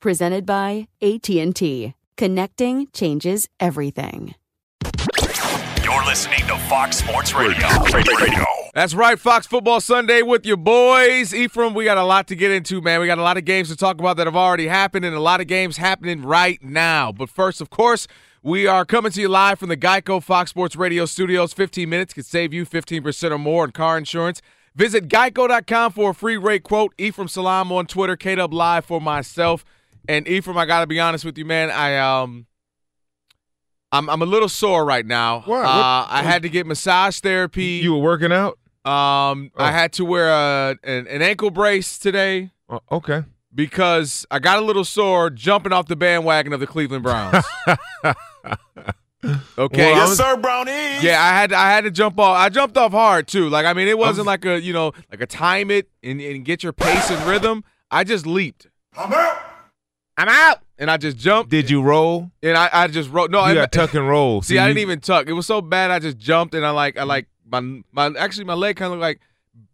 Presented by AT&T. Connecting changes everything. You're listening to Fox Sports Radio. Radio. That's right, Fox Football Sunday with your boys. Ephraim, we got a lot to get into, man. We got a lot of games to talk about that have already happened and a lot of games happening right now. But first, of course, we are coming to you live from the Geico Fox Sports Radio studios. 15 minutes could save you 15% or more in car insurance. Visit geico.com for a free rate quote. Ephraim Salaam on Twitter, KW Live for myself. And Ephraim, I gotta be honest with you, man. I um, I'm I'm a little sore right now. What? Uh, I had to get massage therapy. You were working out? Um, Oh. I had to wear a an, an ankle brace today Oh, okay. because I got a little sore jumping off the bandwagon of the Cleveland Browns. okay. Well, I was- Sir Brownie. Yeah, I had I had to jump off. I jumped off hard too. Like I mean, it wasn't like a you know like a time it and, and get your pace and rhythm. I just leaped. I'm out. I'm out, and I just jumped. Did you roll? And I, I just rolled. no. You I, got tuck and roll. see, I didn't even tuck. It was so bad. I just jumped, and I like I like my my actually my leg kind of like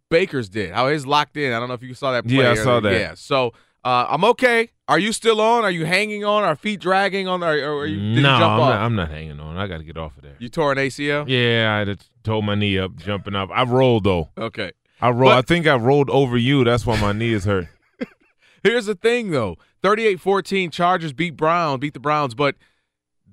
Baker's did. How his locked in. I don't know if you saw that. Play Yeah, I saw that. Yeah. So uh, I'm okay. Are you still on? Are you hanging on? Are feet dragging on? Or, are you, did no, you jump I'm off? not, I'm not hanging on. I got to get off of there. you tore an ACL. Yeah, I just told my knee up jumping up. I rolled though. Okay. I rolled. I think I rolled over you. That's why my knee is hurt. Here's the thing, though 38 14, Chargers beat Brown, beat the Browns. But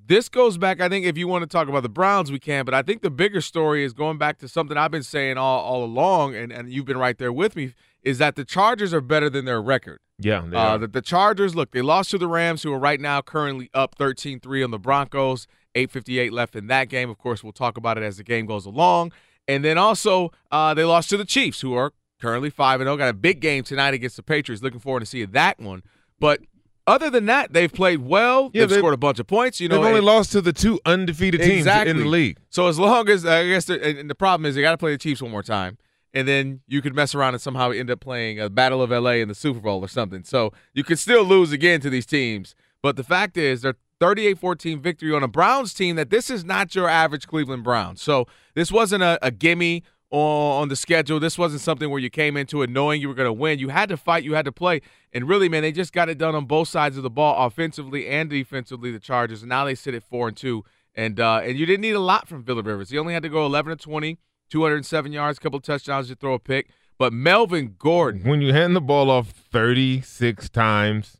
this goes back, I think, if you want to talk about the Browns, we can. But I think the bigger story is going back to something I've been saying all, all along, and, and you've been right there with me, is that the Chargers are better than their record. Yeah, Uh, the, the Chargers, look, they lost to the Rams, who are right now currently up 13 3 on the Broncos. 8.58 left in that game. Of course, we'll talk about it as the game goes along. And then also, uh, they lost to the Chiefs, who are currently 5 0. Got a big game tonight against the Patriots. Looking forward to seeing that one. But other than that, they've played well. Yeah, they've they- scored a bunch of points. You know, They've only and- lost to the two undefeated teams Exactly. in the league. so as long as I guess, the, and the problem is they got to play the Chiefs one more time, and then you could mess around and somehow end up playing a Battle of LA in the Super Bowl or something. So you could still lose again to these teams. But the fact is, they're 38-14 victory on a Browns team that this is not your average Cleveland Browns. So this wasn't a, a gimme on, on the schedule. This wasn't something where you came into it knowing you were going to win. You had to fight. You had to play. And really, man, they just got it done on both sides of the ball, offensively and defensively. The Chargers, and now they sit at four and two. And uh, and you didn't need a lot from Phillip Rivers. He only had to go 11 to 20, 207 yards, a couple touchdowns to throw a pick. But Melvin Gordon, when you hand the ball off 36 times,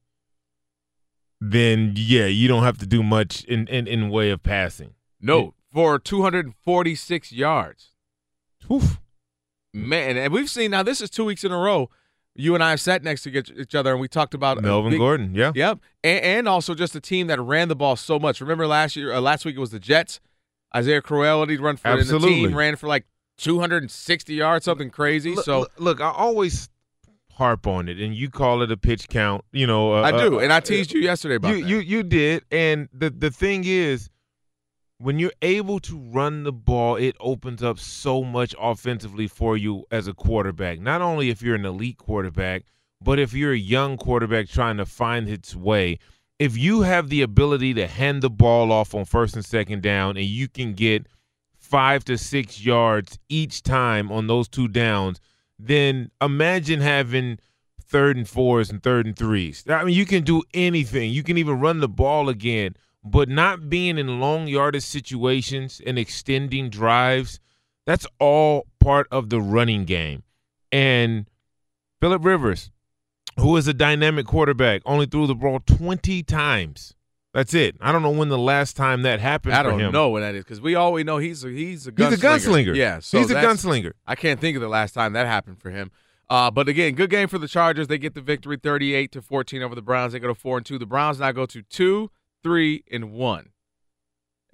then yeah, you don't have to do much in in, in way of passing. no, for 246 yards. Oof. Man, and we've seen now this is two weeks in a row. You and I have sat next to each other and we talked about Melvin big- Gordon, yeah. Yep, and, and also just a team that ran the ball so much. Remember last year, uh, last week it was the Jets. Isaiah Crowell, he'd run for and the Absolutely. team ran for like 260 yards, something crazy. Look- so look, I always harp on it, and you call it a pitch count. You know, uh, I do, uh, and I teased you yesterday about you, that. you you did, and the the thing is, when you're able to run the ball, it opens up so much offensively for you as a quarterback. Not only if you're an elite quarterback, but if you're a young quarterback trying to find its way. If you have the ability to hand the ball off on first and second down, and you can get five to six yards each time on those two downs, then imagine having third and fours and third and threes. I mean, you can do anything. You can even run the ball again, but not being in long yardage situations and extending drives, that's all part of the running game. And Philip Rivers, who is a dynamic quarterback, only threw the ball 20 times. That's it. I don't know when the last time that happened I don't know when that is because we always know he's a, he's a gunslinger. He's a gunslinger. Yeah, so He's a gunslinger. I can't think of the last time that happened for him. Uh, but again, good game for the Chargers. They get the victory, thirty-eight to fourteen over the Browns. They go to four and two. The Browns now go to two, three, and one.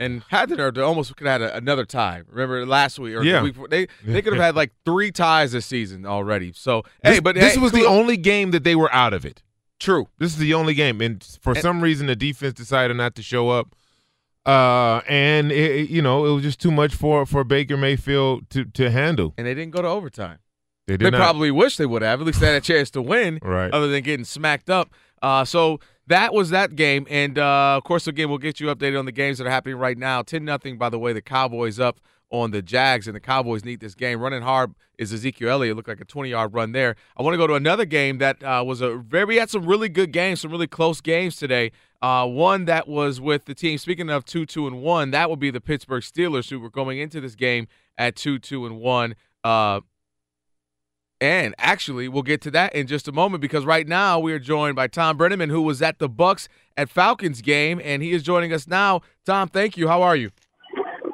And had they they almost could have had a, another tie. Remember last week or Yeah. the week before, they they could have had like three ties this season already. So hey, but this hey, was the only game that they were out of it. true. This is the only game, and for And- some reason, the defense decided not to show up. Uh, and it, you know, it was just too much for for Baker Mayfield to to handle. And they didn't go to overtime. They did They probably wish they would have. At least they had a chance to win, Right. Other than getting smacked up. Uh, so that was that game. And uh, of course, again, we'll get you updated on the games that are happening right now. 10 nothing, by the way, the Cowboys up on the Jags, and the Cowboys need this game. Running hard is Ezekiel Elliott. Looked like a 20 yard run there. I want to go to another game that uh, was a very, had some really good games, some really close games today. Uh, one that was with the team, speaking of 2 2 and 1, that would be the Pittsburgh Steelers, who were going into this game at 2 2 and 1. Uh, and actually, we'll get to that in just a moment because right now we are joined by Tom Brennaman, who was at the Bucks at Falcons game, and he is joining us now. Tom, thank you. How are you?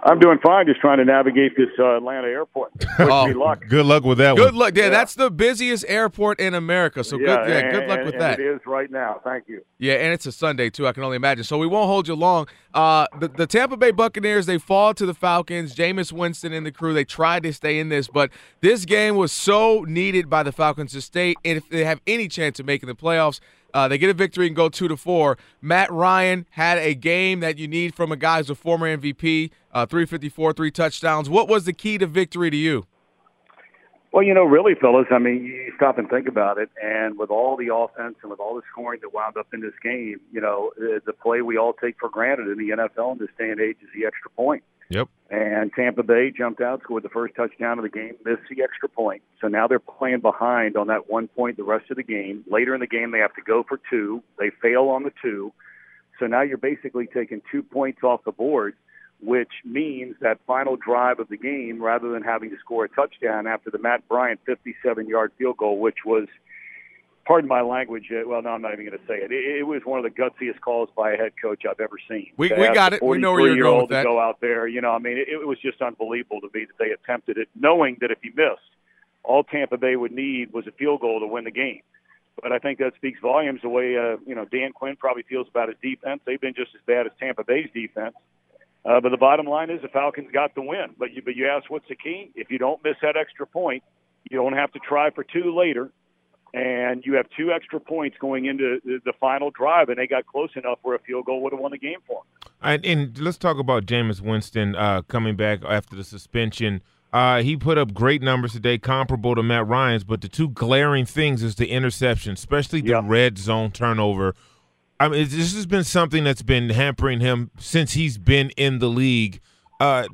I'm doing fine, just trying to navigate this uh, Atlanta airport. Wish Oh, luck. Good luck with that Good one. luck. Yeah, that's the busiest airport in America. So good. Yeah, and- good luck and- with and that. It is right now. Thank you. Yeah, and it's a Sunday too. I can only imagine. So we won't hold you long. Uh, the, the Tampa Bay Buccaneers they fall to the Falcons. Jameis Winston and the crew they tried to stay in this, but this game was so needed by the Falcons to stay. And if they have any chance of making the playoffs, uh, they get a victory and go two to four. Matt Ryan had a game that you need from a guy who's a former MVP. Uh, 354, three touchdowns. What was the key to victory to you? Well, you know, really, fellas, I mean, you stop and think about it, and with all the offense and with all the scoring that wound up in this game, you know, the the play we all take for granted in the NFL in this day and age is the extra point. Yep. And Tampa Bay jumped out, scored the first touchdown of the game, missed the extra point. So now they're playing behind on that one point the rest of the game. Later in the game, they have to go for two. They fail on the two. So now you're basically taking two points off the board, which means that final drive of the game, rather than having to score a touchdown after the Matt Bryant 57 yard field goal, which was pardon my language. Uh, well, no, I'm not even going to say it. it. It was one of the gutsiest calls by a head coach I've ever seen. We- we got it. We know where you're going with 43-year-old to. Go out there, you know. I mean, it, it was just unbelievable to me that they attempted it, knowing that if he missed, all Tampa Bay would need was a field goal to win the game. But I think that speaks volumes the way uh, you know Dan Quinn probably feels about his defense. They've been just as bad as Tampa Bay's defense. Uh, but the bottom line is the Falcons got the win. But you, but you ask what's the key? If you don't miss that extra point, you don't have to try for two later, and you have two extra points going into the, final drive, and they got close enough where a field goal would have won the game for them. And, and let's talk about Jameis Winston uh, coming back after the suspension. Uh, he put up great numbers today, comparable to Matt Ryan's, but the two glaring things is the interception, especially the red zone turnover. I mean, this has been something that's been hampering him since he's been in the league. Uh,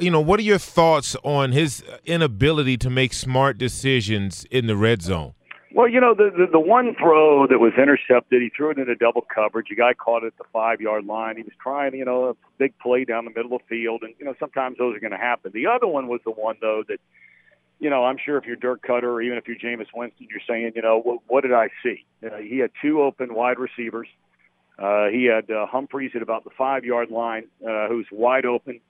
you know, what are your thoughts on his inability to make smart decisions in the red zone? Well, you know, the, the the one throw that was intercepted, he threw it into double coverage. A guy caught it at the five yard line. He was trying, you know, a big play down the middle of the field, and you know, sometimes those are going to happen. The other one was the one though that you know, I'm sure if you're Dirk Koetter or even if you're Jameis Winston, you're saying, you know, what, what did I see? Uh, he had two open wide receivers. Uh, he had uh, Humphries at about the five yard line, uh, who's wide open.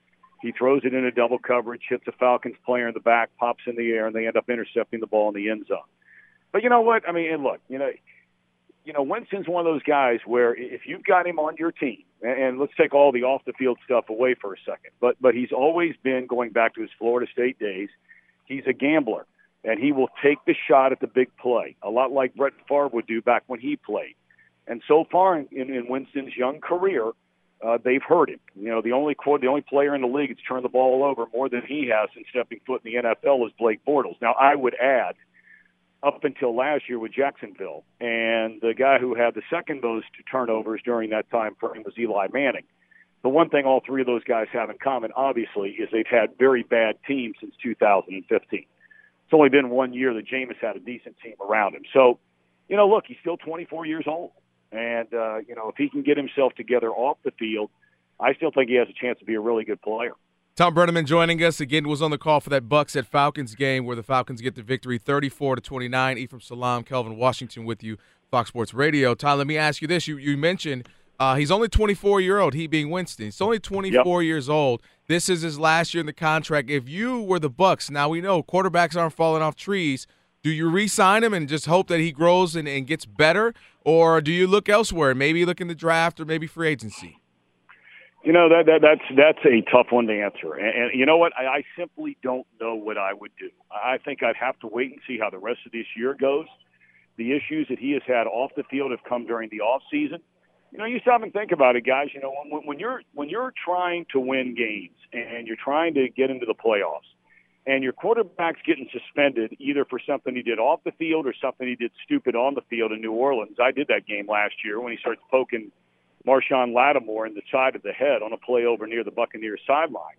He throws it into double coverage, hits a Falcons player in the back, pops in the air, and they end up intercepting the ball in the end zone. But you know what? I mean, and look, you know, you know, Winston's one of those guys where if you've got him on your team, and, let's take all the off the field stuff away for a second, but but he's always been going back to his Florida State days. He's a gambler, and he will take the shot at the big play, a lot like Brett Favre would do back when he played. And so far in, in Winston's young career, uh, they've hurt him. You know, the only the only player in the league that's turned the ball over more than he has since stepping foot in the NFL is Blake Bortles. Now, I would add, up until last year with Jacksonville, and the guy who had the second most turnovers during that time frame was Eli Manning. The one thing all three of those guys have in common, obviously, is they've had very bad teams since 2015. It's only been one year that Jameis had a decent team around him. So, you know, look, he's still 24 years old. And, uh, you know, if he can get himself together off the field, I still think he has a chance to be a really good player. Tom Brennaman joining us again was on the call for that Bucks at Falcons game where the Falcons get the victory 34 to 29. Ephraim Salaam, Kelvin Washington with you, Fox Sports Radio. Tom, let me ask you this. You you mentioned uh, he's only 24 year old, he being Winston. He's only 24 yep. years old. This is his last year in the contract. If you were the Bucks, now we know quarterbacks aren't falling off trees. Do you re-sign him and just hope that he grows and, and gets better, or do you look elsewhere? Maybe look in the draft or maybe free agency. You know that, that that's that's a tough one to answer, and, and you know what? I, I simply don't know what I would do. I think I'd have to wait and see how the rest of this year goes. The issues that he has had off the field have come during the off season. You know, you stop and think about it, guys. You know, when, when you're when you're trying to win games and you're trying to get into the playoffs, and your quarterback's getting suspended either for something he did off the field or something he did stupid on the field in New Orleans. I did that game last year when he starts poking Marshon Lattimore in the side of the head on a play over near the Buccaneers sideline.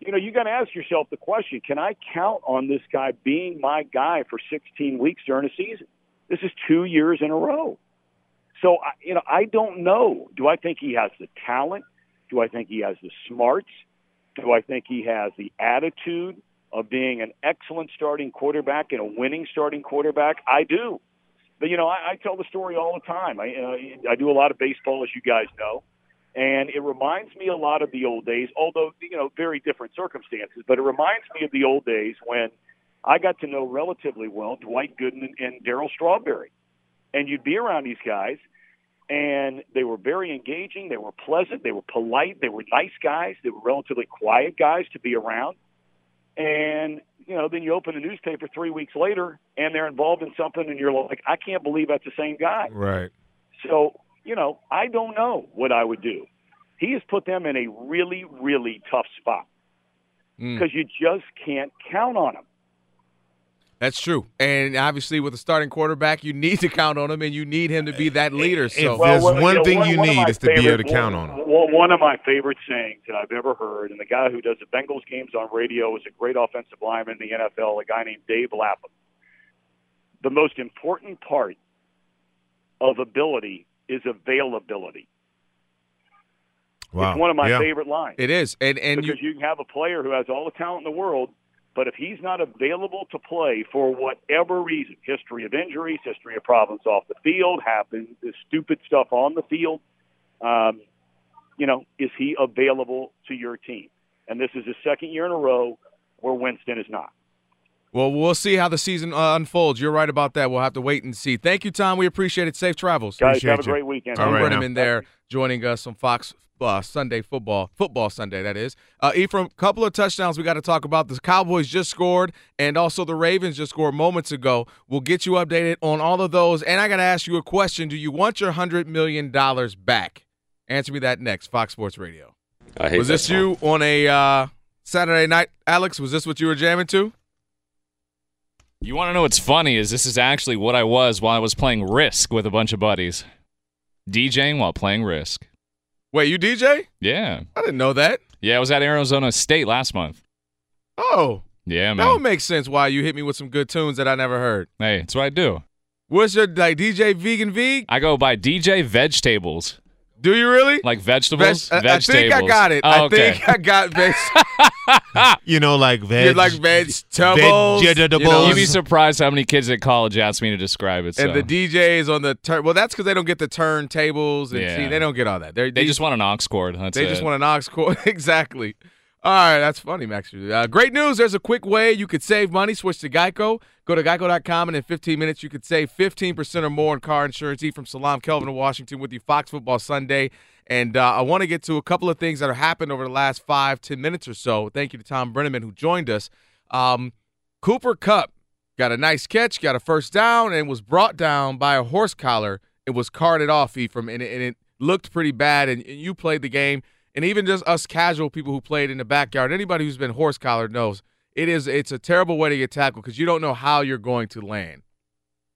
You know, you got to ask yourself the question: Can I count on this guy being my guy for 16 weeks during a season? This is two years in a row. So, you know, I don't know. Do I think he has the talent? Do I think he has the smarts? Do I think he has the attitude of being an excellent starting quarterback and a winning starting quarterback? I do. But you know, I, I tell the story all the time. I uh, I do a lot of baseball, as you guys know, and it reminds me a lot of the old days. Although you know, very different circumstances, but it reminds me of the old days when I got to know relatively well Dwight Gooden and, and Darryl Strawberry, and you'd be around these guys, and they were very engaging. They were pleasant. They were polite. They were nice guys. They were relatively quiet guys to be around, and you know, then you open the newspaper three weeks later and they're involved in something and you're like, I can't believe that's the same guy. Right. So, you know, I don't know what I would do. He has put them in a really, really tough spot because mm. you just can't count on him. That's true, and obviously with a starting quarterback, you need to count on him, and you need him to be that eh, leader. Eh, so, if there's well, one you know, thing one, you one need is to be able to count on him. One of my favorite sayings that I've ever heard, and the guy who does the Bengals games on radio is a great offensive lineman in the NFL, a guy named Dave Lapham. The most important part of ability is availability. Wow. It's one of my yeah. favorite lines. It is, and and because you, you can have a player who has all the talent in the world but if he's not available to play for whatever reason, history of injuries, history of problems off the field, happen stupid stuff on the field, um, you know, is he available to your team? And this is the second year in a row where Winston is not. Well, we'll see how the season uh, unfolds. You're right about that. We'll have to wait and see. Thank you, Tom. We appreciate it. Safe travels. Guys, appreciate have a you. great weekend. Tom right in there joining us on Fox uh, Sunday football, football Sunday, that is. Uh, Ephraim, couple of touchdowns we got to talk about. The Cowboys just scored, and also the Ravens just scored moments ago. We'll get you updated on all of those. And I got to ask you a question Do you want your $100 million back? Answer me that next. Fox Sports Radio. I hate Was this you on a uh, Saturday night, Alex? Was this what you were jamming to? You want to know what's funny is this is actually what I was while I was playing Risk with a bunch of buddies. DJing while playing Risk. Wait, you DJ? Yeah. I didn't know that. Yeah, I was at Arizona State last month. Oh. Yeah, man. That would make sense why you hit me with some good tunes that I never heard. Hey, that's what I do. What's your like DJ Vegan Veg? I go by DJ Vegetables. Do you really? Like vegetables? Veg- I- I think I got it. Oh, I think I got veg- you know, like veg, You're like vegetables. vegetables. you know, You'd be surprised how many kids at college ask me to describe it. So. and the DJs on the turn. Well, that's because they don't get the turntables and Yeah. see, they don't get all that. They're, they just want an aux cord. That's They it. just want an aux cord. exactly. All right, that's funny, Max. Uh, great news. There's a quick way you could save money. Switch to Geico. Go to geico.com, and in 15 minutes, you could save 15% or more on car insurance. E from Salam Kelvin in Washington with you, Fox Football Sunday. And uh, I want to get to a couple of things that have happened over the last five, 10 minutes or so. Thank you to Tom Brennaman, who joined us. Um, Cooper Kupp got a nice catch, got a first down, and was brought down by a horse collar. It was carted off, Ephraim, and it, and it looked pretty bad. And, and you played the game, and even just us casual people who played in the backyard, anybody who's been horse collared knows it is it's a terrible way to get tackled because you don't know how you're going to land.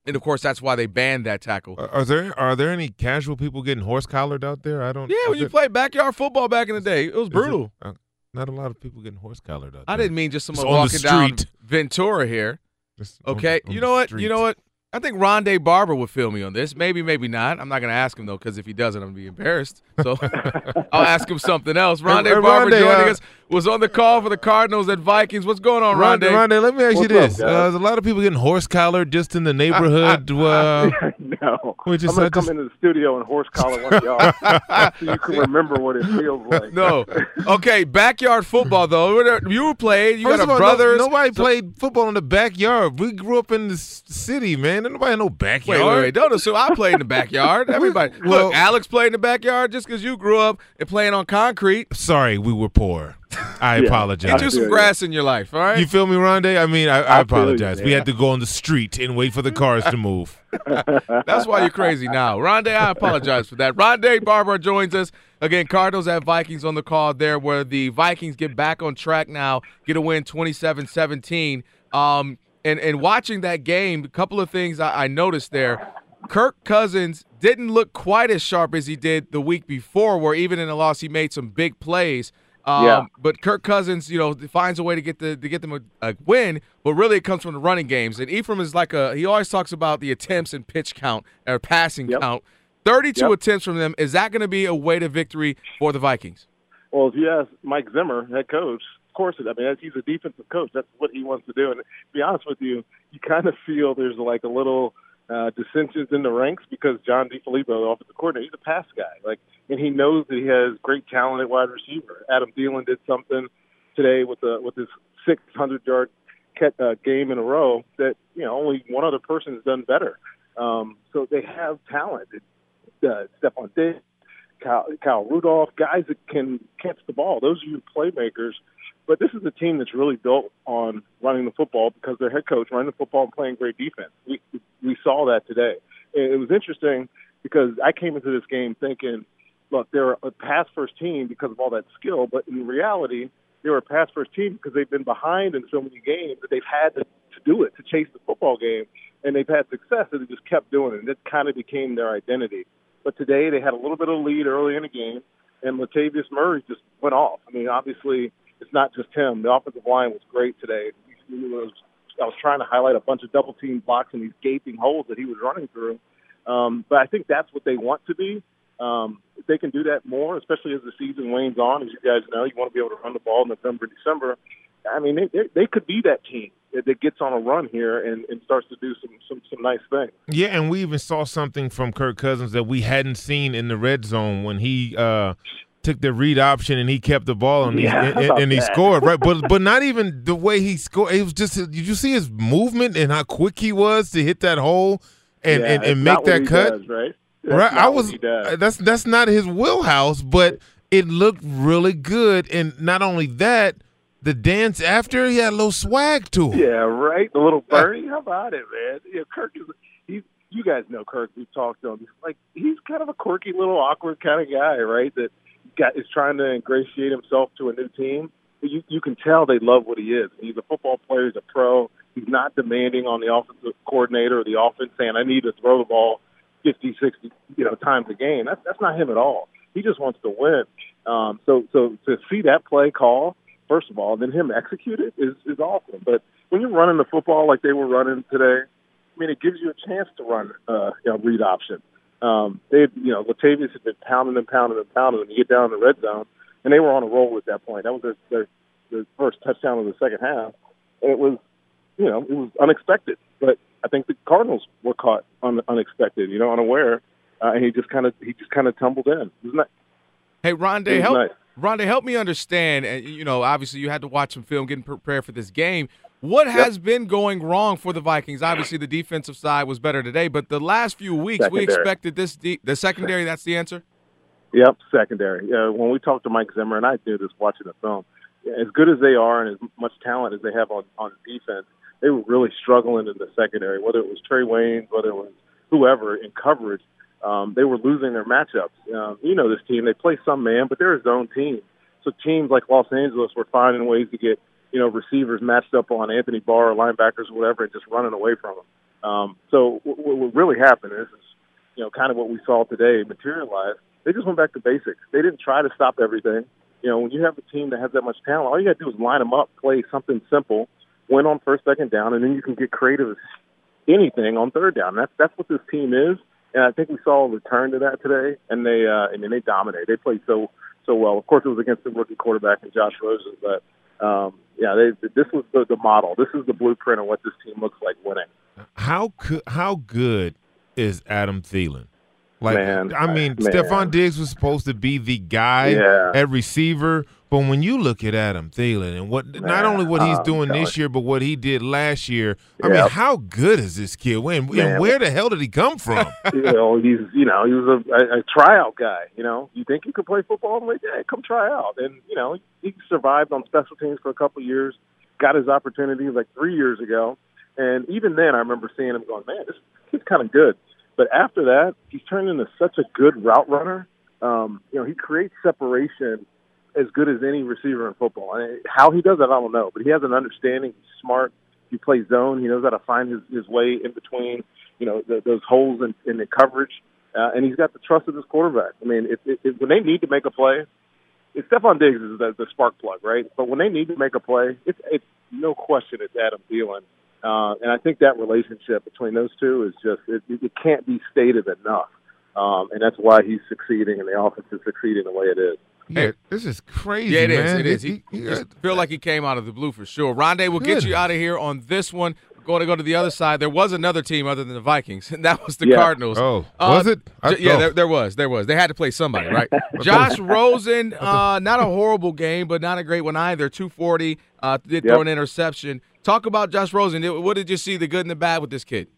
And of course, that's why they banned that tackle. Are, are there are there any casual people getting horse collared out there? I don't. yeah, when you it- played backyard football back in the day, it was is it- brutal. uh, not a lot of people getting horse collared out there. I didn't mean just someone walking down. Ventura here. Just Okay, on you know what? street. You know what? I think Rondé Barber would feel me on this. Maybe, maybe not. I'm not going to ask him though, because if he doesn't, I'm going to be embarrassed. So I'll ask him something else. Rondé Barber Rondé, joining uh, us was on the call for the Cardinals at Vikings. What's going on, Rondé, Rondé? Rondé, let me ask you What's this: up, uh. There's a lot of people getting horse collared just in the neighborhood. uh, no, We just- I'm gonna come just- into the studio and horse collar one of y'all, so you can remember what it feels like. No. Okay, backyard football though. You were playing. You First got a all, brother. no, nobody played football in the backyard. We grew up in the city, man. Nobody had no Wait, backyard. wait, wait! Don't assume I played in the backyard. Everybody, Well- look, Alex played in the backyard just because you grew up and playing on concrete. Sorry, we were poor. I Yeah. apologize. Get you some grass in your life, all right? You feel me, Rondé? I mean, I, I, I feel you, apologize. we had to go on the street and wait for the cars to move. That's why you're crazy now. Rondé, I apologize for that. Rondé Barber joins us. Again, Cardinals at Vikings on the call there, where the Vikings get back on track now, get a win 27 17. Um, and, and watching that game, a couple of things I, I noticed there. Kirk Cousins didn't look quite as sharp as he did the week before, where even in the loss, he made some big plays. Um, Yeah. But Kirk Cousins, you know, finds a way to get the to get them a, a win. But really, it comes from the running games. And Ephraim is like a he always talks about the attempts and pitch count or passing Yep. count. Thirty-two Yep. attempts from them. Is that going to be a way to victory for the Vikings? Well, if you ask Mike Zimmer, head coach, of course, it, I mean, he's a defensive coach. That's what he wants to do. And to be honest with you, you kind of feel there's like a little uh, dissensions in the ranks because John DeFilippo, the offensive coordinator, he's a pass guy. Like, and he knows that he has great talent at wide receiver. Adam Thielen did something today with the with his 600 yard uh, game in a row that you know only one other person has done better. Um, so they have talent. Uh, Stefon Diggs, Kyle, Kyle Rudolph, guys that can catch the ball. Those are your playmakers. But this is a team that's really built on running the football because their head coach running the football and playing great defense. We we saw that today. It, was interesting because I came into this game thinking, look, they're a pass first team because of all that skill, but in reality, they were a pass first team because they've been behind in so many games that they've had to, to do it to chase the football game, and they've had success, and they just kept doing it, and it kind of became their identity. But today they had a little bit of lead early in the game, and Latavius Murray just went off. I mean, obviously it's not just him. The offensive line was great today. It was, I was trying to highlight a bunch of double team blocks and these gaping holes that he was running through. Um, but I think that's what they want to be. Um, if they can do that more, especially as the season wanes on, as you guys know, you want to be able to run the ball in November, December. I mean, they, they, they could be that team that, that gets on a run here and, and starts to do some, some, some nice things. Yeah, and we even saw something from Kirk Cousins that we hadn't seen in the red zone when he uh, took the read option and he kept the ball and, Yeah, he, and, and he scored right. But but not even the way he scored. It was just did you see his movement and how quick he was to hit that hole and Yeah, and, it's and not make what that he cut? does, right? That's right, I was. That's that's not his wheelhouse, but it looked really good. And not only that, the dance after he had a little swag to him. Yeah, right. The little birdie. How about it, man? Yeah, Kirk is. He's. You guys know Kirk. We've talked to him. Like he's kind of a quirky, little awkward kind of guy, right? That got is trying to ingratiate himself to a new team. You you can tell they love what he is. He's a football player. He's a pro. He's not demanding on the offensive coordinator or the offense saying, "I need to throw the ball 50, 60, you know, times a game." That's that's not him at all. He just wants to win. Um, so so to see that play call first of all, and then him execute it is, is awesome. But when you're running the football like they were running today, I mean, it gives you a chance to run, uh, you know, read option. Um, they, you know, Latavius had been pounding and pounding and pounding, and you get down in the red zone, and they were on a roll at that point. That was their, their the first touchdown of the second half, and it was, you know, it was unexpected. But I think the Cardinals were caught un- unexpected, you know, unaware, uh, and he just kind of he just kind of tumbled in. Isn't that? Hey, Rondé, help nice. Rondé, help me understand. And you know, obviously, you had to watch some film, getting prepared for this game. What has been going wrong for the Vikings? Obviously, the defensive side was better today, but the last few weeks, we expected this. De- the secondary. That's the answer. Yep, secondary. Uh, when we talked to Mike Zimmer, and I knew this watching the film, as good as they are and as much talent as they have on, on defense, they were really struggling in the secondary, whether it was Trey Wayne, whether it was whoever in coverage. Um, they were losing their matchups. Um, you know this team, they play some man, but they're a zone team. So teams like Los Angeles were finding ways to get, you know, receivers matched up on Anthony Barr or linebackers or whatever and just running away from them. Um, so what, what really happened is, is, you know, kind of what we saw today materialize. They just went back to basics. They didn't try to stop everything. You know, when you have a team that has that much talent, all you got to do is line them up, play something simple, win on first, second down, and then you can get creative as anything on third down. That's that's what this team is, and I think we saw a return to that today. And they, uh, I mean, they dominated. They played so so well. Of course, it was against the rookie quarterback and Josh Rosen, but um, yeah, they, this was the, the model. This is the blueprint of what this team looks like winning. How co- how good is Adam Thielen? Like, Man, I mean, man. Stefon Diggs was supposed to be the guy Yeah. at receiver, but when you look at Adam Thielen and what not only what he's I'm oh, doing this year, but what he did last year, I mean, how good is this kid? When and where the hell did he come from? you know, he's you know he was a, a, tryout guy. You know, you think you could play football? Like, yeah, come try out. And you know, he survived on special teams for a couple of years. Got his opportunity like three years ago, and even then, I remember seeing him going, man, this kid's kind of good. But after that, he's turned into such a good route runner. Um, you know, he creates separation as good as any receiver in football. And how he does that, I don't know. But he has an understanding. He's smart. He plays zone. He knows how to find his, his way in between, you know, the, those holes in, in the coverage. Uh, and he's got the trust of his quarterback. I mean, if, if, if, when they need to make a play, if Stefon Diggs is the, the spark plug, right? But when they need to make a play, it's, it's no question it's Adam Thielen. Uh, and I think that relationship between those two is just, it, it can't be stated enough. Um, and that's why he's succeeding and the offense is succeeding the way it is. Yeah, this is crazy. Yeah, it is. man. It is. He, He- he he- just feel like he came out of the blue for sure. Rondé, we'll get you out of here on this one. Going to go to the other side. There was another team other than the Vikings, and that was the Yeah. Cardinals. Oh, was it? I- j- yeah, oh. there, there was. There was. They had to play somebody, right? Josh Rosen, uh, not a horrible game, but not a great one either. 240, uh, did Yep. throw an interception. Talk about Josh Rosen. What did you see, the good and the bad with this kid?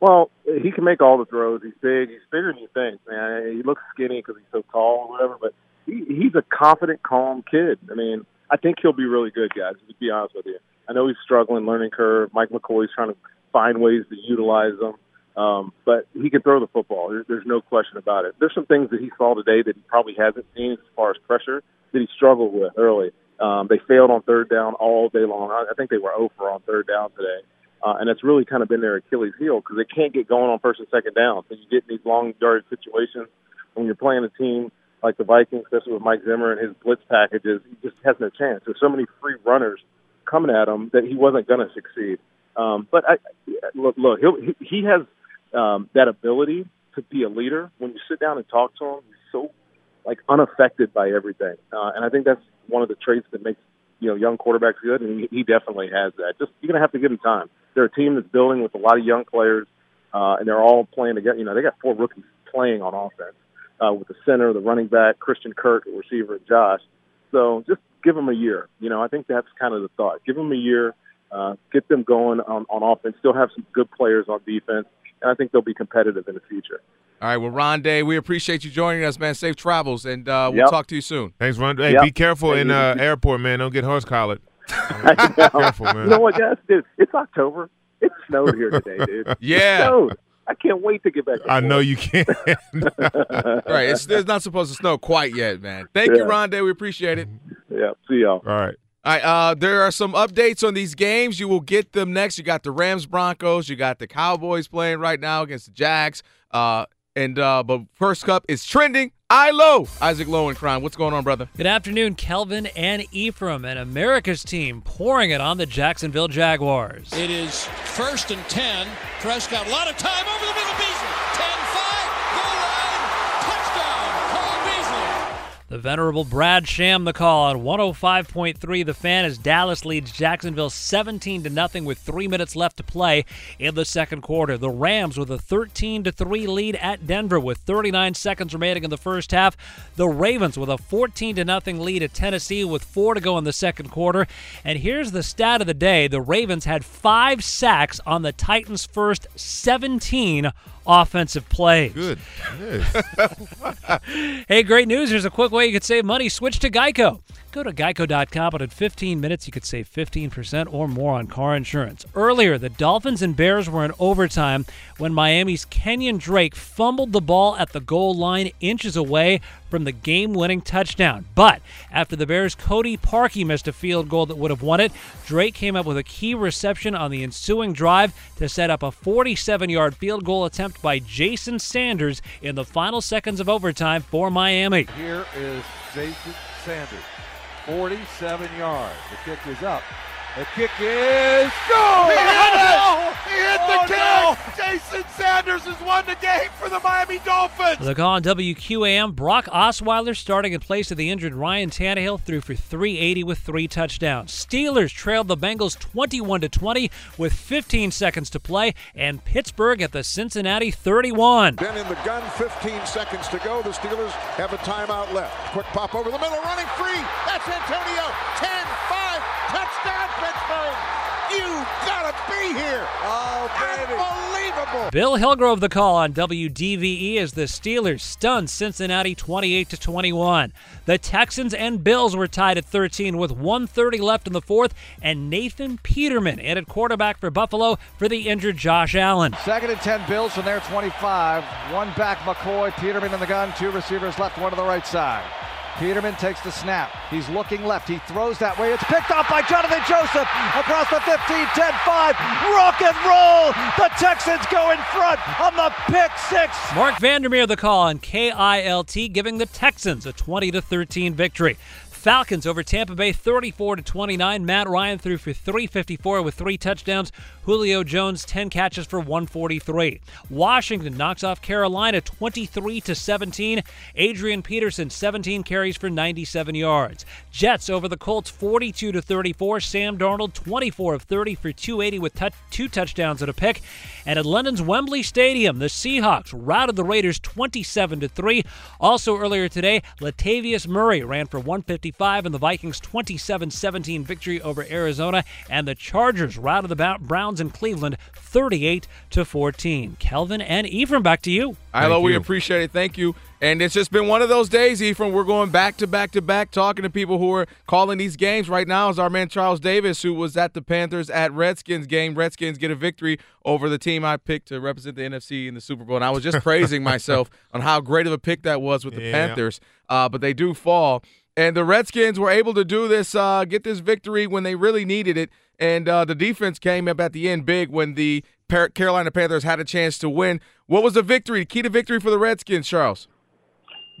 Well, he can make all the throws. He's big. He's bigger than you think, man. He looks skinny because he's so tall or whatever, but he, he's a confident, calm kid. I mean, I think he'll be really good, guys. To be honest with you, I know he's struggling, learning curve. Mike McCoy's trying to find ways to utilize him. um, but he can throw the football. There, there's no question about it. There's some things that he saw today that he probably hasn't seen as far as pressure that he struggled with early. Um, they failed on third down all day long. I, I think they were over on third down today. Uh, and that's really kind of been their Achilles heel because they can't get going on first and second down. So you get in these long yard situations when you're playing a team like the Vikings, especially with Mike Zimmer and his blitz packages. He just hasn't a chance. There's so many free runners coming at him that he wasn't going to succeed. Um, but I, look, look, he'll, he has um, that ability to be a leader. When you sit down and talk to him, so like unaffected by everything, uh, and I think that's one of the traits that makes you know young quarterbacks good, and he, definitely has that. Just you're gonna have to give him time. They're a team that's building with a lot of young players, uh, and they're all playing together. You know, they got four rookies playing on offense uh, with the center, the running back, Christian Kirk, the receiver, and Josh. So just give them a year. You know, I think that's kind of the thought. Give them a year, uh, get them going on, on offense. Still have some good players on defense, and I think they'll be competitive in the future. All right, well, Rondé, we appreciate you joining us, man. Safe travels, and uh, we'll Yep. talk to you soon. Thanks, Ron. Hey, Yep. be careful Thank in you. uh, airport, man. Don't get horse collared. Careful, man. You know what, guys? Dude, it's October. It snowed here today, dude. Yeah. It snowed. I can't wait to get back. to I know you can. All right, it's, it's not supposed to snow quite yet, man. Thank you, Yeah. Rondé. We appreciate it. Yeah. See y'all. All right. All right, uh, there are some updates on these games. You will get them next. You got the Rams Broncos. You got the Cowboys playing right now against the Jags. Uh, and uh, but first cup is trending. I low Isaac Lowenkron. What's going on, brother? Good afternoon, Kelvin and Ephraim, and America's team pouring it on the Jacksonville Jaguars. It is first and 10. Prescott, a lot of time over the middle. The venerable Brad Sham the call on 105.3 The Fan as Dallas leads Jacksonville 17 to nothing with 3 minutes left to play in the second quarter. The Rams with a 13 to 3 lead at Denver with 39 seconds remaining in the first half. The Ravens with a 14 to nothing lead at Tennessee with 4 to go in the second quarter. And here's the stat of the day. The Ravens had 5 sacks on the Titans' first 17 offensive plays. Good. hey, great news. There's a quick way you could save money. Switch to Geico. Go to geico.com, but in 15 minutes, you could save 15% or more on car insurance. Earlier, the Dolphins and Bears were in overtime when Miami's Kenyon Drake fumbled the ball at the goal line inches away from the game winning touchdown. But after the Bears' Cody Parkey missed a field goal that would have won it, Drake came up with a key reception on the ensuing drive to set up a 47 yard field goal attempt by Jason Sanders in the final seconds of overtime for Miami. Here is Jason Sanders. 47 yards. The kick is up. The kick is go! He hit it! He hit Oh, the kick! Jason Sanders has won the game for the Miami Dolphins! The call on WQAM, Brock Osweiler starting in place of the injured Ryan Tannehill threw for 380 with three touchdowns. Steelers trailed the Bengals 21 to 20 with 15 seconds to play, and Pittsburgh at the Cincinnati 31. Then in the gun, 15 seconds to go. The Steelers have a timeout left. Quick pop over the middle, running free. That's Antonio. 10, be here. Oh, baby. Unbelievable. Bill Hillgrove the call on WDVE as the Steelers stunned Cincinnati 28 to 21. The Texans and Bills were tied at 13 with 130 left in the fourth, and Nathan Peterman added quarterback for Buffalo for the injured Josh Allen. Second and 10 Bills from their 25. One back McCoy, Peterman in the gun, two receivers left, one to the right side. Peterman takes the snap. He's looking left. He throws that way. It's picked off by Jonathan Joseph across the 15, 10, 5. Rock and roll. The Texans go in front on the pick six. Marc Vandermeer the call on KILT, giving the Texans a 20 to 13 victory. Falcons over Tampa Bay 34 to 29. Matt Ryan threw for 354 with three touchdowns. Julio Jones 10 catches for 143. Washington knocks off Carolina 23 to 17. Adrian Peterson 17 carries for 97 yards. Jets over the Colts 42 to 34. Sam Darnold 24 of 30 for 280 with tou- two touchdowns and a pick. And at London's Wembley Stadium, the Seahawks routed the Raiders 27 to 3. Also earlier today, Latavius Murray ran for 155 in the Vikings 27-17 victory over Arizona, and the Chargers routed the Browns in Cleveland 38 to 14. Kelvin and Ephraim, back to you. Ilo, we appreciate it. Thank you. And it's just been one of those days, Ephraim. We're going back to back to back, talking to people who are calling these games right now. Is our man Charles Davis, who was at the Panthers at Redskins game. Redskins get a victory over the team I picked to represent the NFC in the Super Bowl. And I was just praising myself on how great of a pick that was with the Yeah. Panthers. Uh, but they do fall. And the Redskins were able to do this, uh, get this victory when they really needed it. And uh, the defense came up at the end big when the Carolina Panthers had a chance to win. What was the victory? The key to victory for the Redskins, Charles?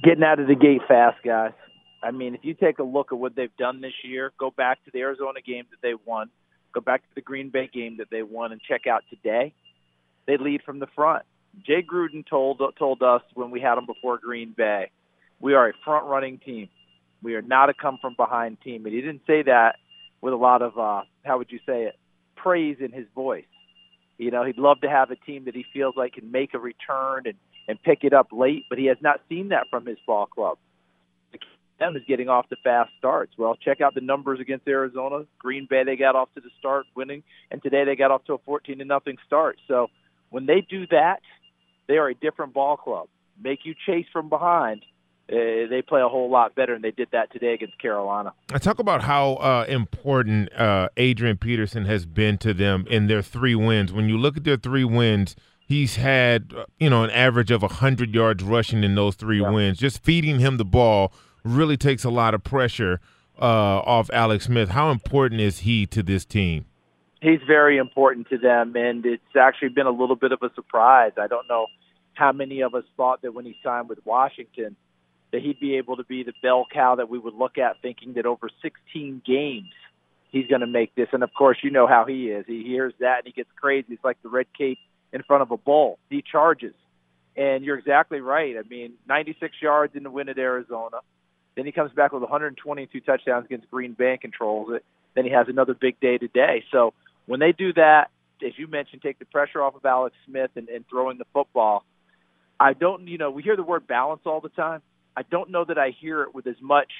Getting out of the gate fast, guys. I mean, if you take a look at what they've done this year, go back to the Arizona game that they won, go back to the Green Bay game that they won, and check out today. They lead from the front. Jay Gruden told told us when we had him before Green Bay, we are a front running team. We are not a come from behind team. And he didn't say that with a lot of uh, how would you say it, praise in his voice. You know, he'd love to have a team that he feels like can make a return and and pick it up late, but he has not seen that from his ball club. The them is getting off to fast starts. Well, check out the numbers against Arizona. Green Bay, they got off to the start winning, and today they got off to a 14 to nothing start. So when they do that, they are a different ball club. Make you chase from behind. Uh, they play a whole lot better, and they did that today against Carolina. I talk about how uh, important uh, Adrian Peterson has been to them in their three wins. When you look at their three wins, he's had you know an average of hundred yards rushing in those three wins. Just feeding him the ball really takes a lot of pressure uh, off Alex Smith. How important is he to this team? he's very important to them, and it's actually been a little bit of a surprise. I don't know how many of us thought that when he signed with Washington that he'd be able to be the bell cow that we would look at, thinking that over 16 games he's going to make this. And of course, you know how he is. He hears that and he gets crazy. It's like the red cape in front of a bull. He charges. And you're exactly right. I mean, 96 yards in the win at Arizona. Then he comes back with 122 touchdowns against Green Bay and controls it. Then he has another big day today. So when they do that, as you mentioned, take the pressure off of Alex Smith and, and throwing the football. I don't, you know, we hear the word balance all the time. I don't know that I hear it with as much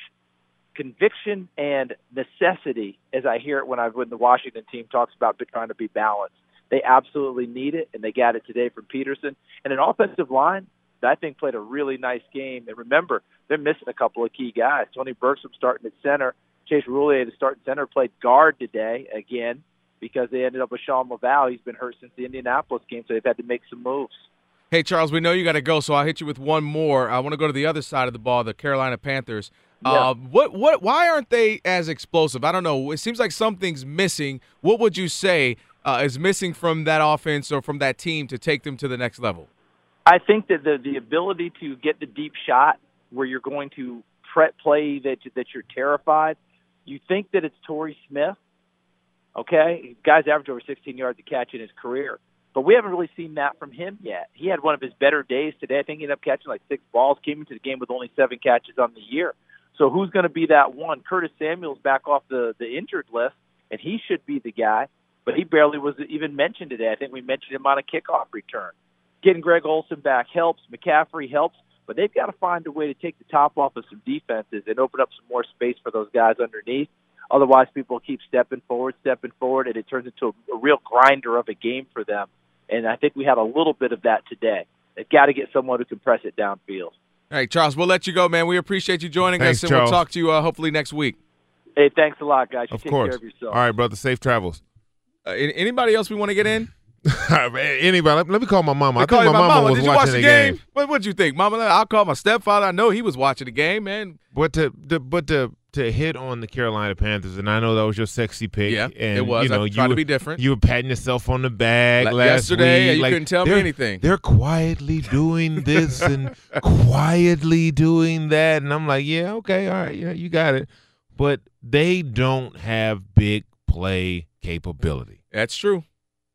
conviction and necessity as I hear it when I when the Washington team talks about trying to be balanced. They absolutely need it, and they got it today from Peterson. And an offensive line that I think played a really nice game. And remember, they're missing a couple of key guys. Tony Bergstrom starting at center. Chase Roullier, the starting center, played guard today again because they ended up with Shawn Lauvao. He's been hurt since the Indianapolis game, so they've had to make some moves. Hey, Charles, we know you got to go, so I'll hit you with one more. I want to go to the other side of the ball, the Carolina Panthers. Yeah. Uh, what, what, why aren't they as explosive? I don't know. It seems like something's missing. What would you say uh, is missing from that offense or from that team to take them to the next level? I think that the the ability to get the deep shot where you're going to pre- play that that you're terrified. You think that it's Torrey Smith, okay? Guy's averaged over 16 yards a catch in his career, but we haven't really seen that from him yet. He had one of his better days today. I think he ended up catching like six balls. Came into the game with only seven catches on the year. So who's going to be that one? Curtis Samuel's back off the the injured list, and he should be the guy. But he barely was even mentioned today. I think we mentioned him on a kickoff return. Getting Greg Olsen back helps. McCaffrey helps. But they've got to find a way to take the top off of some defenses and open up some more space for those guys underneath. Otherwise, people keep stepping forward, stepping forward, and it turns into a, a real grinder of a game for them. And I think we had a little bit of that today. They've got to get someone who can press it downfield. All right, Charles, we'll let you go, man. We appreciate you joining Thanks, us, and Charles. we'll talk to you uh, hopefully next week. Hey, thanks a lot, guys. You Of take course. care of yourself. All right, brother. Safe travels. Uh, anybody else we want to get in? Anybody? Let, me call my mama. I think you my, mama was Did you watching watch the game? What would you think, Mama? I'll call my stepfather. I know he was watching the game, man. But to, to but to to hit on the Carolina Panthers, and I know that was your sexy pick. Yeah, and, it was. You know, I you tried to were- be different. You were patting yourself on the back Like last yesterday, week. you like, couldn't tell me anything. They're quietly doing this and quietly doing that, and I'm like, yeah, okay, all right, yeah, you got it. But they don't have big play capability That's true.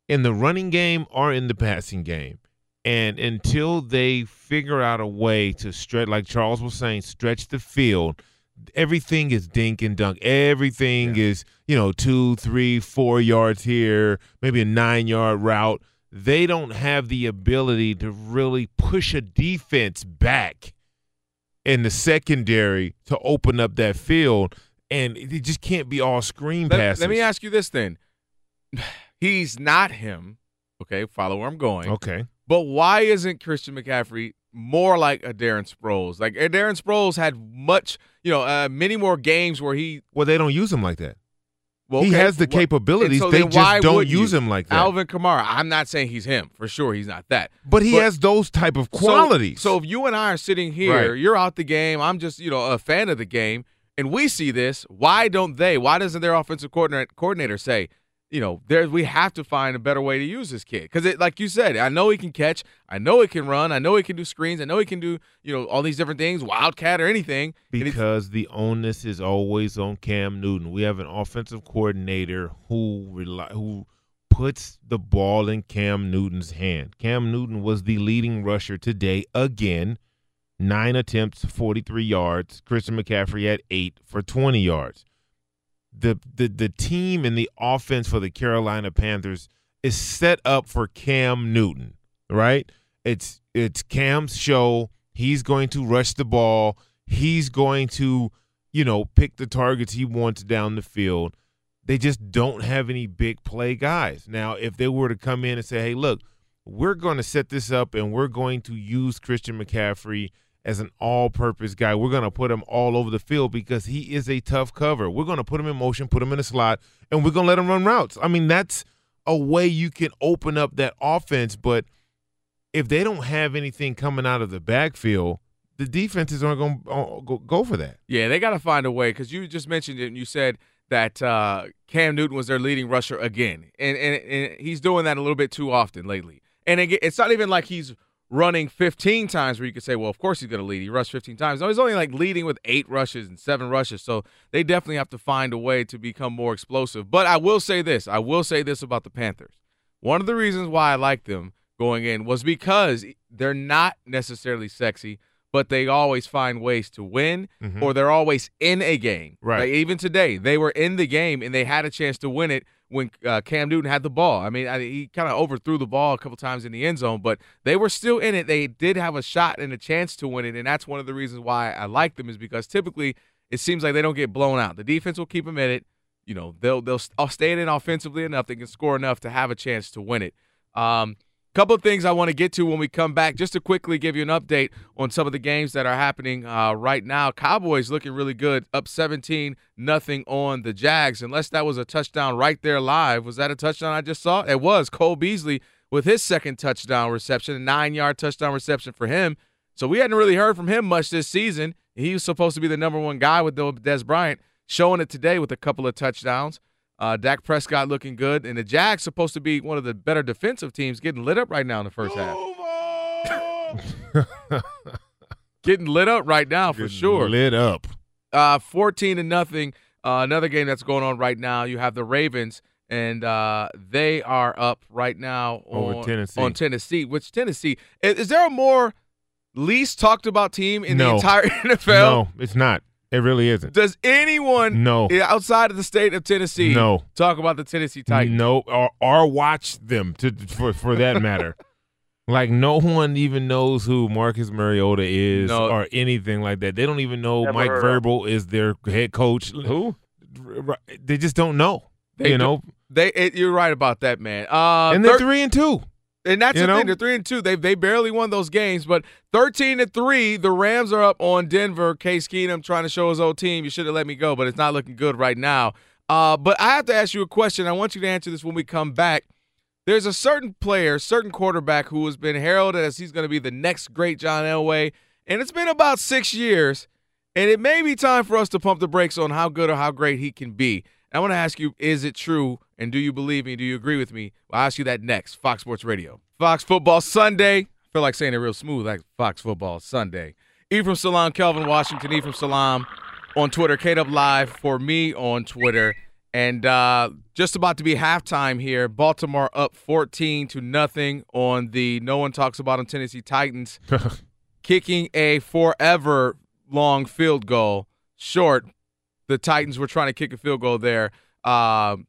in the running game or in the passing game. And until they figure out a way to stretch, like Charles was saying, stretch the field, everything is dink and dunk. Everything is, you know, two, three, four yards here, maybe a nine yard route. They don't have the ability to really push a defense back in the secondary to open up that field. And it just can't be all screen Let, passes. let me ask you this then. He's not him. Okay, follow where I'm going. Okay. But why isn't Christian McCaffrey more like a Darren Sproles? Like uh, Darren Sproles had much, you know, uh, many more games where he. Well, they don't use him like that. Well, he okay, has the capabilities. so they just don't use you? him like that. Alvin Kamara. I'm not saying he's him for sure. He's not that. but he has those type of So- qualities. So, if you and I are sitting here, Right. you're out the game. I'm just, you know, a fan of the game, and we see this. Why don't they? Why doesn't their offensive coordinator, coordinator say, you know, there we have to find a better way to use this kid? Because, like you said, I know he can catch. I know he can run. I know he can do screens. I know he can do, you know, all these different things, wildcat or anything. Because the onus is always on Cam Newton. We have an offensive coordinator who rely, who puts the ball in Cam Newton's hand. Cam Newton was the leading rusher today again. Nine attempts, 43 yards. Christian McCaffrey had eight for 20 yards. The, the the team and the offense for the Carolina Panthers is set up for Cam Newton, right? It's it's Cam's show. He's going to rush the ball. He's going to, you know, pick the targets he wants down the field. They just don't have any big play guys. Now, if they were to come in and say, "Hey, look, we're going to set this up and we're going to use Christian McCaffrey as an all-purpose guy. We're going to put him all over the field because he is a tough cover. We're going to put him in motion, put him in a slot, and we're going to let him run routes." I mean, that's a way you can open up that offense, but if they don't have anything coming out of the backfield, the defenses aren't going to go, for that. Yeah, they got to find a way because you just mentioned it and you said that uh, Cam Newton was their leading rusher again, and, and and he's doing that a little bit too often lately. And again, it's not even like he's running 15 times where you could say, well, of course he's going to lead. He rushed 15 times. No, he's only like leading with eight rushes and seven rushes. So they definitely have to find a way to become more explosive. But I will say this: I will say this about the Panthers. One of the reasons why I like them going in was because they're not necessarily sexy, but they always find ways to win, Mhm. or they're always in a game. Right. Like, even today, they were in the game and they had a chance to win it when uh, Cam Newton had the ball. I mean, I, he kind of overthrew the ball a couple times in the end zone, but they were still in it. They did have a shot and a chance to win it, and that's one of the reasons why I like them is because typically it seems like they don't get blown out. The defense will keep them in it. You know, they'll they'll st- stay in offensively enough. They can score enough to have a chance to win it. Um, couple of things I want to get to when we come back, just to quickly give you an update on some of the games that are happening uh, right now. Cowboys looking really good, up 17 nothing on the Jags. Unless that was a touchdown right there live. Was that a touchdown I just saw? It was. Cole Beasley with his second touchdown reception, a nine yard touchdown reception for him. So we hadn't really heard from him much this season. He was supposed to be the number one guy with Dez Bryant, showing it today with a couple of touchdowns. Uh, Dak Prescott looking good, and the Jags supposed to be one of the better defensive teams, getting lit up right now in the first half. getting lit up right now for Getting sure. lit up. Uh, fourteen to nothing. Uh, another game that's going on right now. You have the Ravens, and uh, they are up right now Over on Tennessee. On Tennessee, which Tennessee is, is there a more least talked about team in the entire NFL? No, it's not. It really isn't. Does anyone No. outside of the state of Tennessee No. talk about the Tennessee Titans? No, or, or watch them to for for that matter. like no one even knows who Marcus Mariota is No. or anything like that. They don't even know Never Mike heard of Vrabel is their head coach. Who? They just don't know. They you know, They it, you're right about that, man. Uh, and they're thir- three and two. And that's You the know? thing. They're three and two. They they barely won those games, but thirteen to three. The Rams are up on Denver. Case Keenum trying to show his old team. You should have let me go, but it's not looking good right now. Uh, but I have to ask you a question. I want you to answer this when we come back. There's a certain player, certain quarterback who has been heralded as he's going to be the next great John Elway, and it's been about six years, and it may be time for us to pump the brakes on how good or how great he can be. I want to ask you, is it true? And do you believe me? Do you agree with me? I'll ask you that next. Fox Sports Radio. Fox Football Sunday. I feel like saying it real smooth, like Fox Football Sunday. Ephraim Salaam, Kelvin Washington, Ephraim Salaam on Twitter, Kate Up Live for me on Twitter. And uh, just about to be halftime here. Baltimore up 14 to nothing on the no one talks about them Tennessee Titans, kicking a forever long field goal short. The Titans were trying to kick a field goal there. Um,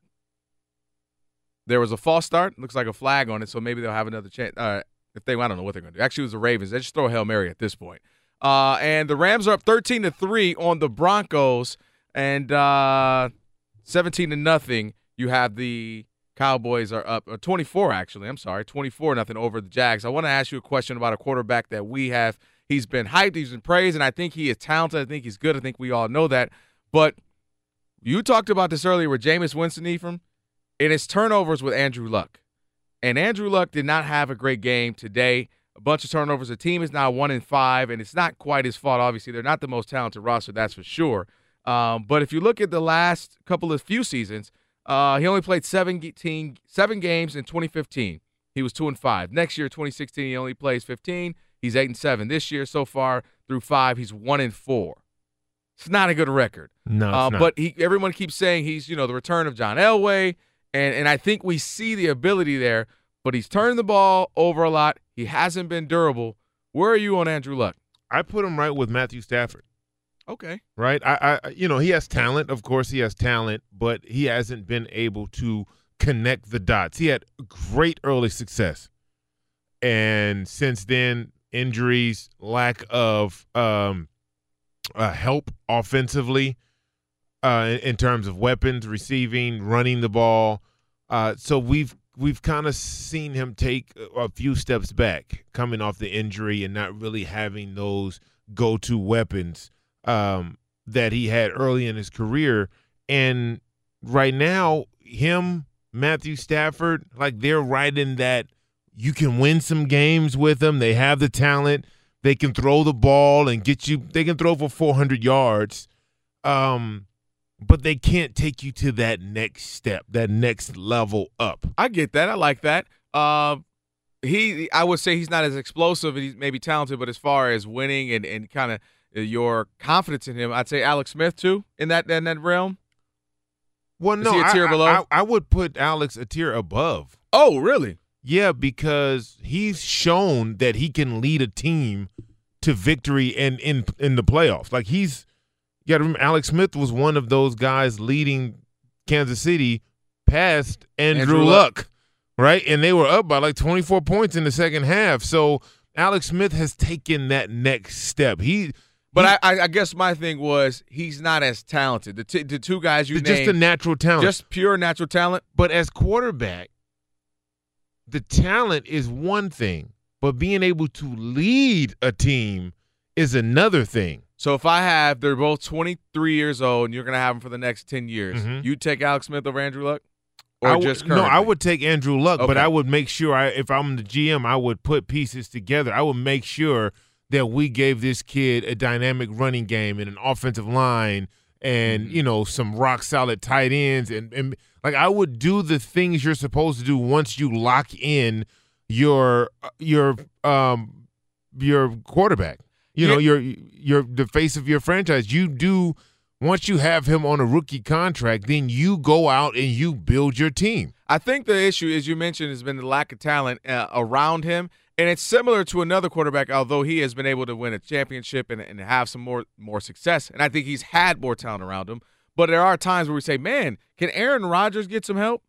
there was a false start. Looks like a flag on it, so maybe they'll have another chance. Uh, if they, I don't know what they're going to do. Actually, it was the Ravens. They just throw a hail mary at this point. Uh, and the Rams are up 13 to three on the Broncos, and uh, 17 to nothing. You have the Cowboys are up, or 24 actually. I'm sorry, 24 nothing over the Jags. I want to ask you a question about a quarterback that we have. He's been hyped, he's been praised, and I think he is talented. I think he's good. I think we all know that. But you talked about this earlier with Jameis Winston, Ephraim, and it's turnovers with Andrew Luck. And Andrew Luck did not have a great game today. A bunch of turnovers. The team is now one in five, and it's not quite his fault. Obviously, they're not the most talented roster, that's for sure. Um, but if you look at the last couple of few seasons, uh, he only played seven, ge- team, seven games in 2015. He was two and five. Next year, 2016, he only plays 15. He's eight and seven. This year, so far through five, he's one and four. It's not a good record. No, it's uh, not. but he, everyone keeps saying he's you know the return of John Elway, and and I think we see the ability there. But he's turned the ball over a lot. He hasn't been durable. Where are you on Andrew Luck? I put him right with Matthew Stafford. Okay. Right. I, I, you know, he has talent. Of course, he has talent, but he hasn't been able to connect the dots. He had great early success, and since then, injuries, lack of um, uh, help offensively, uh, in, terms of weapons, receiving, running the ball. Uh, so we've we've kind of seen him take a few steps back, coming off the injury and not really having those go-to weapons um, that he had early in his career. And right now, him, Matthew Stafford, like they're right in that you can win some games with them. They have the talent. They can throw the ball and get you. They can throw for 400 yards. Um, but they can't take you to that next step, that next level up. I get that. I like that. Uh, he, I would say he's not as explosive and he's maybe talented, but as far as winning and, and kind of your confidence in him, I'd say Alex Smith too in that in that realm. Well, Is no, a tier I, below? I, I would put Alex a tier above. Oh, really? Yeah, because he's shown that he can lead a team to victory and in in the playoffs. Like he's you got to remember, Alex Smith was one of those guys leading Kansas City past Andrew, Andrew Luck, Luck. right? And they were up by like 24 points in the second half. So Alex Smith has taken that next step. He But I, I, I guess my thing was he's not as talented. The, t- the two guys you just a natural talent. just pure natural talent. But as quarterback, the talent is one thing, but being able to lead a team is another thing. So if I have, they're both 23 years old, and you're going to have them for the next 10 years. Mhm. You take Alex Smith over Andrew Luck, or just no, I would take Andrew Luck, but I would make sure I, if I'm the GM, I would put pieces together. I would make sure that we gave this kid a dynamic running game and an offensive line and Mm-hmm. you know some rock solid tight ends and, and like I would do the things you're supposed to do once you lock in your your um your quarterback. You know, Yeah. your your the face of your franchise. You do once you have him on a rookie contract, then you go out and you build your team. I think the issue, as you mentioned, has been the lack of talent uh, around him, and it's similar to another quarterback. Although he has been able to win a championship and, and have some more more success, and I think he's had more talent around him. But there are times where we say, "Man, can Aaron Rodgers get some help?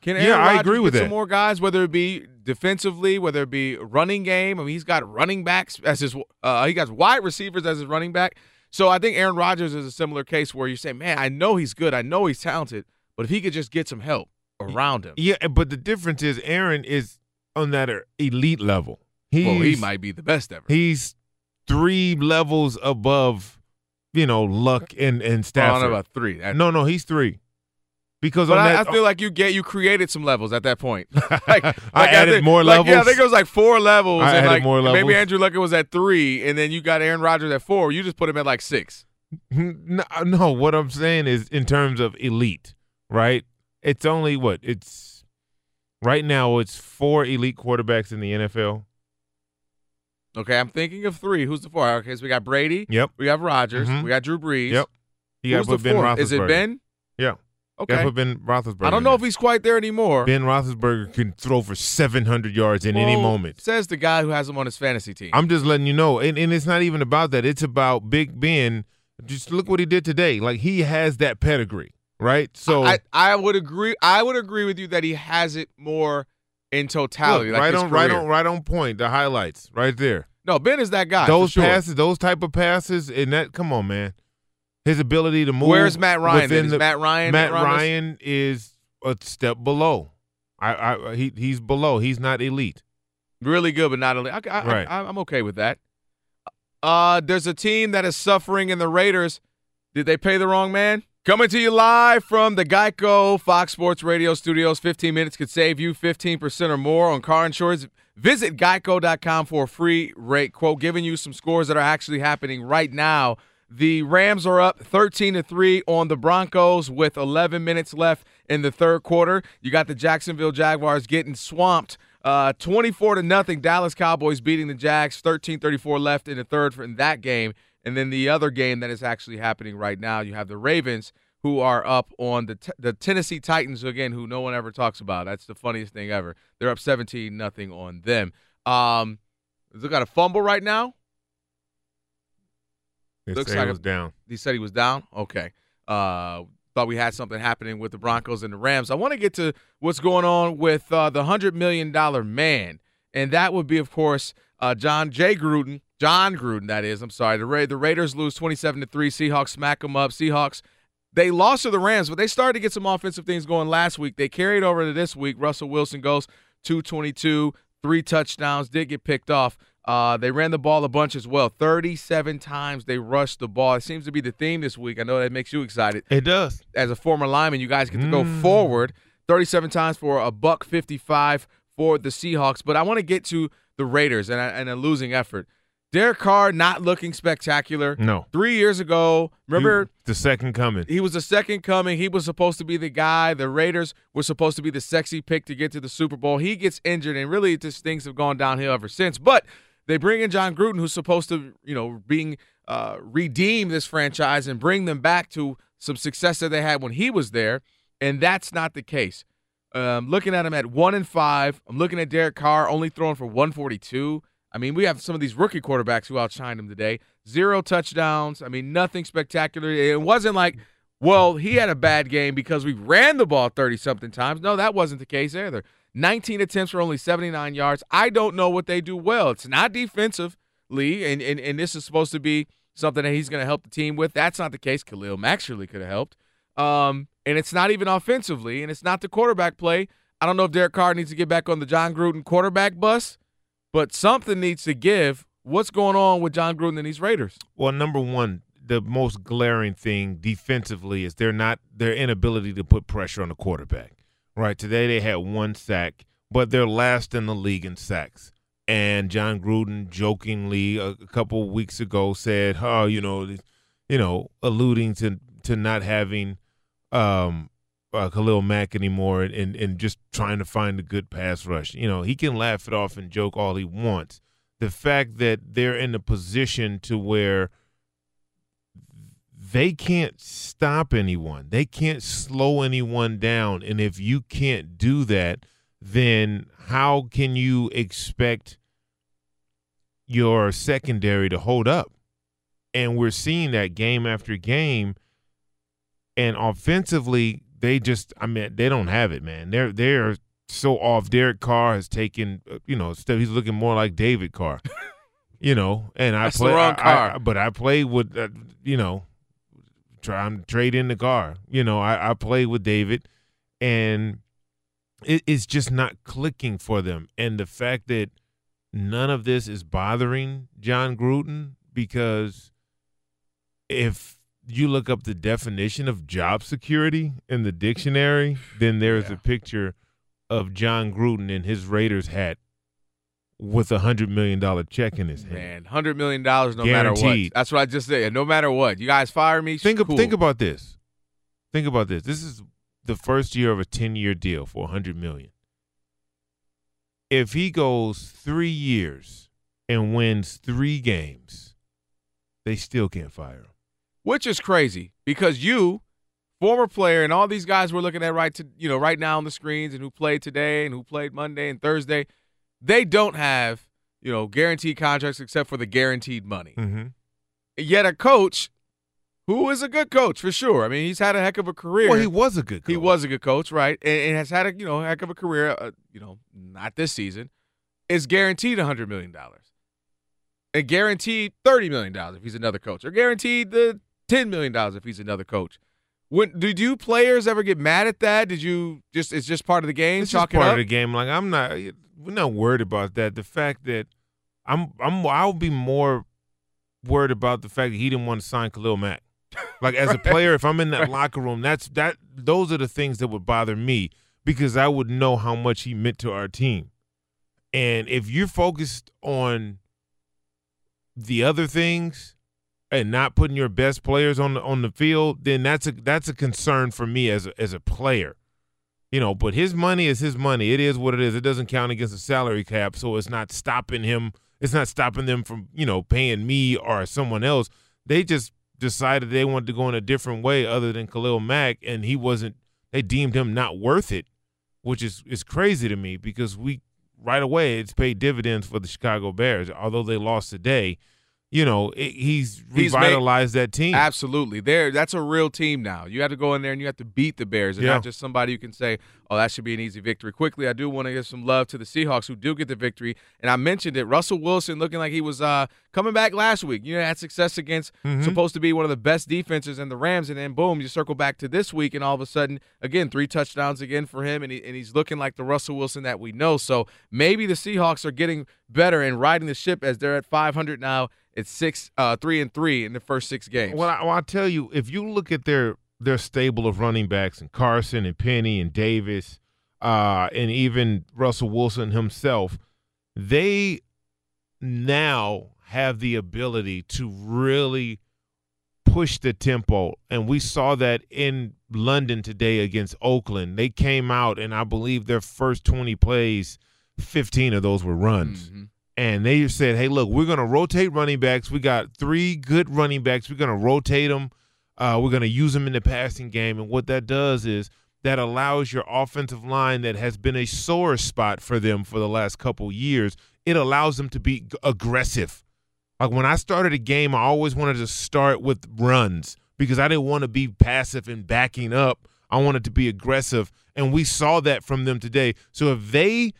Can Aaron Yeah, I agree with get that. some more guys, whether it be defensively, whether it be running game? I mean, he's got running backs as his uh, he got wide receivers as his running back. So I think Aaron Rodgers is a similar case where you say, "Man, I know he's good, I know he's talented, but if he could just get some help around him." Yeah, but the difference is Aaron is on that er, elite level. He's, well, he might be the best ever. He's three levels above, you know, Luck and and I don't Stafford. know about three. That- no, no, he's three. Because But I, that, I feel like you get you created some levels at that point. Like, like I added think- more like, Yeah, I think it was like four levels. I and added like, more Maybe? Andrew Luck was at three, and then you got Aaron Rodgers at four. You just put him at like six. no, no, what I'm saying is in terms of elite, right? It's only what it's right now. It's four elite quarterbacks in the NFL. Okay, I'm thinking of three. Who's the four? Okay, so we got Brady. Yep. We have Rodgers. Mhm. We got Drew Brees. Yep. You got Who's the Ben fourth? Is it Ben? Okay. To put Ben Roethlisberger. I don't know there. if he's quite there anymore. Ben Roethlisberger can throw for 700 yards in any moment. Says the guy who has him on his fantasy team. I'm just letting you know, and, and it's not even about that. It's about Big Ben. Just look what he did today. Like he has that pedigree, right? So I, I would agree. I would agree with you that he has it more in totality. look, like right on, right on, right on point. The highlights, right there. No, Ben is that guy. those sure. passes, those type of passes, and that. Come on, man. His ability to move. Where's Matt Ryan Is the- Matt Ryan Matt? Ryan is a step below. I, I, he, he's below. He's not elite. really good, but not elite. I, I, Right. I, I'm okay with that. Uh, there's a team that is suffering in the Raiders. Did they pay the wrong man? Coming to you live from the Geico Fox Sports Radio studios. 15 minutes could save you 15% or more on car insurance. Visit geico.com for a free rate quote, giving you some scores that are actually happening right now. The Rams are up 13 to 3 on the Broncos with 11 minutes left in the third quarter. You got the Jacksonville Jaguars getting swamped uh, 24 to nothing. Dallas Cowboys beating the Jags. 13-34 left in the third in that game. And then the other game that is actually happening right now, you have the Ravens who are up on the t- the Tennessee Titans again, who no one ever talks about. That's the funniest thing ever. They're up 17 nothing on them. Um, they got a fumble right now. They Looks like it was down. He said he was down. Okay. Uh, thought we had something happening with the Broncos and the Rams. I want to get to what's going on with uh, the hundred million dollar man, and that would be, of course, uh, Jon J. Gruden. Jon Gruden, that is. I'm sorry. The Ra- the Raiders lose 27 to three. Seahawks smack them up. Seahawks. They lost to the Rams, but they started to get some offensive things going last week. They carried over to this week. Russell Wilson goes 222, three touchdowns, did get picked off. Uh, they ran the ball a bunch as well. 37 times they rushed the ball. It seems to be the theme this week. I know that makes you excited. It does. As a former lineman, you guys get to go Mm. forward 37 times for a buck 55 for the Seahawks. But I want to get to the Raiders and a, and a losing effort. Derek Carr not looking spectacular. No. Three years ago, remember He- the second coming. he was the second coming. He was supposed to be the guy. The Raiders were supposed to be the sexy pick to get to the Super Bowl. He gets injured, and really just things have gone downhill ever since. But they bring in Jon Gruden, who's supposed to, you know, being uh, redeem this franchise and bring them back to some success that they had when he was there, and that's not the case. Um, looking at him at one and five, I'm looking at Derek Carr only throwing for 142. I mean, we have some of these rookie quarterbacks who outshined him today. Zero touchdowns. I mean, nothing spectacular. It wasn't like, well, he had a bad game because we ran the ball 30 something times. No, that wasn't the case either. 19 attempts for only 79 yards. I don't know what they do well. It's not defensively, and, and, and this is supposed to be something that he's going to help the team with. That's not the case. Khalil Mack surely could have helped. Um, and it's not even offensively, and it's not the quarterback play. I don't know if Derek Carr needs to get back on the Jon Gruden quarterback bus, but something needs to give. What's going on with Jon Gruden and these Raiders? Well, number one, the most glaring thing defensively is they're not their inability to put pressure on the quarterback. Right today they had one sack, but they're last in the league in sacks. And Jon Gruden jokingly a, a couple weeks ago said, "Oh, you know, you know, alluding to to not having um, uh, Khalil Mack anymore and, and just trying to find a good pass rush. You know, he can laugh it off and joke all he wants. The fact that they're in a position to where they can't stop anyone, they can't slow anyone down. And if you can't do that, then how can you expect your secondary to hold up? And we're seeing that game after game. And offensively, they just I mean they don't have it, man. They're they're so off. Derek Carr has taken uh, you know he's looking more like David Carr, you know. And I That's play, the wrong I-. I- but I play with uh, you know trying to trade in the car. You know, I, I play with David, and it, it's just not clicking for them. And the fact that none of this is bothering Jon Gruden because if you look up the definition of job security in the dictionary, then there's a picture of Jon Gruden in his Raiders hat with a hundred million dollar check in his hand. Man, hundred million dollars, no matter what. That's what I just said. No matter what, you guys fire me. Think cool. think about this. Think about this. This is the first year of a ten year deal for a hundred million. If he goes three years and wins three games, they still can't fire him. which is crazy because you, former player, and all these guys we're looking at right to you know right now on the screens, and who played today and who played Monday and Thursday, they don't have you know guaranteed contracts except for the guaranteed money. Mm-hmm. Yet a coach who is a good coach for sure. I mean, he's had a heck of a career. Well, he was a good. He was a good coach, right? And, and has had a you know heck of a career. Uh, you know, not this season. Is guaranteed a hundred million dollars, and guaranteed thirty million dollars if he's another coach, or guaranteed the ten million dollars if he's another coach. When did you players ever get mad at that? Did you just it's just part of the game? It's just it part up? of the game. Like I'm not, we're not worried about that. The fact that I'm, I'm, I'll be more worried about the fact that he didn't want to sign Khalil Mack. Like as a player, if I'm in that Right. locker room, that's that. Those are the things that would bother me because I would know how much he meant to our team. And if you're focused on the other things and not putting your best players on the on the field, then that's a that's a concern for me as a, as a player. You know, but his money is his money. It is what it is. It doesn't count against the salary cap, so it's not stopping him. It's not stopping them from you know paying me or someone else. They just decided they wanted to go in a different way other than Khalil Mack, and he wasn't. They deemed him not worth it, which is is crazy to me because we right away it's paid dividends for the Chicago Bears. Although they lost today, you know it, he's He's made- revitalized that team. Absolutely. There that's a real team now. You have to go in there and you have to beat the Bears and Yeah. not just somebody you can say, "Oh, that should be an easy victory." Quickly, I do want to give some love to the Seahawks who do get the victory. And I mentioned it, Russell Wilson looking like he was uh, coming back last week. You know, had success against Mhm. supposed to be one of the best defenses in the Rams and then boom, you circle back to this week and all of a sudden, again, three touchdowns again for him and he, and he's looking like the Russell Wilson that we know. So, maybe the Seahawks are getting better and riding the ship as they're at 500 now. It's 6 uh 3 and 3 in the first 6 games. Well, I, well, I'll tell you, if you look at their their stable of running backs and Carson and Penny and Davis, uh, and even Russell Wilson himself, they now have the ability to really push the tempo. And we saw that in London today against Oakland. They came out, and I believe their first 20 plays, 15 of those were runs. And they said, hey, look, we're going to rotate running backs. We got three good running backs. We're going to rotate them. Uh, we're going to use them in the passing game. And what that does is that allows your offensive line that has been a sore spot for them for the last couple years. it allows them to be aggressive. Like when I started a game, I always wanted to start with runs because I didn't want to be passive and backing up. I wanted to be aggressive, and we saw that from them today. So if they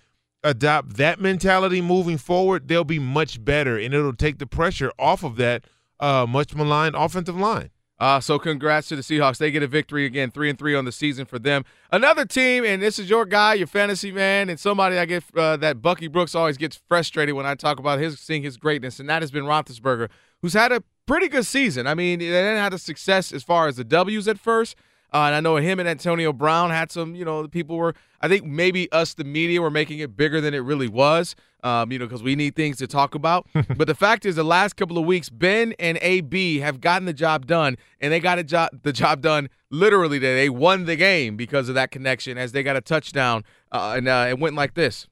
adopt that mentality moving forward, they'll be much better, and it'll take the pressure off of that uh, much maligned offensive line. Uh, so congrats to the Seahawks. They get a victory again, three and three on the season for them. Another team, and this is your guy, your fantasy man, and somebody I get uh, that Bucky Brooks always gets frustrated when I talk about his seeing his greatness, and that has been Roethlisberger, who's had a pretty good season. I mean, they didn't have the success as far as the W's at first. Uh, and I know him and Antonio Brown had some, you know, the people were, I think maybe us, the media, were making it bigger than it really was, um, you know, because we need things to talk about. but the fact is, the last couple of weeks, Ben and AB have gotten the job done, and they got a job, the job done literally today. They won the game because of that connection as they got a touchdown, uh, and uh, it went like this.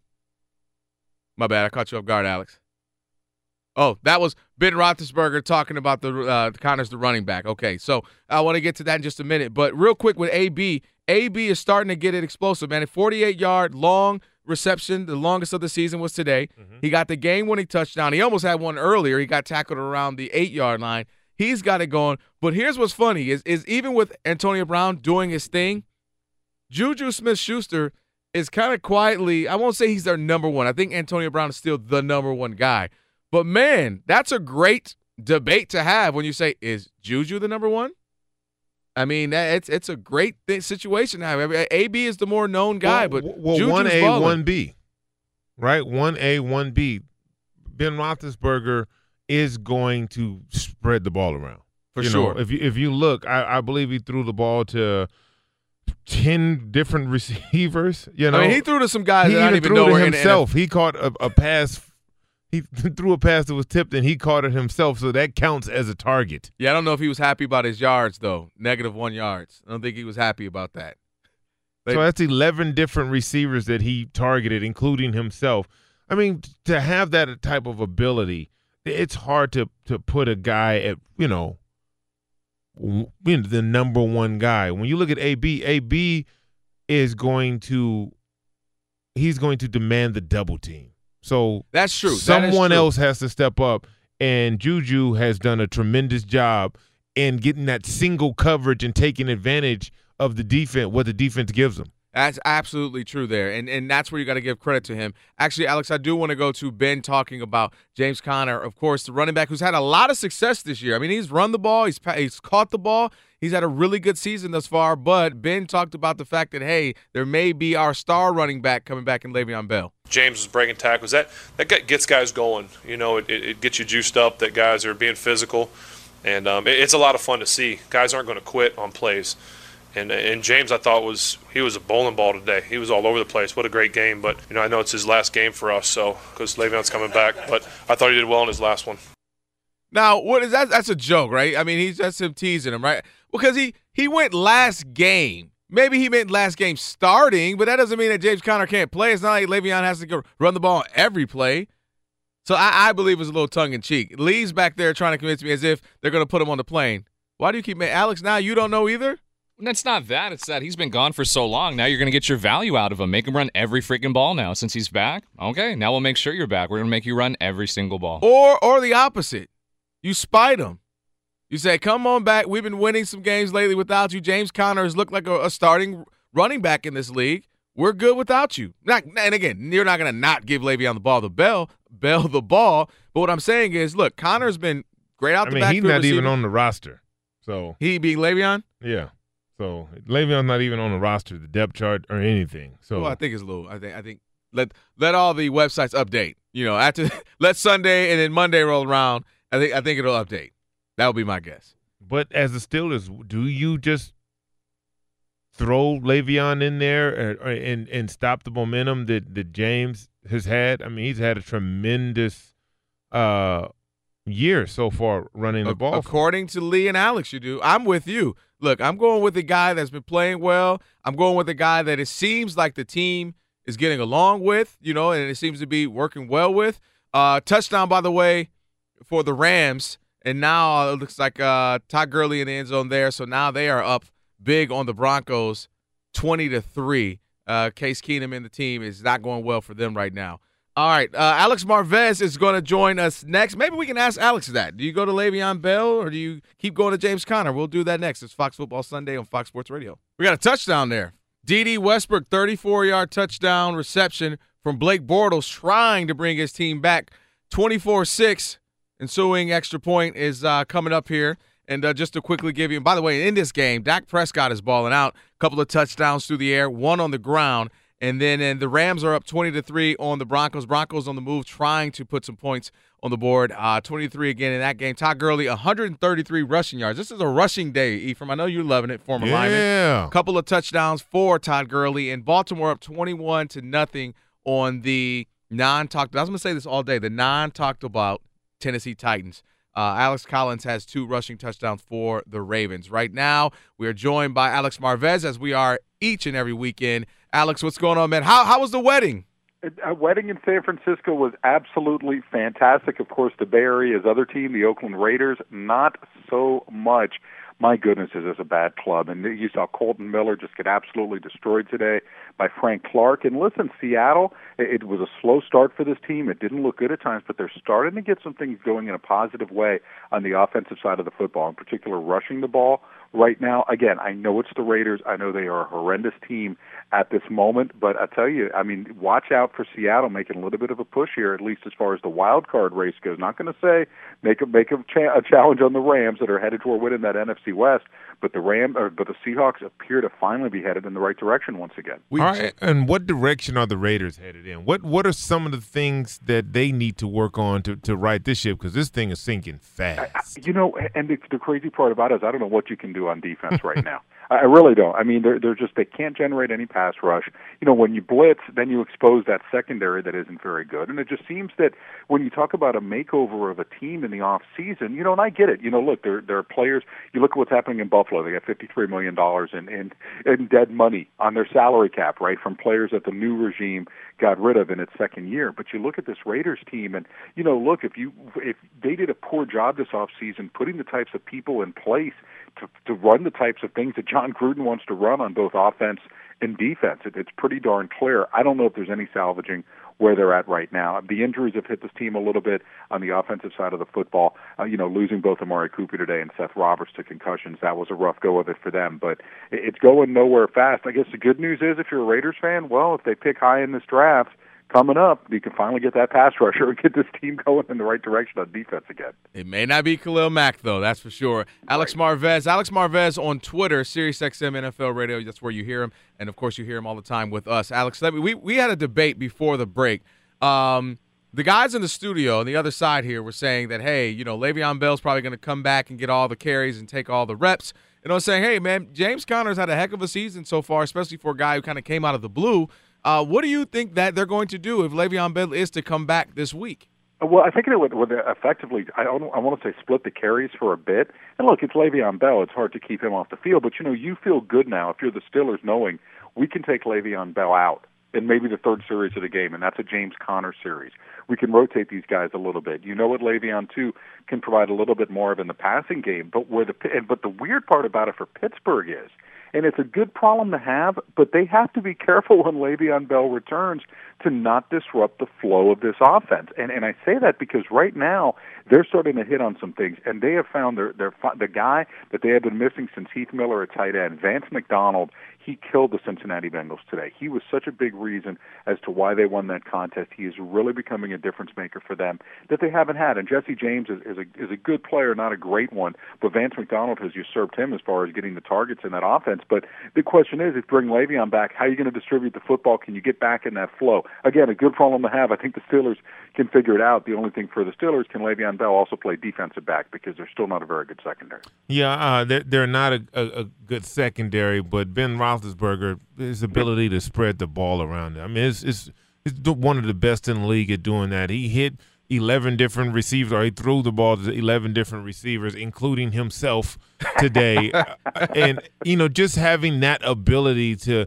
My bad, I caught you off guard, Alex. Oh, that was Ben Roethlisberger talking about the uh, Connors, the running back. Okay, so I want to get to that in just a minute, but real quick with AB, AB is starting to get it explosive, man. A 48 yard long reception, the longest of the season was today. Mm-hmm. He got the game winning touchdown. He almost had one earlier. He got tackled around the eight yard line. He's got it going. But here's what's funny is is even with Antonio Brown doing his thing, Juju Smith Schuster is kind of quietly, I won't say he's their number one. I think Antonio Brown is still the number one guy. But man, that's a great debate to have when you say, is Juju the number one? I mean, that, it's it's a great th- situation to have. I mean, AB is the more known guy, well, but well, Juju's one A, one B, right? One A, one B. Ben Roethlisberger is going to spread the ball around For You sure. Know, if you if you look, I, I believe he threw the ball to ten different receivers. You know, I mean, he threw to some guys he that I don't even even threw know to were in himself. he caught a, a pass. He threw a pass that was tipped, and he caught it himself. So that counts as a target. Yeah, I don't know if he was happy about his yards though. Negative one yards. I don't think he was happy about that. They- so that's 11 different receivers that he targeted, including himself. I mean, to have that type of ability, it's hard to to put a guy at you know, w- you know, the number one guy. When you look at AB, AB is going to he's going to demand the double team. So That's true. That Someone true. else has to step up, and Juju has done a tremendous job in getting that single coverage and taking advantage of the defense, what the defense gives them. That's absolutely true there. And and that's where you got to give credit to him. Actually, Alex, I do want to go to Ben talking about James Conner, of course, the running back who's had a lot of success this year. I mean, he's run the ball, he's he's caught the ball. He's had a really good season thus far, but Ben talked about the fact that hey, there may be our star running back coming back in Le'Veon Bell. James is breaking tackles. That that gets guys going. You know, it, it, it gets you juiced up. That guys are being physical, and um, it- it's a lot of fun to see. Guys aren't going to quit on plays. And and James, I thought was he was a bowling ball today. He was all over the place. What a great game! But you know, I know it's his last game for us, so because Le'Veon's coming back. But I thought he did well in his last one. Now, what is that? That's a joke, right? I mean, he's just him teasing him, right? Because he he went last game. Maybe he meant last game starting, but that doesn't mean that James Conner can't play. It's not like Le'Veon has to go run the ball every play. So I, I believe it's a little tongue in cheek. Lee's back there trying to convince me as if they're going to put him on the plane. Why do you keep Alex? Now you don't know either. It's not that. It's that he's been gone for so long. Now you're going to get your value out of him. Make him run every freaking ball now since he's back. Okay, now we'll make sure you're back. We're going to make you run every single ball. Or or the opposite. You spite him. You say, "Come on back. We've been winning some games lately without you. James Conner has looked like a, a starting running back in this league. We're good without you." Not, and again, you're not going to not give Le'Veon the ball, the bell, bell the ball. But what I'm saying is, look, Conner's been great out I the mean, backfield. he's not even on the roster. So he being Le'Veon. yeah. So Le'Veon's not even on the roster, the depth chart, or anything. So well, I think it's a little. I think I think let let all the websites update. You know, after let Sunday and then Monday roll around. I think I think it'll update. That would be my guess. But as the Steelers, do you just throw Le'Veon in there and and stop the momentum that that James has had? I mean, he's had a tremendous uh year so far running the Ac- ball. According to Lee and Alex, you do. I'm with you. Look, I'm going with a guy that's been playing well. I'm going with a guy that it seems like the team is getting along with, you know, and it seems to be working well with. Uh, touchdown, by the way, for the Rams. And now it looks like uh, Todd Gurley in the end zone there. So now they are up big on the Broncos, 20 to 3. Uh, Case Keenum and the team is not going well for them right now. All right. Uh, Alex Marvez is going to join us next. Maybe we can ask Alex that. Do you go to Le'Veon Bell or do you keep going to James Conner? We'll do that next. It's Fox Football Sunday on Fox Sports Radio. We got a touchdown there. Dede Westbrook, 34 yard touchdown reception from Blake Bortles, trying to bring his team back 24 6. Ensuing extra point is uh, coming up here. And uh, just to quickly give you, and by the way, in this game, Dak Prescott is balling out. A couple of touchdowns through the air, one on the ground. And then and the Rams are up 20 to 3 on the Broncos. Broncos on the move, trying to put some points on the board. Uh, 23 again in that game. Todd Gurley, 133 rushing yards. This is a rushing day, Ephraim. I know you're loving it, former lineman. Yeah. lineman. couple of touchdowns for Todd Gurley. And Baltimore up 21 to nothing on the non talked I was going to say this all day, the non talked about Tennessee Titans. Uh, Alex Collins has two rushing touchdowns for the Ravens. Right now, we are joined by Alex Marvez as we are each and every weekend. Alex, what's going on, man? How how was the wedding? A wedding in San Francisco was absolutely fantastic. Of course, the Bay Area's other team, the Oakland Raiders, not so much. My goodness, is this a bad club? And you saw Kolton Miller just get absolutely destroyed today by Frank Clark. And listen, Seattle, it was a slow start for this team. It didn't look good at times, but they're starting to get some things going in a positive way on the offensive side of the football, in particular rushing the ball right now. Again, I know it's the Raiders. I know they are a horrendous team at this moment, but I tell you, I mean, watch out for Seattle making a little bit of a push here, at least as far as the wild card race goes. Not going to say make a make a, cha- a challenge on the Rams that are headed toward winning that NFC West, but the Ram, or, but the Seahawks appear to finally be headed in the right direction once again. All right, and what direction are the Raiders headed in? What What are some of the things that they need to work on to, to right this ship? Because this thing is sinking fast. You know, and the, the crazy part about it is I don't know what you can do on defense right now. I really don't. I mean, they're they're just they can't generate any pass rush. You know, when you blitz, then you expose that secondary that isn't very good. And it just seems that when you talk about a makeover of a team in the off season, you know, and I get it. You know, look, there there are players. You look at what's happening in Buffalo. They got fifty three million dollars in, in in dead money on their salary cap, right, from players that the new regime got rid of in its second year. But you look at this Raiders team, and you know, look if you if they did a poor job this off season putting the types of people in place to to run the types of things that Jon Gruden wants to run on both offense and defense. It, it's pretty darn clear. I don't know if there's any salvaging where they're at right now. The injuries have hit this team a little bit on the offensive side of the football. Uh, you know, losing both Amari Cooper today and Seth Roberts to concussions, that was a rough go of it for them. But it's going nowhere fast. I guess the good news is if you're a Raiders fan, well, if they pick high in this draft, coming up, you can finally get that pass rusher and get this team going in the right direction on defense again. It may not be Khalil Mack, though, that's for sure. Alex Marvez. Alex Marvez on Twitter, SiriusXM NFL Radio. That's where you hear him. And, of course, you hear him all the time with us. Alex, let me, we, we had a debate before the break. Um, the guys in the studio on the other side here were saying that, hey, you know, Le'Veon Bell's probably going to come back and get all the carries and take all the reps. And I was saying, hey, man, James Conner's had a heck of a season so far, especially for a guy who kind of came out of the blue. Uh, what do you think that they're going to do if Le'Veon Bell is to come back this week? Well, I think it would, would effectively. I, I want to say split the carries for a bit. And look, it's Le'Veon Bell. It's hard to keep him off the field, but you know, you feel good now if you're the Steelers, knowing we can take Le'Veon Bell out in maybe the third series of the game, and that's a James Conner series. We can rotate these guys a little bit. You know what Le'Veon too can provide a little bit more of in the passing game, but where the but the weird part about it for Pittsburgh is and it's a good problem to have, but they have to be careful when Le'Veon Bell returns to not disrupt the flow of this offense. And and I say that because right now they're starting to hit on some things, and they have found their their the guy that they have been missing since Heath Miller at tight end, Vance McDonald. He killed the Cincinnati Bengals today. He was such a big reason as to why they won that contest. He is really becoming a difference maker for them that they haven't had. And Jesse James is, is a is a good player, not a great one, but Vance McDonald has usurped him as far as getting the targets in that offense. But the question is, if bring Le'Veon back, how are you going to distribute the football? Can you get back in that flow? Again, a good problem to have. I think the Steelers can figure it out. The only thing for the Steelers, can Le'Veon Bell also play defensive back because they're still not a very good secondary. Yeah, uh, they're, they're not a, a, a good secondary, but Ben Roethlisberger, his ability to spread the ball around. I mean, it's, it's, it's one of the best in the league at doing that. He hit 11 different receivers, or he threw the ball to 11 different receivers, including himself today. And, you know, just having that ability to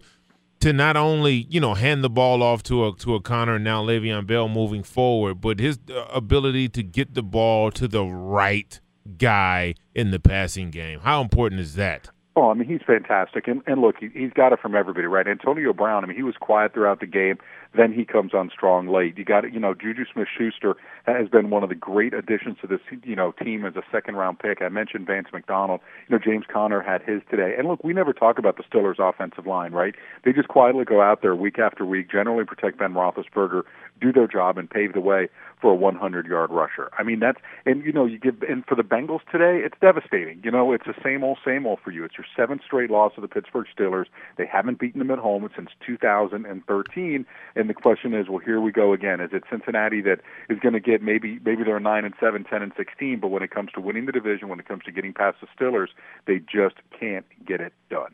to not only you know hand the ball off to a to a Conner and now Le'Veon Bell moving forward, but his uh, ability to get the ball to the right guy in the passing game. How important is that? Oh, I mean, he's fantastic, and and look, he, he's got it from everybody, right? Antonio Brown. I mean, he was quiet throughout the game. then he comes on strong late. You got it, you know Juju Smith-Schuster has been one of the great additions to this you know team as a second round pick. I mentioned Vance McDonald. You know James Conner had his today. And look, we never talk about the Steelers' offensive line, right? They just quietly go out there week after week, generally protect Ben Roethlisberger, do their job, and pave the way for a 100 yard rusher. I mean, that's, and you know, you give, and for the Bengals today, it's devastating. You know, it's the same old, same old for you. It's your seventh straight loss to the Pittsburgh Steelers. They haven't beaten them at home since 2013. And the question is, well, here we go again. Is it Cincinnati that is going to get maybe, maybe they're 9 and 7, 10 and 16, but when it comes to winning the division, when it comes to getting past the Steelers, they just can't get it done.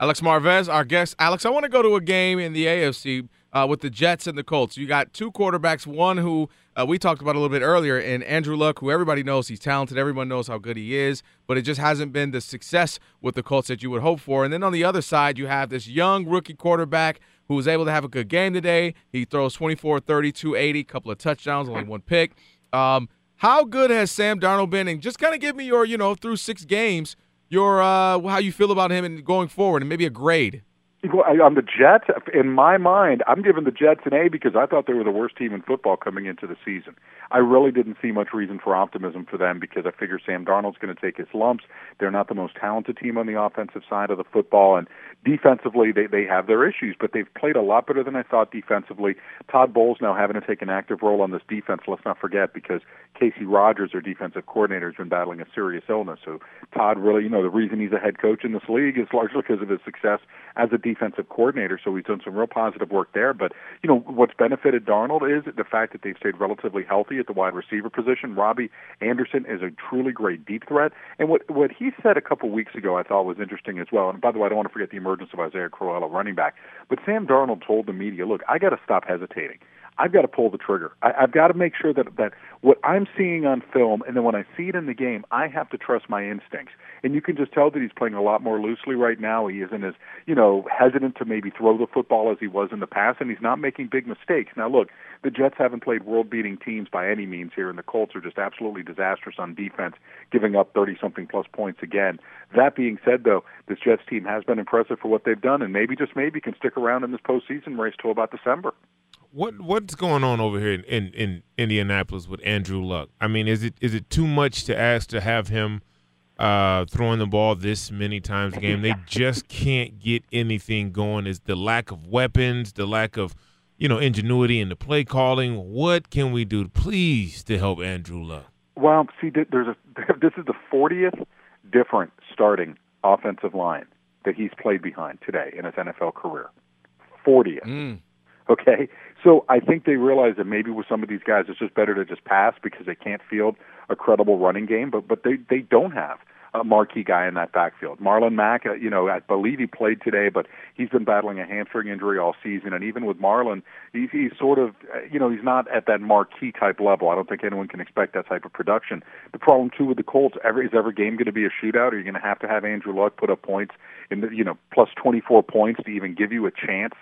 Alex Marvez, our guest. Alex, I want to go to a game in the AFC uh, with the Jets and the Colts. You got two quarterbacks, one who uh, we talked about a little bit earlier, and Andrew Luck, who everybody knows he's talented, everyone knows how good he is, but it just hasn't been the success with the Colts that you would hope for. And then on the other side, you have this young rookie quarterback who was able to have a good game today. He throws 24, 30, 280, couple of touchdowns, only one pick. Um, how good has Sam Darnold been? And just kind of give me your, you know, through six games, your uh, how you feel about him and going forward, and maybe a grade. Well on the Jets, in my mind, I'm giving the Jets an A because I thought they were the worst team in football coming into the season. I really didn't see much reason for optimism for them because I figure Sam Darnold's going to take his lumps. They're not the most talented team on the offensive side of the football, and defensively they they have their issues, but they've played a lot better than I thought defensively. Todd Bowles now having to take an active role on this defense. Let's not forget because Kacy Rodgers, their defensive coordinator, has been battling a serious illness. So Todd really, you know, the reason he's a head coach in this league is largely because of his success as a defensive coordinator. So he's done some real positive work there. But you know what's benefited Darnold is the fact that they've stayed relatively healthy at the wide receiver position. Robbie Anderson is a truly great deep threat. And what what he said a couple weeks ago, I thought was interesting as well. And by the way, I don't want to forget the emergence of Isaiah Crowell, a running back. But Sam Darnold told the media, "Look, I got to stop hesitating." I've got to pull the trigger. I, I've got to make sure that that what I'm seeing on film, and then when I see it in the game, I have to trust my instincts. And you can just tell that he's playing a lot more loosely right now. He isn't as you know hesitant to maybe throw the football as he was in the past, and he's not making big mistakes. Now, look, the Jets haven't played world-beating teams by any means here, and the Colts are just absolutely disastrous on defense, giving up 30-something plus points again. That being said, though, this Jets team has been impressive for what they've done, and maybe just maybe can stick around in this postseason race till about December what what's going on over here in, in, in, Indianapolis with Andrew Luck? I mean, is it is it too much to ask to have him uh, throwing the ball this many times a game? They just can't get anything going. Is the lack of weapons, the lack of you know ingenuity in the play calling? What can we do, please, to help Andrew Luck? Well, see, there's a this is the 40th different starting offensive line that he's played behind today in his NFL career. 40th. Mm. Okay, so I think they realize that maybe with some of these guys, it's just better to just pass because they can't field a credible running game. But but they they don't have a marquee guy in that backfield. Marlon Mack, uh, you know, I believe he played today, but he's been battling a hamstring injury all season. And even with Marlon, he's, he's sort of, uh, you know, he's not at that marquee type level. I don't think anyone can expect that type of production. The problem too with the Colts, every, is every game going to be a shootout? Are you going to have to have Andrew Luck put up points in the, you know, plus 24 points to even give you a chance?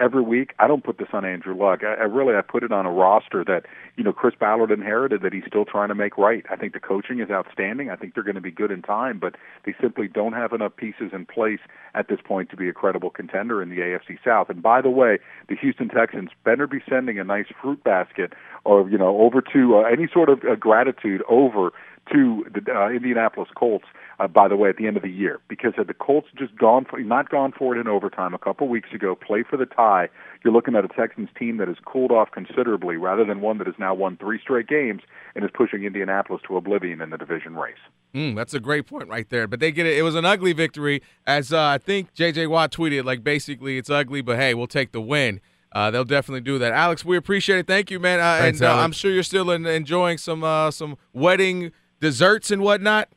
Every week. I don't put this on Andrew Luck. I, I really I put it on a roster that you know Chris Ballard inherited that he's still trying to make right. I think the coaching is outstanding. I think they're going to be good in time, but they simply don't have enough pieces in place at this point to be a credible contender in the AFC South. And by the way, the Houston Texans better be sending a nice fruit basket or you know over to uh, any sort of uh, gratitude over to the uh, Indianapolis Colts. Uh, by the way, at the end of the year, because had the Colts just gone for, not gone for it in overtime a couple weeks ago, play for the tie, you're looking at a Texans team that has cooled off considerably, rather than one that has now won three straight games and is pushing Indianapolis to oblivion in the division race. Mm, that's a great point right there. But they get it. It was an ugly victory, as uh, I think J.J. Watt tweeted. Like basically, it's ugly, but hey, we'll take the win. Uh, they'll definitely do that. Alex, we appreciate it. Thank you, man. Uh, Thanks, and uh, I'm sure you're still in, enjoying some uh, some wedding desserts and whatnot?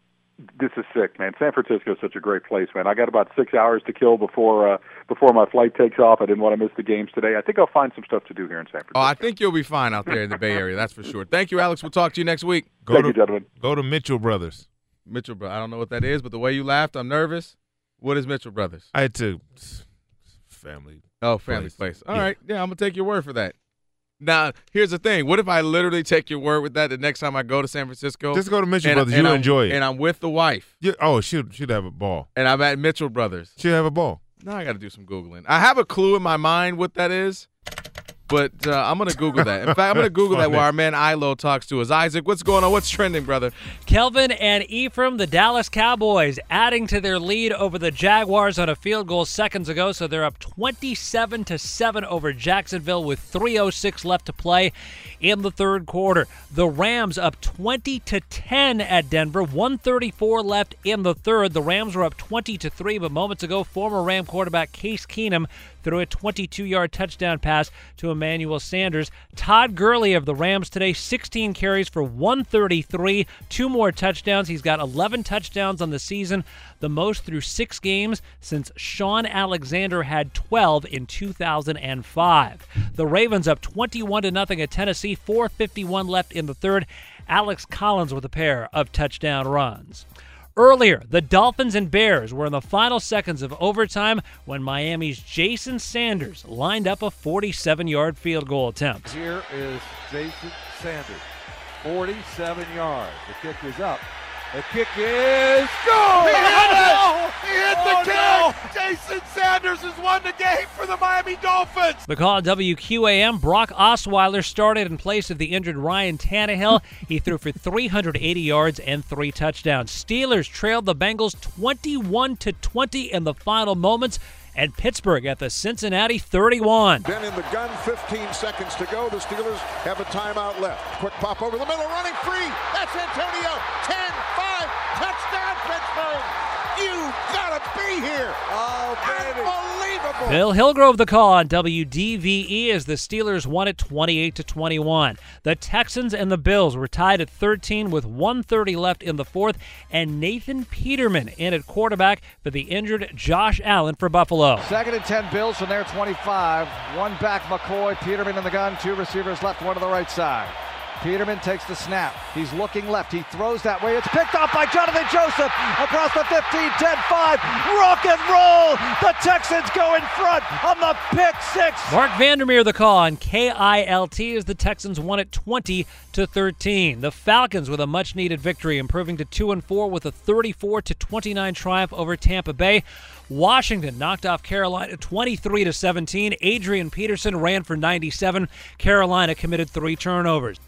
This is sick, man. San Francisco is such a great place, man. I got about six hours to kill before uh, before my flight takes off. I didn't want to miss the games today. I think I'll find some stuff to do here in San Francisco. Oh, I think you'll be fine out there in the Bay Area. That's for sure. Thank you, Alex. We'll talk to you next week. Go Thank to, you, gentlemen. Go to Mitchell Brothers. Mitchell Brothers. I don't know what that is, but the way you laughed, I'm nervous. What is Mitchell Brothers? I had to family. Oh, family place. place. All Yeah. right. yeah, I'm gonna take your word for that. Now, here's the thing. What if I literally take your word with that the next time I go to San Francisco? Just go to Mitchell and- Brothers. and I'm- enjoy it. And I'm with the wife. Yeah, oh, she'd she'd have a ball. And I'm at Mitchell Brothers. She'd have a ball. Now I got to do some googling. I have a clue in my mind what that is. But uh, I'm gonna Google that. In fact, I'm gonna Google that while our man Ilo talks to us. Isaac, what's going on? What's trending, brother? Kelvin and Ephraim, the Dallas Cowboys, adding to their lead over the Jaguars on a field goal seconds ago, so they're up 27 to seven over Jacksonville with 3:06 left to play in the third quarter. The Rams up 20 to 10 at Denver, 134 left in the third. The Rams were up 20 to three, but moments ago, former Ram quarterback Case Keenum threw a 22-yard touchdown pass to Emmanuel Sanders. Todd Gurley of the Rams today, 16 carries for 133, two more touchdowns. He's got 11 touchdowns on the season, the most through six games since Shaun Alexander had 12 in 2005. The Ravens up 21 to nothing at Tennessee, 4:51 left in the third. Alex Collins with a pair of touchdown runs. Earlier, the Dolphins and Bears were in the final seconds of overtime when Miami's Jason Sanders lined up a 47 yard field goal attempt. Here is Jason Sanders, 47 yards. The kick is up. The kick is go! He hit it! He hit Oh, the no! kick! Jason Sanders has won the game for the Miami Dolphins! The call at WQAM, Brock Osweiler started in place of the injured Ryan Tannehill. he threw for 380 yards and three touchdowns. Steelers trailed the Bengals 21 to 20 in the final moments, and Pittsburgh at the Cincinnati 31. Then in the gun, 15 seconds to go. The Steelers have a timeout left. Quick pop over the middle, running free. That's Antonio. 10, Bill Hillgrove the call on WDVE as the Steelers won it 28 to 21. The Texans and the Bills were tied at 13 with 130 left in the fourth, and Nathan Peterman in at quarterback for the injured Josh Allen for Buffalo. Second and 10 Bills from their 25. One back McCoy, Peterman in the gun, two receivers left, one to the right side. Peterman takes the snap. He's looking left. He throws that way. It's picked up by Johnathan Joseph across the 15, 10, 5. Rock and roll. The Texans go in front on the pick six. Marc Vandermeer the call on KILT as the Texans won it 20 to 13. The Falcons with a much needed victory improving to 2 and 4 with a 34 to 29 triumph over Tampa Bay. Washington knocked off Carolina 23 to 17. Adrian Peterson ran for 97. Carolina committed 3 turnovers.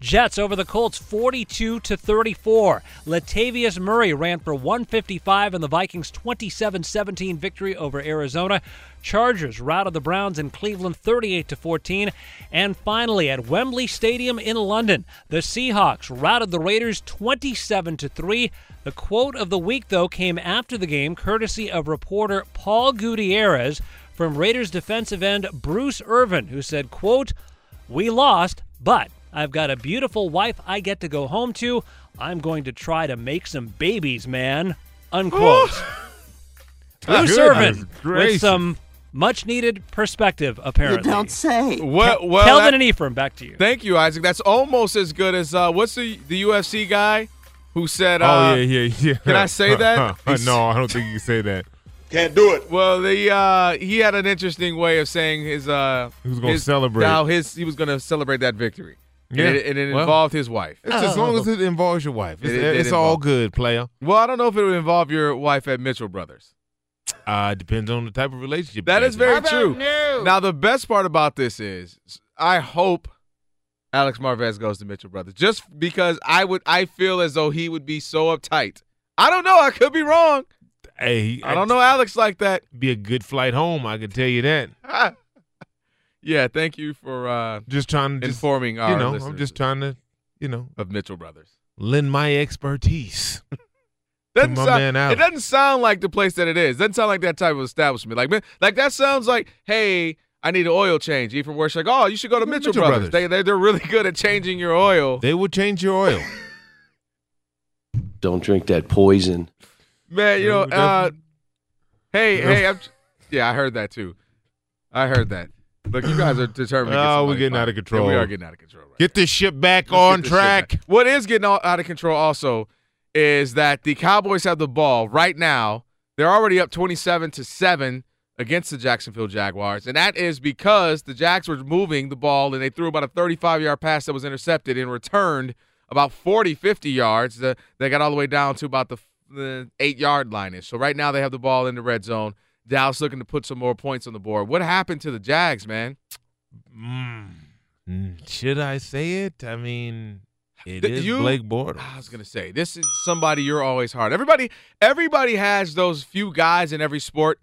Jets over the Colts 42 to 34. Latavius Murray ran for 155 in the Vikings 27-17 victory over Arizona. Chargers routed the Browns in Cleveland 38 to 14. And finally at Wembley Stadium in London, the Seahawks routed the Raiders 27 to 3. The quote of the week though came after the game courtesy of reporter Paul Gutierrez from Raiders defensive end Bruce Irvin who said, "Quote, we lost, but I've got a beautiful wife I get to go home to. I'm going to try to make some babies, man. Unquote. Bruce Goodness Irvin with some much needed perspective, apparently. don't say. Well, well, Kelvin that- and Ephraim, back to you. Thank you, Isaac. That's almost as good as uh, what's the the UFC guy who said? Uh, oh yeah, yeah, yeah. Can I say that? No, I don't think you can say that. Can't do it. Well, the uh, he had an interesting way of saying his uh, He was gonna celebrate. How his he was going to celebrate that victory. Yeah, and it, and it well, involved his wife. It's as long as it involves your wife. It's, It- it it's all good, player. Well, I don't know if it would involve your wife at Mitchell Brothers. Uh, depends on the type of relationship. That you is have. very true. Now, the best part about this is, I hope Alex Marvez goes to Mitchell Brothers, just because I would, I feel as though he would be so uptight. I don't know. I could be wrong. Hey, I don't know Alex like that. Be a good flight home. I can tell you that. Yeah, thank you for uh, just trying to just, informing our You know, I'm just trying to, you know, of Mitchell Brothers. lend my expertise. Doesn't my sound, man it doesn't sound like the place that it is. Doesn't sound like that type of establishment. Like, man, like that sounds like, hey, I need an oil change. Even worse, like, oh, you should go to Mitchell, Mitchell Brothers. Brothers. They, they they're really good at changing your oil. They will change your oil. Don't drink that poison. Man, you know, uh, hey, hey, I'm, yeah, I heard that too. I heard that. Look, you guys are determined. To get Oh, we're getting fired. out of Yeah, control. we are getting out of control. Right? Get this ship back Let's on get this shit track. back. What is getting all out of control also is that the Cowboys have the ball right now. They're already up 27 to 7 against the Jacksonville Jaguars. And that is because the Jags were moving the ball and they threw about a 35 yard pass that was intercepted and returned about 40, 50 yards. The, they got all the way down to about the, the eight yard line. So right now they have the ball in the red zone. Dallas looking to put some more points on the board. What happened to the Jags, man? Mm, should I say it? I mean, it Th- is you- Blake Bortles. I was gonna say this is somebody you're always hard. Everybody, everybody has those few guys in every sport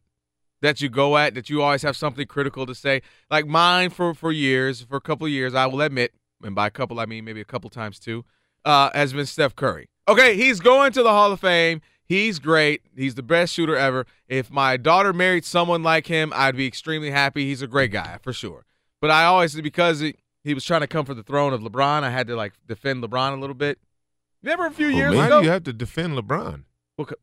that you go at that you always have something critical to say. Like mine for for years, for a couple of years, I will admit, and by a couple I mean maybe a couple times too, uh, has been Steph Curry. Okay, he's going to the Hall of Fame. He's great. He's the best shooter ever. If my daughter married someone like him, I'd be extremely happy. He's a great guy for sure. But I always because he, he was trying to come for the throne of LeBron, I had to like defend LeBron a little bit. Remember a few Well, years maybe ago? you have to defend LeBron. Well, 'cause-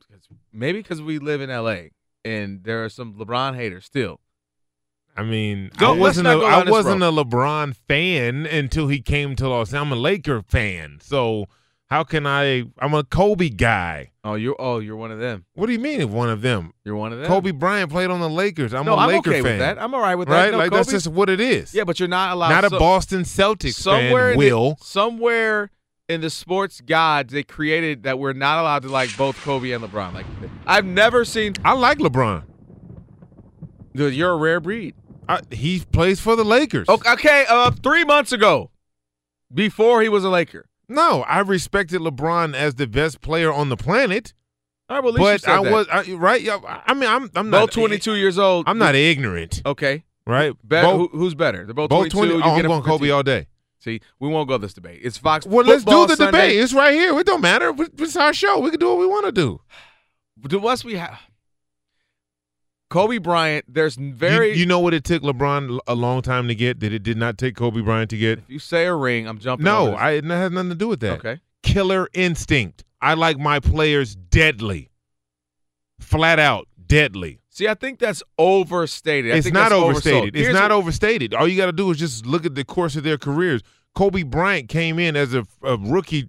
maybe because we live in L.A. and there are some LeBron haters still. I mean, Don't- I wasn't a, go I wasn't road. a LeBron fan until he came to Los. Angeles. I'm a Laker fan, so how can I? I'm a Kobe guy. Oh, you're oh you're one of them. What do you mean? One of them? You're one of them. Kobe Bryant played on the Lakers. I'm no, a I'm Laker okay fan. with that. I'm all right with that. right? No, like that's just what it is. Yeah, but you're not allowed. Not a so- Boston Celtics somewhere fan. in the- Will somewhere in the sports gods they created that we're not allowed to like both Kobe and LeBron. Like I've never seen. I like LeBron. Dude, you're a rare breed. I, he plays for the Lakers. Okay, okay, uh, three months ago, before he was a Laker. No, I respected LeBron as the best player on the planet. All right, well, at least you but I that. was I, right. I mean, I'm I'm both not 22 years old. I'm not ignorant. Okay, Right? Bet, Both- who, who's better? They're both, both 22. 20. you Oh, I'm going Kobe 15. all day. See, we won't go this debate. It's Fox. Well, let's do the Sunday. debate. It's right here. It don't matter. It's our show. We can do what we want to do. Do once we have Kobe Bryant, there's very. You, you know what it took LeBron a long time to get that it did not take Kobe Bryant to get. if you say a ring, I'm jumping. No. I it has nothing to do with that. Okay. Killer instinct. I like my players deadly. Flat out deadly. See, I think that's overstated. I it's not overstated. It's not overstated. All you got to do is just look at the course of their careers. Kobe Bryant came in as a, a rookie.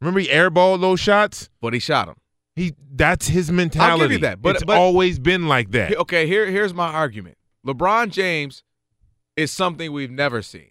Remember he airballed those shots? But he shot him. He that's his mentality. I'll give you that, but- it's but- always been like that. Okay, here here's my argument. LeBron James is something we've never seen.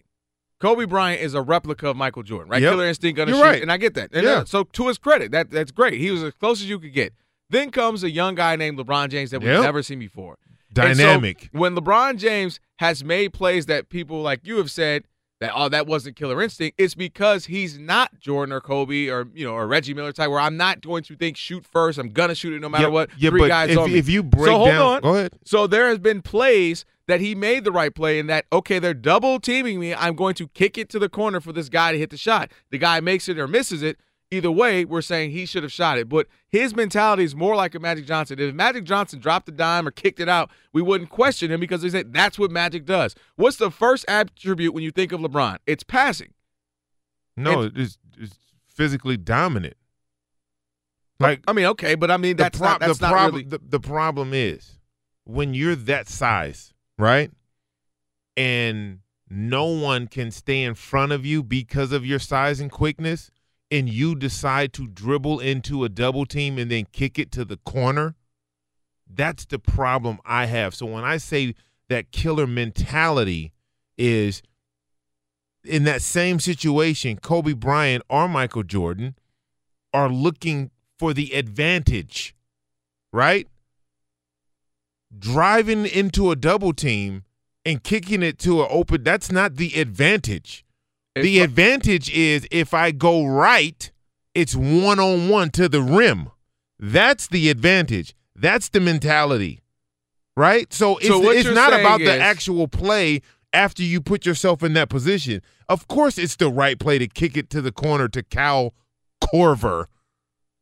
Kobe Bryant is a replica of Michael Jordan, right? Yep. Killer instinct, gonna You're shoot, right. and I get that. And Yeah. uh, so to his credit, that that's great. He was as close as you could get. Then comes a young guy named LeBron James that we've Yep. never seen before. And so Dynamic. when LeBron James has made plays that people like you have said that oh that wasn't killer instinct, it's because he's not Jordan or Kobe or you know or Reggie Miller type where I'm not going to think shoot first. I'm gonna shoot it no matter Yeah, what. yeah, Three guys if- on me. if you break so hold down- on. go ahead. So there has been plays that he made the right play in that okay they're double teaming me. I'm going to kick it to the corner for this guy to hit the shot. The guy makes it or misses it. Either way, we're saying he should have shot it. But his mentality is more like a Magic Johnson. If Magic Johnson dropped the dime or kicked it out, we wouldn't question him because they said that's what Magic does. What's the first attribute when you think of LeBron? It's passing. No, it's, it's physically dominant. Oh, like I mean, okay, but I mean that's not that's the not problem. really. The, the problem is when you're that size, right? And no one can stay in front of you because of your size and quickness, and you decide to dribble into a double team and then kick it to the corner. That's the problem I have. So when I say that killer mentality is in that same situation, Kobe Bryant or Michael Jordan are looking for the advantage, right? Driving into a double team and kicking it to an open, that's not the advantage. The advantage is if I go right, it's one on one to the rim. That's the advantage. That's the mentality, right? So it's, So it's not about the actual play after you put yourself in that position. Of course, it's the right play to kick it to the corner to Kyle Korver,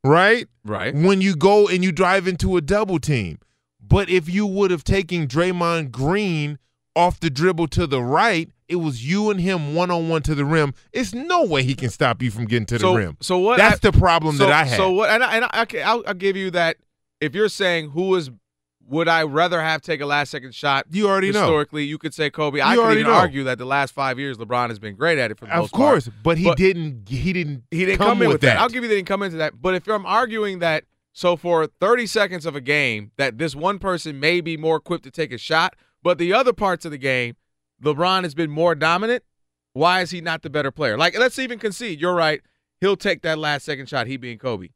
right? Right. When you go and you drive into a double team. But if you would have taken Draymond Green off the dribble to the right, it was you and him one on one to the rim. It's no way he can stop you from getting to so, the rim. So what? That's I- the problem so- that I have. So what? And, I, and I, okay, I'll, I'll give you that. If you're saying who is, would I rather have take a last second shot? You already know. historically, you could say Kobe. I You could even know. argue that the last five years LeBron has been great at it for the of most part. course, but he didn't. He didn't. He didn't come, come, in with with that. I'll give you that he didn't come into that. But if I'm arguing that, so for 30 seconds of a game, that this one person may be more equipped to take a shot, but the other parts of the game, LeBron has been more dominant. Why is he not the better player? Like, let's even concede. You're right. He'll take that last second shot. He being Kobe.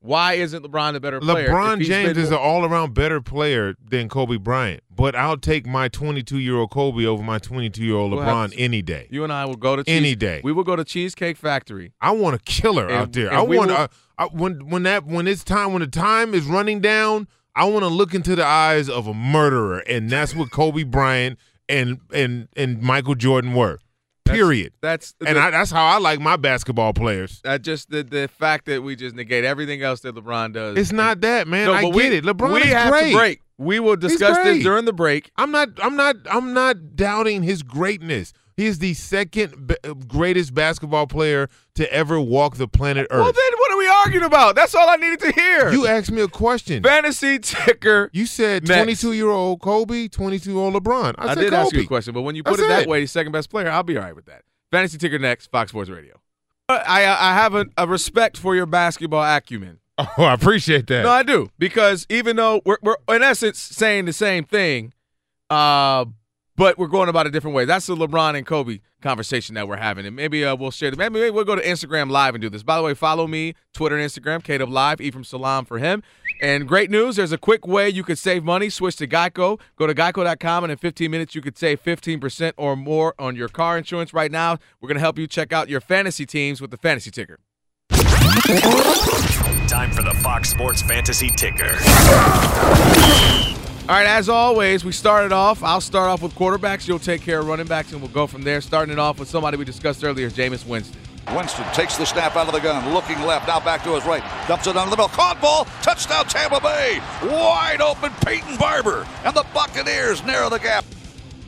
Why isn't LeBron the better player? LeBron James is an all-around better player than Kobe Bryant, but I'll take my 22-year-old Kobe over my 22-year-old We'll LeBron to- any day. You and I will go to Any Cheese- day. We will go to Cheesecake Factory. I want a killer And- out there. I want will- I, when when that when it's time when the time is running down. I want to look into the eyes of a murderer, and that's what Kobe Bryant and and and Michael Jordan were. Period. That's and the- I, that's how I like my basketball players. That just the the fact that we just negate everything else that LeBron does. It's not that, man. No, I get we, it. LeBron we is have great. to break. We will discuss this during the break. I'm not. I'm not. I'm not doubting his greatness. He is the second b- greatest basketball player to ever walk the planet Earth. Well, then what are we arguing about? That's all I needed to hear. you asked me a question. Fantasy ticker. You said Next. 22 year old Kobe, 22 year old LeBron. I, I, did Kobe. ask you a question, but when you put That's it that it. way, second best player, I'll be all right with that. Fantasy ticker next, Fox Sports Radio. Uh, I I have a, a respect for your basketball acumen. Oh, I appreciate that. No, I do because even though we're, we're in essence saying the same thing, uh, but we're going about it different way. That's the LeBron and Kobe conversation that we're having, and maybe uh, we'll share. Maybe, maybe we'll go to Instagram Live and do this. By the way, follow me Twitter and Instagram, KW Live, Ephraim Salaam for him. And great news, there's a quick way you could save money. Switch to Geico. Go to geico.com, and in 15 minutes you could save 15% or more on your car insurance. Right now, we're going to help you check out your fantasy teams with the fantasy ticker. Time for the Fox Sports Fantasy Ticker. All right, as always, we started off. I'll start off with quarterbacks. You'll take care of running backs, and we'll go from there. Starting it off with somebody we discussed earlier, Jameis Winston. Winston takes the snap out of the gun, looking left, now back to his right, dumps it down the middle, caught ball, touchdown Tampa Bay, wide open Peyton Barber, and the Buccaneers narrow the gap.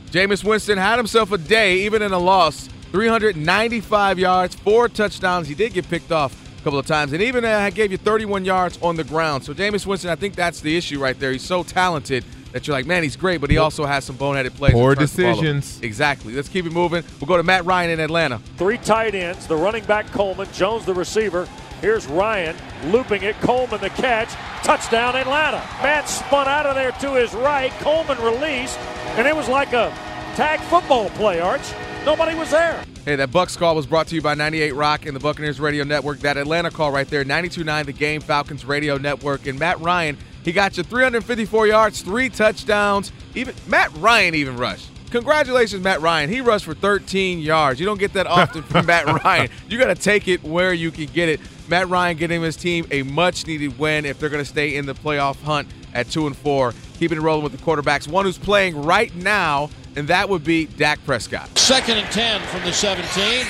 Jameis Winston had himself a day, even in a loss. 395 yards, four touchdowns. He did get picked off a couple of times, and even uh, gave you 31 yards on the ground. So Jameis Winston, I think that's the issue right there. He's so talented that you're like, man, he's great, but he also has some boneheaded plays. Poor and turns the ball over. decisions. Exactly. Let's keep it moving. We'll go to Matt Ryan in Atlanta. Three tight ends, the running back Coleman, Jones the receiver. Here's Ryan looping it, Coleman the catch, touchdown Atlanta. Matt spun out of there to his right, Coleman released, and it was like a tag football play, Arch. Nobody was there. Hey, that Bucks call was brought to you by 98 Rock and the Buccaneers Radio Network. That Atlanta call right there, 92.9 The Game, Falcons Radio Network. And Matt Ryan, he got you 354 yards, three touchdowns. Even Matt Ryan even rushed. Congratulations, Matt Ryan. He rushed for 13 yards. You don't get that often from Matt Ryan. You got to take it where you can get it. Matt Ryan getting his team a much-needed win if they're going to stay in the playoff hunt at two and four. Keeping it rolling with the quarterbacks. One who's playing right now, and that would be Dak Prescott. Second and 10 from the 17.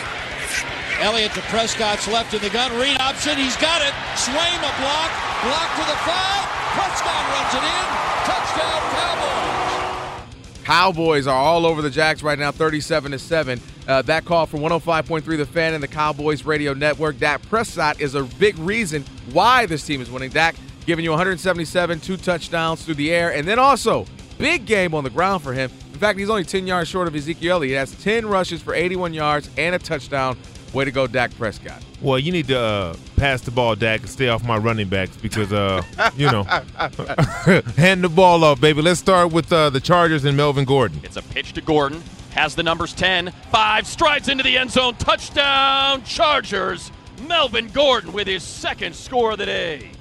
Elliott to Prescott's left in the gun. Read option. He's got it. Swaim a block. Block to the five. Prescott runs it in. Touchdown Cowboys. Cowboys are all over the Jacks right now, 37 to 7. Uh, that call from 105.3 The Fan and the Cowboys Radio Network. Dak Prescott is a big reason why this team is winning. Dak giving you 177, two touchdowns through the air, and then also big game on the ground for him. In fact, he's only 10 yards short of Ezekiel. Elliott. He has 10 rushes for 81 yards and a touchdown. Way to go, Dak Prescott. Well, you need to uh, pass the ball, Dak, and stay off my running backs because, uh, you know, hand the ball off, baby. Let's start with uh, the Chargers and Melvin Gordon. It's a pitch to Gordon. Has the numbers 10, 5, strides into the end zone. Touchdown, Chargers. Melvin Gordon with his second score of the day.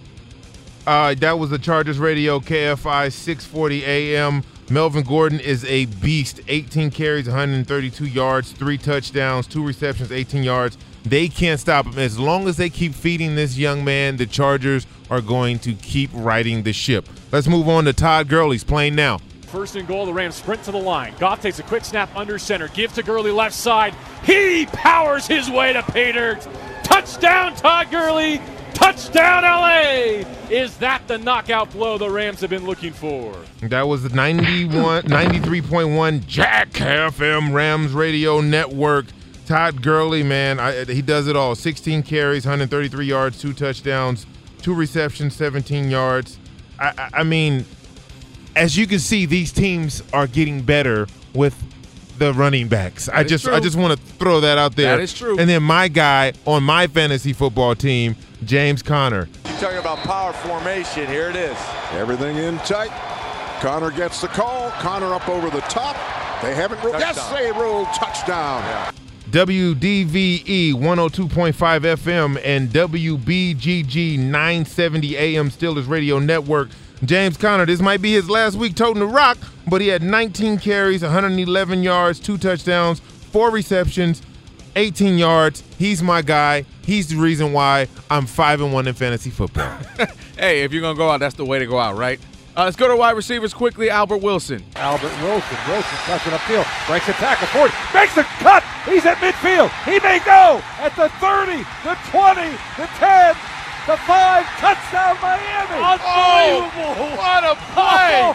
Uh, that was the Chargers Radio KFI 640 AM. Melvin Gordon is a beast. 18 carries, 132 yards, three touchdowns, two receptions, 18 yards. They can't stop him. As long as they keep feeding this young man, the Chargers are going to keep riding the ship. Let's move on to Todd Gurley's playing now. First and goal, the Rams sprint to the line. Goff takes a quick snap under center, give to Gurley left side. He powers his way to Pater. Touchdown, Todd Gurley. Touchdown, LA. Is that the knockout blow the Rams have been looking for? That was the 91, 93.1 Jack FM Rams Radio Network. Todd Gurley, man, I, he does it all. 16 carries, 133 yards, two touchdowns, two receptions, 17 yards. I, I, I mean, as you can see, these teams are getting better with the running backs. I is just, I just want to throw that out there. That is true. And then my guy on my fantasy football team, James Conner. You talking about power formation? Here it is. Everything in tight. Conner gets the call. Conner up over the top. They haven't ruled. Yes, they ruled touchdown. WDVE 102.5 FM and WBGG 970 AM Steelers Radio Network. James Conner, this might be his last week toting the rock, but he had 19 carries, 111 yards, two touchdowns, four receptions, 18 yards. He's my guy. He's the reason why I'm 5 and 1 in fantasy football. hey, if you're going to go out, that's the way to go out, right? Uh, let's go to wide receivers quickly. Albert Wilson. Albert Wilson. Wilson touching upfield. Breaks a tackle forward. Makes a cut. He's at midfield. He may go at the 30, the 20, the 10, the 5. Touchdown Miami. Unbelievable. what a play.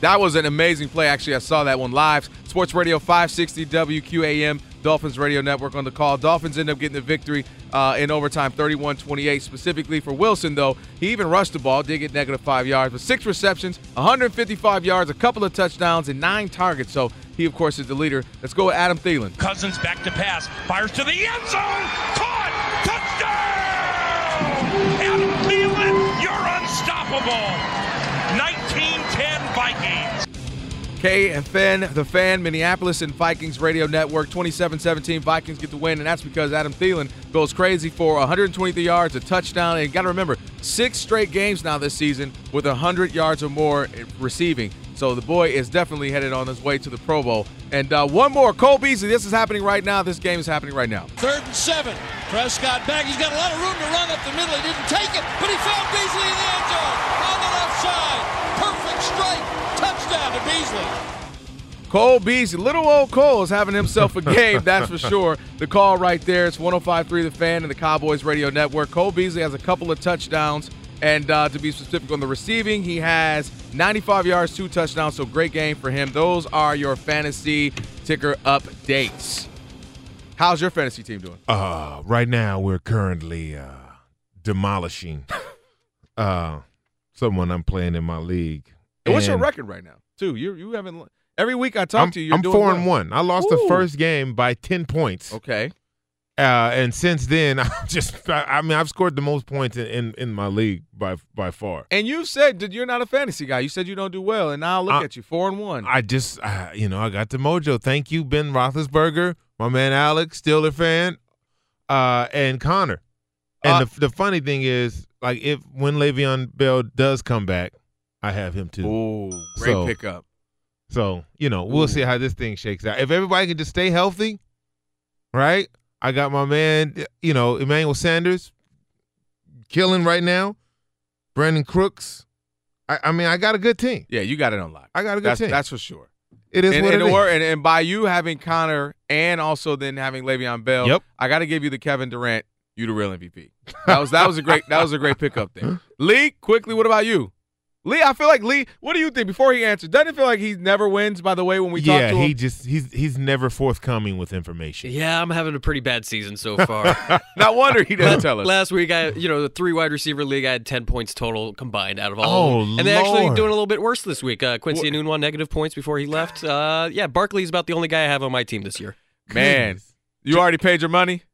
That was an amazing play. Actually, I saw that one live. Sports Radio 560 WQAM, Dolphins Radio Network on the call. Dolphins end up getting the victory uh, in overtime 31 28. Specifically for Wilson, though, he even rushed the ball, did get negative five yards, but six receptions, 155 yards, a couple of touchdowns, and nine targets. So he, of course, is the leader. Let's go with Adam Thielen. Cousins back to pass, fires to the end zone, caught, touchdown! You're unstoppable. K and Fan, the fan, Minneapolis and Vikings Radio Network, 27-17. Vikings get the win, and that's because Adam Thielen goes crazy for 123 yards, a touchdown, and got to remember, six straight games now this season with 100 yards or more receiving. So the boy is definitely headed on his way to the Pro Bowl. And uh, one more, Cole Beasley. This is happening right now. This game is happening right now. Third and seven. Prescott back. He's got a lot of room to run up the middle. He didn't take it, but he found Beasley in the end zone on the left side. Perfect strike. Touchdown to Beasley. Cole Beasley, little old Cole is having himself a game, that's for sure. The call right there, it's 105.3 The Fan and the Cowboys Radio Network. Cole Beasley has a couple of touchdowns, and uh, to be specific on the receiving, he has 95 yards, two touchdowns, so great game for him. Those are your fantasy ticker updates. How's your fantasy team doing? Uh, right now we're currently uh, demolishing uh, someone I'm playing in my league. And what's your record right now? Too you you haven't every week I talk I'm, to you. You're I'm doing four well. and one. I lost the first game by ten points. Okay. Uh, and since then, I just I, I mean I've scored the most points in, in, in my league by by far. And you said that you're not a fantasy guy. You said you don't do well, and now look I- at you, four and one. I just uh, you know I got the mojo. Thank you, Ben Roethlisberger, my man Alex, Steeler fan, uh, and Conner. And Uh, the the funny thing is, like if when Le'Veon Bell does come back, I have him too. Ooh, great So- pickup. So you know we'll see how this thing shakes out. If everybody can just stay healthy, right? I got my man, you know, Emmanuel Sanders, killing right now. Brandin Cooks. I, I mean, I got a good team. Yeah, you got it on lock. I got a good That's, team. that's for sure. It is and, what and, it is. or- and, and by you having Conner and also then having Le'Veon Bell, Yep. I got to give you the Kevin Durant. You the real MVP. That was that was a great that was a great pickup there. Lee, quickly, what about you? Lee, I feel like Lee. What do you think? Before he answers, doesn't it feel like he never wins? By the way, when we yeah, talk to him, he just he's he's never forthcoming with information. Yeah, I'm having a pretty bad season so far. no wonder he doesn't tell us. Last week, I you know the three wide receiver league, I had ten points total combined out of all. Oh, of them. and they're actually doing a little bit worse this week. Uh, Quincy Enunwa negative points before he left. Uh, yeah, Barkley's about the only guy I have on my team this year. man, you already paid your money.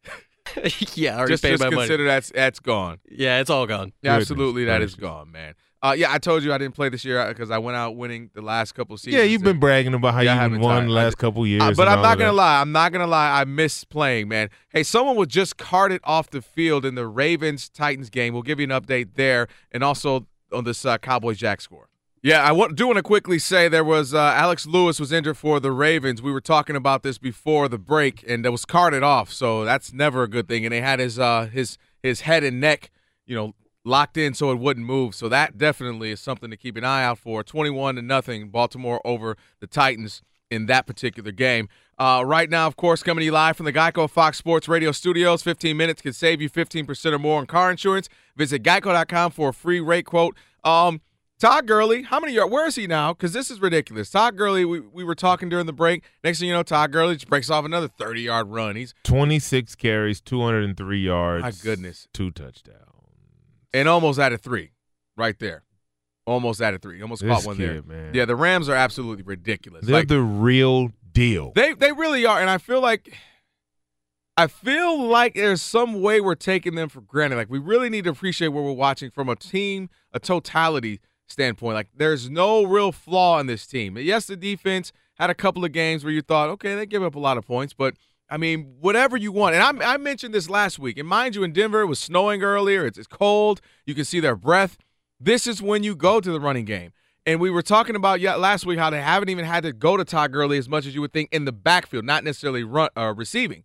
yeah, I already just paid just my money. consider that's that's gone. Yeah, it's all gone. Yeah, absolutely, that Goodness is gone, man. Uh, yeah, I told you I didn't play this year because I went out winning the last couple seasons. Yeah, you've been bragging about how Yeah, you haven't won the last couple years. Uh, but I'm not gonna that. lie. I'm not gonna lie. I miss playing, man. Hey, someone was just carted off the field in the Ravens Titans game. We'll give you an update there, and also on this uh, Cowboys Jack score. Yeah, I want, do want to quickly say there was uh, Alex Lewis was injured for the Ravens. We were talking about this before the break, and it was carted off, so that's never a good thing. And they had his uh, his his head and neck, you know, locked in so it wouldn't move. So that definitely is something to keep an eye out for. Twenty-one to nothing, Baltimore over the Titans in that particular game. Uh, right now, of course, coming to you live from the Geico Fox Sports Radio studios. 15 minutes can save you 15% or more on car insurance. Visit geico.com for a free rate quote. Um, Todd Gurley, how many yards? Where is he now? Because this is ridiculous. Todd Gurley, we, we were talking during the break. Next thing you know, Todd Gurley just breaks off another 30 yard run. He's 26 carries, 203 yards. My goodness. Two touchdowns. And almost at a three right there. Almost at a three. Almost This caught one there. man. Yeah, the Rams are absolutely ridiculous. They're Like, the real deal. They they really are, and I feel like I feel like there's some way we're taking them for granted. Like we really need to appreciate what we're watching from a team, a totality standpoint. Like there's no real flaw in this team. Yes, the defense had a couple of games where you thought, okay, they give up a lot of points, but I mean, whatever you want. And I, I mentioned this last week. And mind you, in Denver, it was snowing earlier. It's, it's cold. You can see their breath. This is when you go to the running game. And we were talking about yeah, last week how they haven't even had to go to Todd Gurley as much as you would think in the backfield, not necessarily run uh, receiving.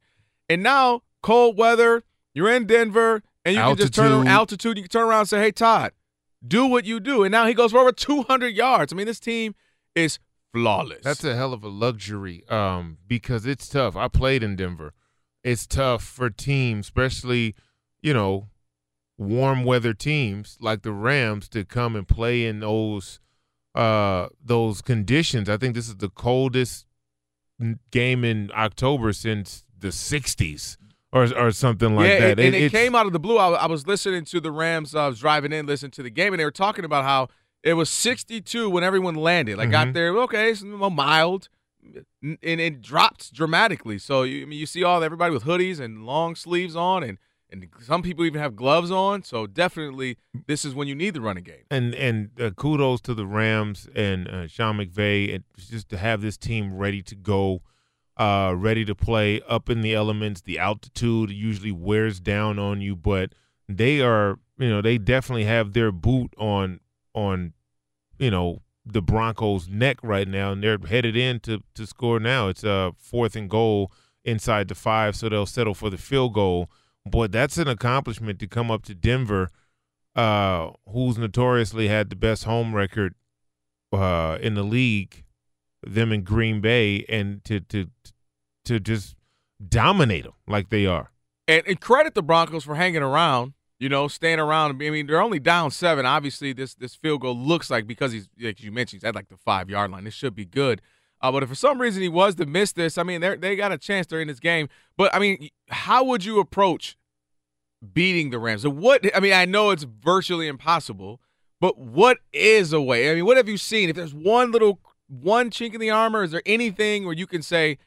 And now, cold weather, you're in Denver, and you can just turn Altitude. altitude. You can turn around and say, "Hey, Todd, do what you do." And now he goes for over 200 yards. I mean, this team is flawless. That's a hell of a luxury um, because it's tough. I played in Denver. It's tough for teams, especially, you know, warm weather teams like the Rams to come and play in those uh, those conditions. I think this is the coldest game in October since the 60s or or something like yeah, that. and, and it, it's- came out of the blue. I, I was listening to the Rams. I was driving in, listening to the game, and they were talking about how it was 62 when everyone landed. I got Mhm. there, okay, it's mild, and it dropped dramatically. So you, I mean, you see all everybody with hoodies and long sleeves on, and and some people even have gloves on. So definitely, this is when you need the running game. and and uh, kudos to the Rams and uh, Sean McVay, and just to have this team ready to go, uh, ready to play up in the elements. The altitude usually wears down on you, but they are, you know, they definitely have their boot on on, you know, the Broncos' neck right now, and they're headed in to to score now. It's a uh, fourth and goal inside the five, so they'll settle for the field goal. Boy, that's an accomplishment to come up to Denver uh, who's notoriously had the best home record uh, in the league, them in Green Bay, and to to to just dominate them like they are. And, and credit the Broncos for hanging around. You know, staying around. I mean, they're only down seven. Obviously, this this field goal looks like because he's like you mentioned, he's at like the five yard line. This should be good. Uh, but if for some reason he was to miss this, I mean, they they got a chance during this game. But I mean, how would you approach beating the Rams? What I mean, I know it's virtually impossible, but what is a way? I mean, what have you seen? If there's one little one chink in the armor, is there anything where you can say,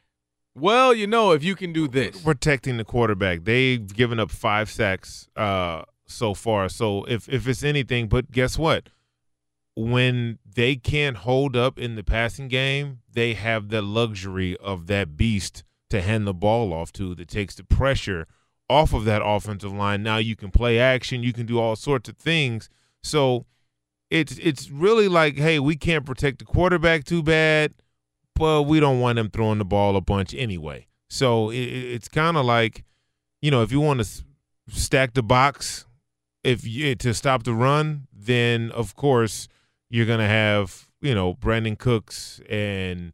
well, you know, if you can do this, Protecting the quarterback, they've given up five sacks uh, so far. So if if it's anything, but guess what? When they can't hold up in the passing game, they have the luxury of that beast to hand the ball off to that takes the pressure off of that offensive line. Now you can play action, you can do all sorts of things. So it's it's really like, hey, we can't protect the quarterback too bad, but we don't want them throwing the ball a bunch anyway. So it, it- it's kind of like, you know, if you want to stack the box, if you, to stop the run, then of course you're gonna have you know Brandin Cooks and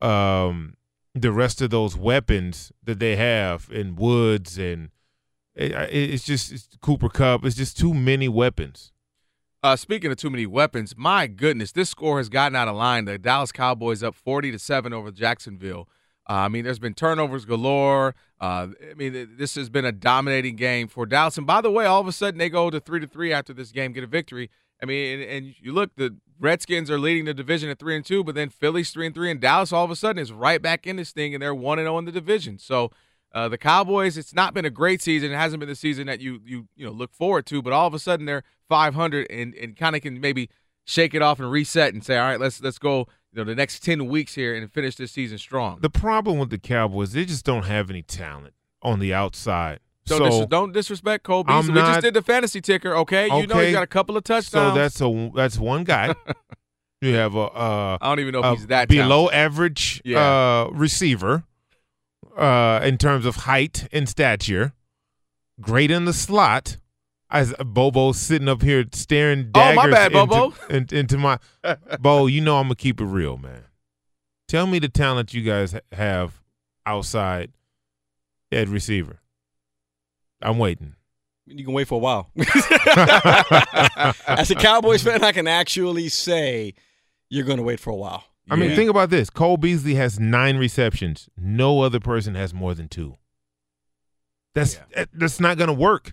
um the rest of those weapons that they have in Woods and it, it- it's just it's Cooper Kupp. It's just too many weapons. Uh, speaking of too many weapons, my goodness, this score has gotten out of line. The Dallas Cowboys up forty to seven over Jacksonville. Uh, I mean, there's been turnovers galore. Uh, I mean, this has been a dominating game for Dallas. And by the way, all of a sudden they go to three to three after this game, get a victory. I mean, and, and you look, the Redskins are leading the division at three and two, but then Philly's three and three, and Dallas all of a sudden is right back in this thing, and they're one and zero in the division. So. Uh, the Cowboys, it's not been a great season. It hasn't been the season that you you you know look forward to, but all of a sudden they're 500 and, and kind of can maybe shake it off and reset and say, all right, let's let's go you know the next 10 weeks here and finish this season strong. The problem with the Cowboys, they just don't have any talent on the outside. Don't, so dis- don't disrespect Cole I'm We not- just did the fantasy ticker, okay? You know he's got a couple of touchdowns. So that's a that's one guy. you have a uh, I don't even know if he's that below talented. average Yeah. uh, receiver uh, in terms of height and stature. Great in the slot. As Bobo's sitting up here staring daggers Oh, my bad, Bobo. into, in- into my Bo. You know I'm gonna keep it real, man. Tell me the talent you guys have outside at receiver. I'm waiting. You can wait for a while. As a Cowboys fan, I can actually say you're going to wait for a while. I mean, think about this. Cole Beasley has nine receptions. No other person has more than two. That's that- that's not going to work.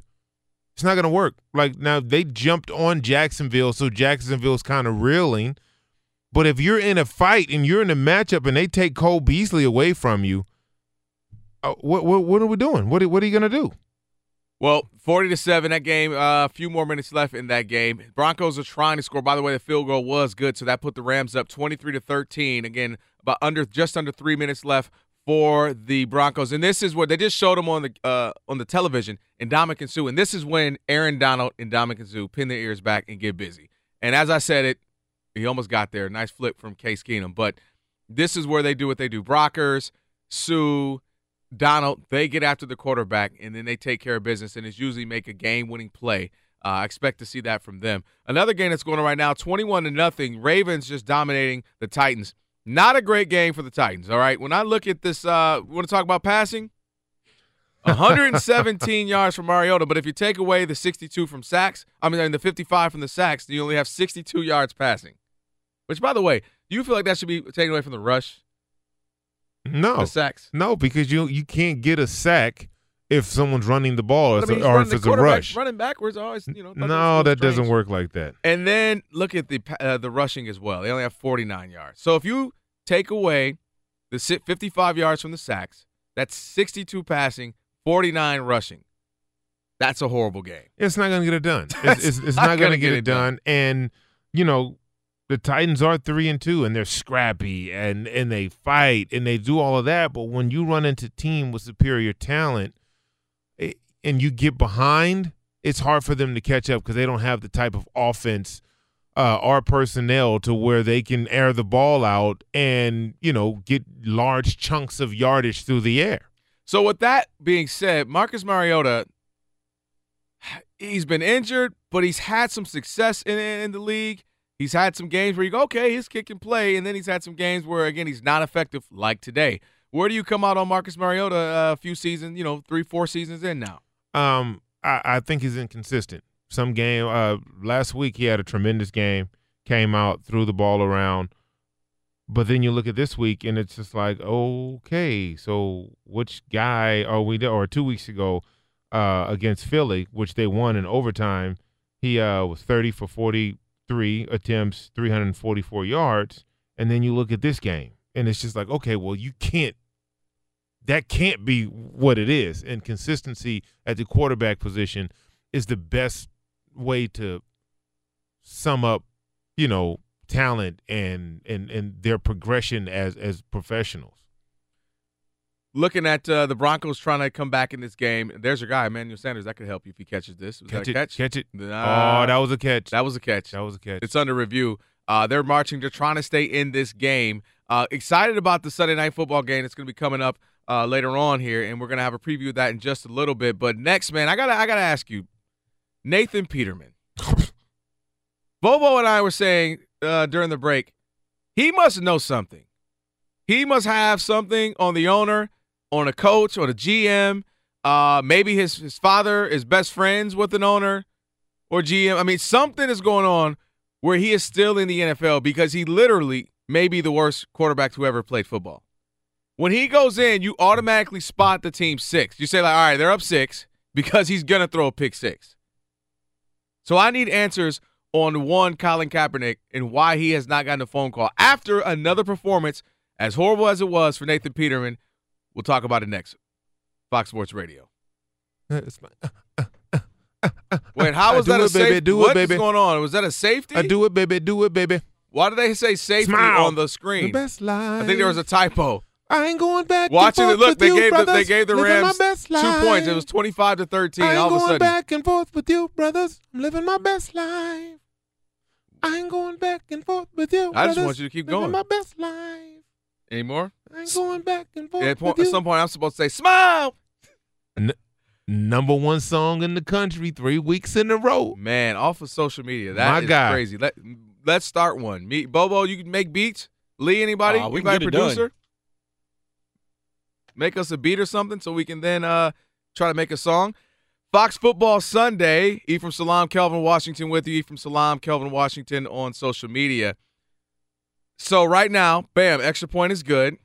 It's not going to work. Like now, they jumped on Jacksonville, so Jacksonville's kind of reeling. But if you're in a fight and you're in a matchup and they take Cole Beasley away from you, uh, what what what are we doing? What what are you going to do? Well, 40 to 7 that game. uh, A few more minutes left in that game. Broncos are trying to score. By the way, the field goal was good, so that put the Rams up 23 to 13. Again, about under just under 3 minutes left. for the Broncos, and this is what they just showed them on the uh, on the television. And Ndamukong Suh, and this is when Aaron Donald and Ndamukong Suh pin their ears back and get busy. And as I said it, he almost got there. Nice flip from Case Keenum, but this is where they do what they do. Brockers, Suh, Donald, they get after the quarterback and then they take care of business, and it's usually make a game-winning play. Uh, I expect to see that from them. Another game that's going on right now, 21 to nothing. Ravens just dominating the Titans. Not a great game for the Titans. All right. When I look at this, uh, we want to talk about passing. 117 yards from Mariota, but if you take away the 62 from sacks, I mean the 55 from the sacks, you only have 62 yards passing. Which, by the way, do you feel like that should be taken away from the rush? No The sacks. No, because you you can't get a sack if someone's running the ball But, I or, mean, or if it's a rush. Running backwards, always you know. No, that doesn't work like that. And then look at the uh, the rushing as well. They only have 49 yards. So if you take away the 55 yards from the sacks, that's 62 passing, 49 rushing. That's a horrible game. It's not going to get it done. It's, it's, it's not, going to get, it done. And you know, the Titans are three and two, and they're scrappy and and they fight and they do all of that. But when you run into team with superior talent, it, and you get behind, it's hard for them to catch up because they don't have the type of offense uh, or personnel to where they can air the ball out and you know get large chunks of yardage through the air. So with that being said, Marcus Mariota, he's been injured, but he's had some success in in the league. He's had some games where you go, okay, his kick can play, and then he's had some games where again he's not effective, like today. Where do you come out on Marcus Mariota uh, a few seasons, you know, three, four seasons in now? Um, I, I think he's inconsistent. Some game uh last week he had a tremendous game, came out, threw the ball around. But then you look at this week and it's just like, okay, so which guy are we or two weeks ago uh against Philly, which they won in overtime, he uh was 30 for 43 attempts, 344 yards, and then you look at this game and it's just like, okay, well you can't that can't be what it is. And consistency at the quarterback position is the best way to sum up, you know, talent and and and their progression as as professionals. Looking at uh, the Broncos trying to come back in this game, there's your guy, Emmanuel Sanders. That could help you if he catches this. Was Catch that it, a catch? catch it. Nah. oh, that was a catch. That was a catch. That was a catch. It's under review. Uh, they're marching. They're trying to stay in this game. Uh, excited about the Sunday night football game that's going to be coming up uh, later on here, and we're going to have a preview of that in just a little bit. But next, man, I gotta I gotta ask you, Nathan Peterman. Bobo and I were saying uh, during the break, he must know something. He must have something on the owner, on a coach, on a GM. Uh, maybe his his father is best friends with an owner or GM. I mean, something is going on where he is still in the NFL because he literally may be the worst quarterback to ever played football. When he goes in, you automatically spot the team six. You say like, all right, they're up six because he's gonna throw a pick six. So I need answers on one Colin Kaepernick and why he has not gotten a phone call after another performance as horrible as it was for Nathan Peterman. We'll talk about it next. Fox Sports Radio. Uh, uh, uh, Wait, how I was do that a it, baby, safety? do it, What is baby. going on? Was that a safety? I do it, baby. Do it, baby. Why did they say safety Smile. on the screen? The best I think there was a typo. I ain't going back. Watching it, look, with they you, gave the, they gave the Living my Rams best two life. points. It was twenty five to thirteen. I ain't all of a going sudden, back and forth with you, brothers. I'm living my best life. I ain't going back and forth with you. I just brothers. want you to keep living going. my best life. any more? I ain't going back and forth At, point, with at some point, I'm supposed to say smile. N- number one song in the country three weeks in a row. Man, off of social media, that My is guy. crazy. Let Let's start one. Me, Bobo, you can make beats. Lee, anybody? Uh, we can anybody get it done. producer? Make us a beat or something so we can then uh try to make a song. Fox Football Sunday. Ephraim Salaam, Kelvin Washington with you. Ephraim Salaam, Kelvin Washington on social media. So right now, bam, extra point is good.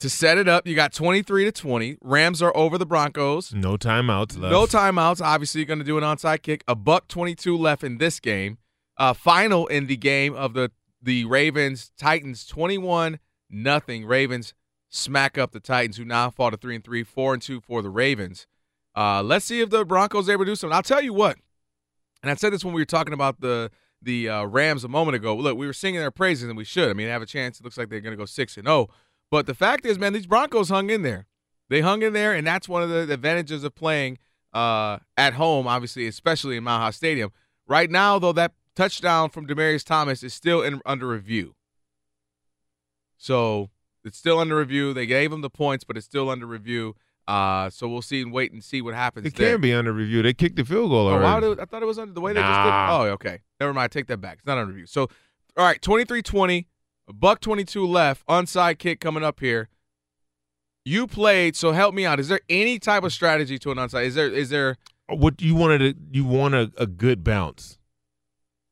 To set it up, you got 23 to 20. Rams are over the Broncos. No timeouts left. No timeouts. Obviously, you're going to do an onside kick. A buck 22 left in this game. Uh, final in the game of the the Ravens Titans 21 nothing. Ravens smack up the Titans, who now fall to three and three, four and two for the Ravens. Uh, let's see if the Broncos able to do something. I'll tell you what, and I said this when we were talking about the the uh, Rams a moment ago. Look, we were singing their praises, and we should. I mean, they have a chance. It looks like they're going to go six and zero. But the fact is, man, these Broncos hung in there. They hung in there, and that's one of the advantages of playing uh, at home, obviously, especially in Mile High Stadium. Right now, though, that touchdown from Demaryius Thomas is still in, under review. So it's still under review. They gave him the points, but it's still under review. Uh, so we'll see and wait and see what happens. It there. can be under review. They kicked the field goal Oh, already. why would I thought it was under the way they just did. Oh, okay. Never mind. Take that back. It's not under review. So, all right, 23-20, a buck 22 left, onside kick coming up here. You played, so help me out. Is there any type of strategy to an onside? Is there is there what you wanted to, you want a, a good bounce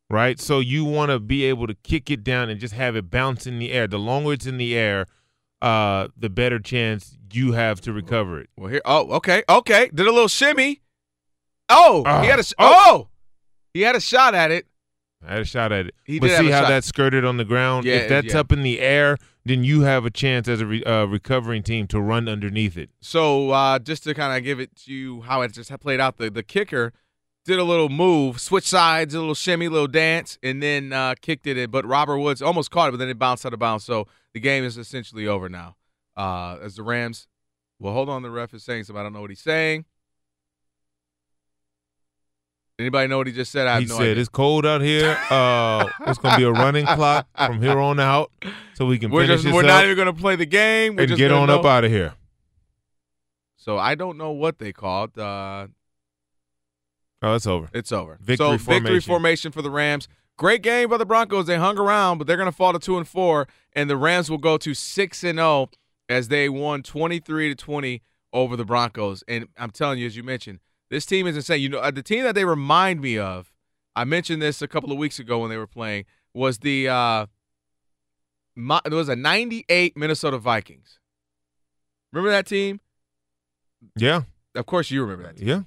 right so you want to be able to kick it down and just have it bounce in the air the longer it's in the air uh the better chance you have to recover it Well, here oh, okay. Okay. Did a little shimmy. Oh, Ah. he had a sh- oh. He had a shot at it. I had a shot at it He but see how shot. that skirted on the ground Yeah, if that's yeah. up in the air then you have a chance as a re- uh, recovering team to run underneath it So uh, just to kind of give it to you how it just played out, the the kicker did a little move, switch sides, a little shimmy, a little dance, and then uh, kicked it in. But Robert Woods almost caught it, but then it bounced out of bounds. So the game is essentially over now. Uh, as the Rams, well, hold on, the ref is saying something. I don't know what he's saying. Anybody know what he just said? I have he no said idea. it's cold out here uh it's gonna be a running clock from here on out so we can We're finish just we're not even gonna play the game. We're and just get on know- up out of here So I don't know what they called. Uh, oh it's over It's over. Victory so victory formation. formation for the Rams. Great game by the Broncos. They hung around, but they're going to fall to two and four, and the Rams will go to six and zero as they won twenty three to twenty over the Broncos. And I'm telling you, as you mentioned, this team is insane. You know, uh, the team that they remind me of. I mentioned this a couple of weeks ago when they were playing. Was the uh, it was a '98 Minnesota Vikings. Remember that team? yeah Of course, you remember that team. yeah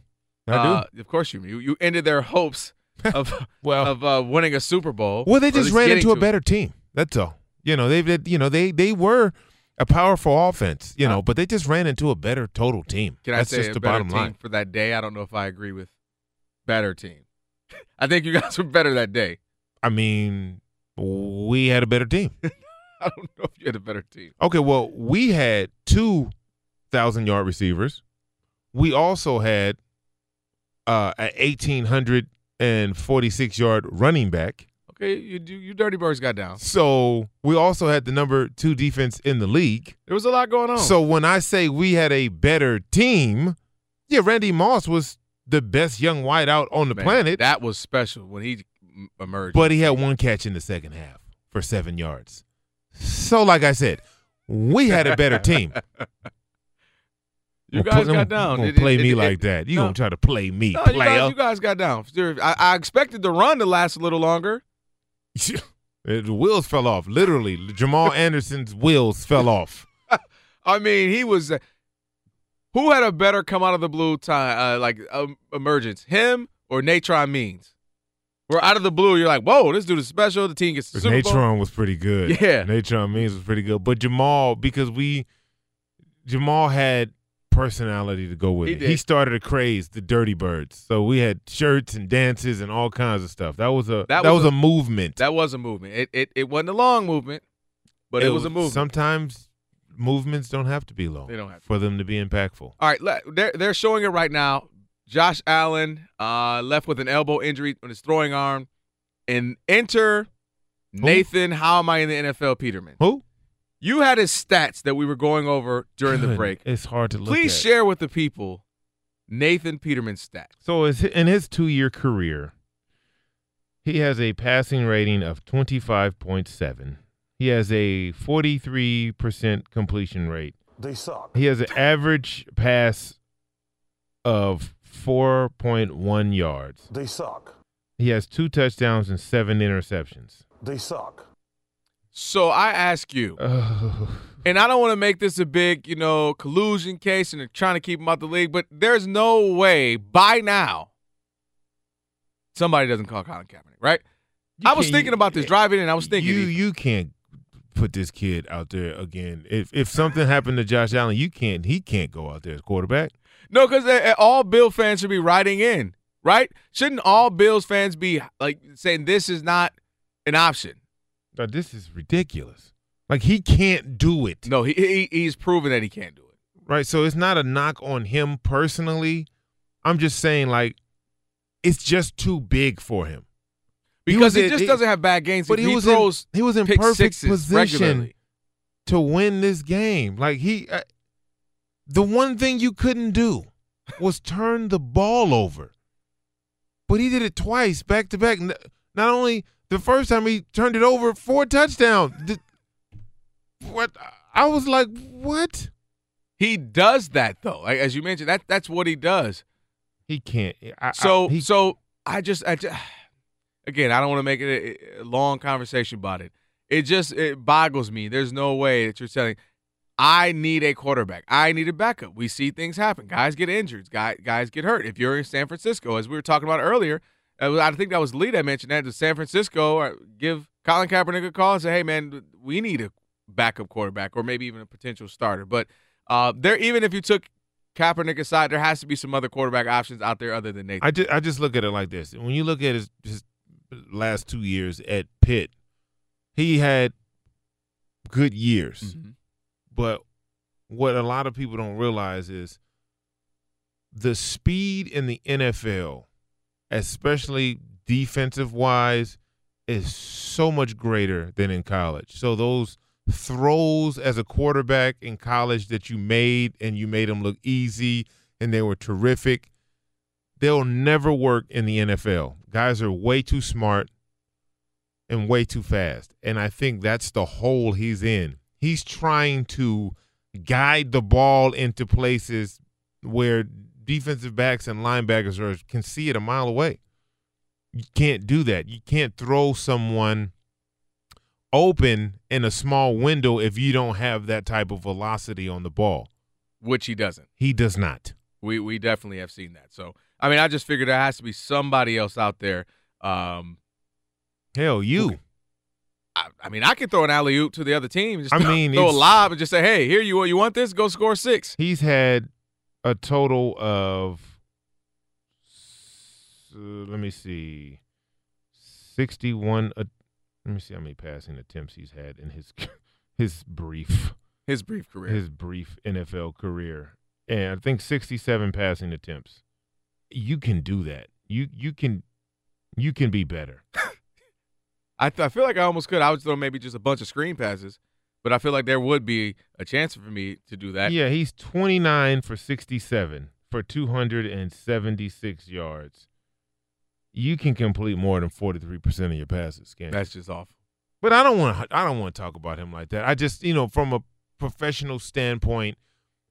I do. Uh, of course, you you you ended their hopes of well of uh, winning a Super Bowl. Well, they just ran into a to it. better team. That's all. You know, they've you know they they were a powerful offense. You know, but they just ran into a better total team. Can That's I say just a the better bottom team line. for that day? I don't know if I agree with better team. I think you guys were better that day. I mean, we had a better team. I don't know if you had a better team. Okay, well, we had two thousand yard receivers. We also had uh, an eighteen hundred and forty six yard running back. Okay, you do you dirty birds got down. So we also had the number two defense in the league. There was a lot going on. So when I say we had a better team, yeah, Randy Moss was the best young wide out on the Man, planet, that was special when he emerged. but he had one catch in the second half for seven yards. So, like I said, we had a better team. you guys got down. don't It- play me like that. You no. gonna try to play me, No, you guys, you guys got down. I, I expected the run to last a little longer. the wheels fell off. Literally, Jamal Anderson's wheels fell off. I mean, he was. Uh, who had a better come out of the blue time, uh, like um, emergence, him or Natrone Means? We're out of the blue. You're like, whoa, this dude is special. The team gets the Super Bowl. Natrone was pretty good. Yeah. Natrone Means was pretty good. But Jamal, because we Jamal had personality to go with He it. did. He started a craze, the Dirty Birds. So we had shirts and dances and all kinds of stuff. That was a that, was, a, movement. That was a movement. It it, it wasn't a long movement, but it, was a movement. Sometimes movements don't have to be long They don't have to. for them to be impactful. All right, they're they're showing it right now. Josh Allen uh, left with an elbow injury on his throwing arm, and enter Nathan. How am I in the NFL, Peterman? Who? You had his stats that we were going over during the break. It's hard to look Please at. share with the people Nathan Peterman's stats. So in his two-year career, he has a passing rating of 25.7. He has a 43% completion rate. They suck. He has an average pass of 4.1 yards. They suck. He has two touchdowns and seven interceptions. They suck. So I ask you, and I don't want to make this a big, you know, collusion case and trying to keep him out the league, but there's no way by now somebody doesn't call Colin Kaepernick, right? I was thinking about this eh, driving in. I was thinking you you can't put this kid out there again. If if something happened to Josh Allen, you can't. He can't go out there as quarterback. No, because eh, eh, all Bill fans should be writing in, right? Shouldn't all Bills fans be like saying this is not an option? Now, this is ridiculous. Like he can't do it. No, he, he he's proven that he can't do it. Right. So it's not a knock on him personally. I'm just saying like it's just too big for him. Because was he, in- just doesn't have bad games. But he, was throws in, he was in perfect position regularly. to win this game. Like he, uh, the one thing you couldn't do was turn the ball over. But he did it twice, back to back. Not only the first time he turned it over, four touchdowns. The- what? I was like, what? He does that though. Like, as you mentioned, that that's what he does. He can't. I, So I, he, so I just I just again I don't want to make it a, a long conversation about it. It just it boggles me. There's no way that you're telling I need a quarterback. I need a backup. We see things happen. Guys get injured. Guys guys get hurt. If you're in San Francisco, as we were talking about earlier, I think that was Lee that mentioned that. To San Francisco, uh, give Colin Kaepernick a call and say, "Hey man, we need a backup quarterback or maybe even a potential starter." But uh, there, even if you took Kaepernick aside, there has to be some other quarterback options out there other than Nathan. I just I just look at it like this. When you look at his, his last two years at Pitt, he had good years. But what a lot of people don't realize is the speed in the NFL, especially defensive wise, is so much greater than in college. So those throws as a quarterback in college that you made and you made them look easy and they were terrific, they'll never work in the NFL. Guys are way too smart and way too fast. And I think that's the hole he's in. He's trying to guide the ball into places where defensive backs and linebackers are, can see it a mile away. You can't do that. You can't throw someone open in a small window if you don't have that type of velocity on the ball. which he doesn't. He does not. We we definitely have seen that. So I mean, I just figured there has to be somebody else out there. Um, Hell, you. I, I mean, I could throw an alley oop to the other team. Just I mean, throw a lob and just say, "Hey, here you you want this? Go score six. He's had a total of uh, let me see, sixty-one. Uh, let me see how many passing attempts he's had in his his brief His brief career. his brief NFL career, and I think sixty-seven passing attempts. You can do that. You you can you can be better. I, th- I feel like I almost could. I would throw maybe just a bunch of screen passes, but I feel like there would be a chance for me to do that. Yeah, he's 29 for 67 for 276 yards. You can complete more than 43% of your passes, can That's just awful. But I don't want I don't want to talk about him like that. I just, you know, from a professional standpoint,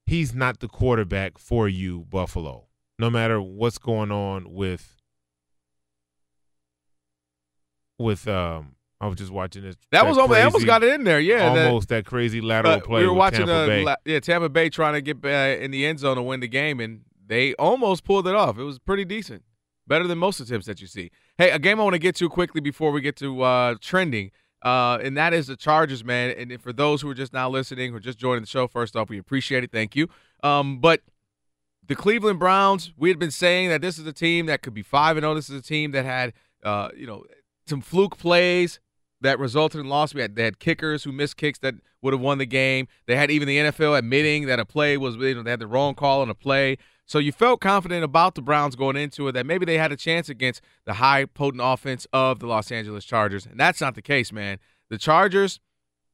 he's not the quarterback for you, Buffalo. No matter what's going on with with um I was just watching this. That was almost, they almost got it in there. Yeah, almost that, crazy lateral play. we were watching Tampa Bay. la- yeah, Tampa Bay trying to get uh, in the end zone to win the game, and they almost pulled it off. It was pretty decent, better than most attempts that you see. Hey, a game I want to get to quickly before we get to uh, trending, uh, and that is the Chargers, man. And for those who are just now listening or just joining the show, first off, we appreciate it. Thank you. Um, but the Cleveland Browns, we had been saying that this is a team that could be five and zero. This is a team that had, uh, you know, some fluke plays that resulted in loss. We had they had kickers who missed kicks that would have won the game. They had even the NFL admitting that a play was you know, they had the wrong call on a play. So you felt confident about the Browns going into it that maybe they had a chance against the high potent offense of the Los Angeles Chargers, and that's not the case, man. The Chargers,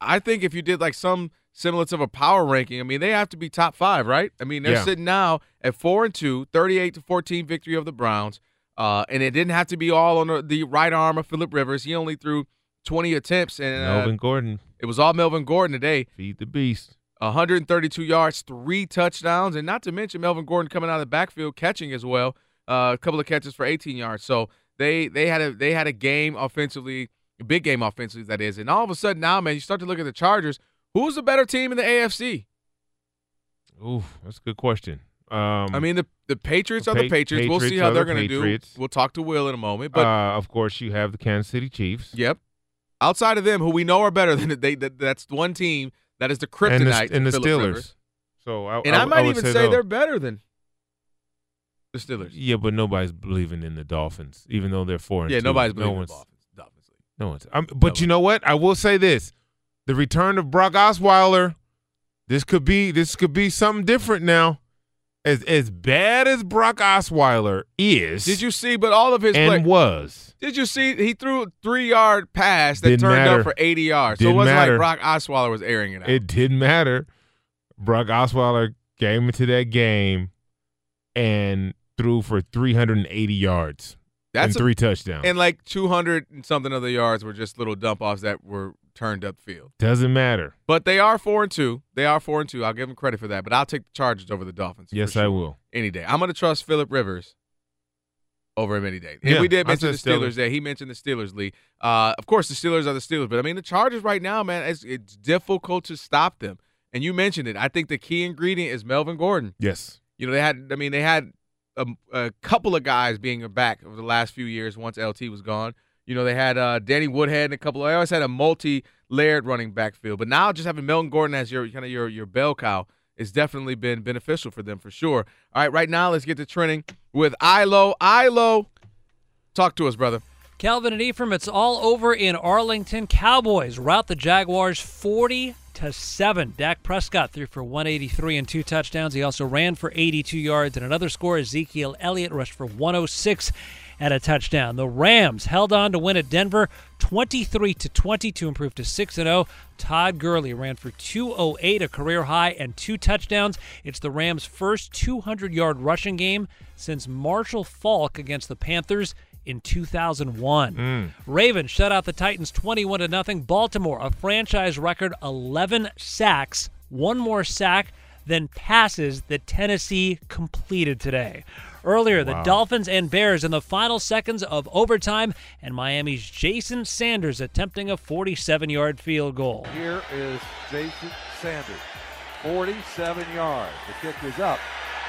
I think if you did like some semblance of a power ranking, I mean they have to be top five, right? I mean they're Yeah. sitting now at four and two, 38 to 14 victory of the Browns. Uh, and it didn't have to be all on the- the right arm of Philip Rivers. He only threw 20 attempts, and uh, Melvin Gordon. it was all Melvin Gordon today. Feed the beast. 132 yards, three touchdowns, and not to mention Melvin Gordon coming out of the backfield catching as well. Uh, a couple of catches for 18 yards. So they they had a they had a game offensively, a big game offensively that is. And all of a sudden now, man, you start to look at the Chargers. Who's the better team in the AFC? Ooh, that's a good question. Um, I mean, the the Patriots the are the Pa- Patriots. We'll see how they're the going to do. We'll talk to Will in a moment. But uh, of course, you have the Kansas City Chiefs. Yep. Outside of them, who we know are better than they, that, that's one team that is the and the, kryptonite and the Steelers. Rivers. So I, And I, might would even say, those. they're better than the Steelers. Yeah, but nobody's believing in the Dolphins, even though they're four and Yeah, two. nobody's no believing in the Dolphins. Dolphins. No one's. I'm, but you know what? I will say this: the return of Brock Osweiler. This could be this could be something different now. As as bad as Brock Osweiler is, Did you see? But all of his and play- was Did you see? He threw a three yard pass that Didn't turned matter. up for 80 yards. so it wasn't matter. like Brock Osweiler was airing it out. it didn't matter. Brock Osweiler came into that game and threw for 380 yards That's and a- three touchdowns. and like 200 and something of the yards were just little dump offs that were turned up field. Doesn't matter. But they are four and two. They are four and two. I'll give them credit for that. But I'll take the Chargers over the Dolphins. Yes, sure. I will. any day. I'm going to trust Philip Rivers over him any day. And Yeah, we did mention the Steelers Steelers. there. He mentioned the Steelers, Lee. Uh, of course, the Steelers are the Steelers, but I mean the Chargers right now, man, it's, it's difficult to stop them. And you mentioned it. I think the key ingredient is Melvin Gordon. Yes. You know, they had. I mean, they had a, a couple of guys being back over the last few years. Once LT was gone, you know, they had uh, Danny Woodhead and a couple. They always had a multi-layered running backfield, but now just having Melvin Gordon as your kind of your your bell cow has definitely been beneficial for them for sure. All right, right now let's get to trending with Ilo. Ilo, talk to us, brother. Calvin and Ephraim, it's all over in Arlington. Cowboys rout the Jaguars 40 to 7. Dak Prescott threw for 183 and two touchdowns. He also ran for 82 yards and another score. Ezekiel Elliott rushed for 106 and a touchdown. The Rams held on to win at Denver 23 to 20 to improve to 6 and 0. Todd Gurley ran for 208, a career high, and two touchdowns. It's the Rams' first 200-yard rushing game since Marshall Faulk against the Panthers in 2001. Hmm. Ravens shut out the Titans 21 to nothing. Baltimore, a franchise record 11 sacks, one more sack than passes that Tennessee completed today. Earlier, the Wow. Dolphins and Bears in the final seconds of overtime, and Miami's Jason Sanders attempting a 47 yard field goal. Here is Jason Sanders, 47 yards. The kick is up.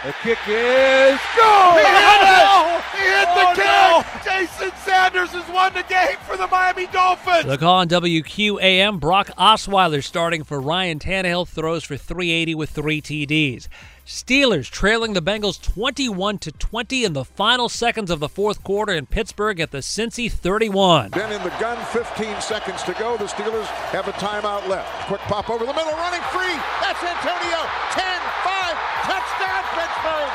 The kick is go. He hit it! He hit Oh, the kick! Jason Sanders has won the game for the Miami Dolphins! The call on WQAM, Brock Osweiler starting for Ryan Tannehill, throws for 380 with three TDs. Steelers trailing the Bengals 21 to 20 in the final seconds of the fourth quarter in Pittsburgh at the Cincy 31. Then in the gun, 15 seconds to go. The Steelers have a timeout left. Quick pop over the middle, running free. That's Antonio. 10, 5, touchdown, Pittsburgh.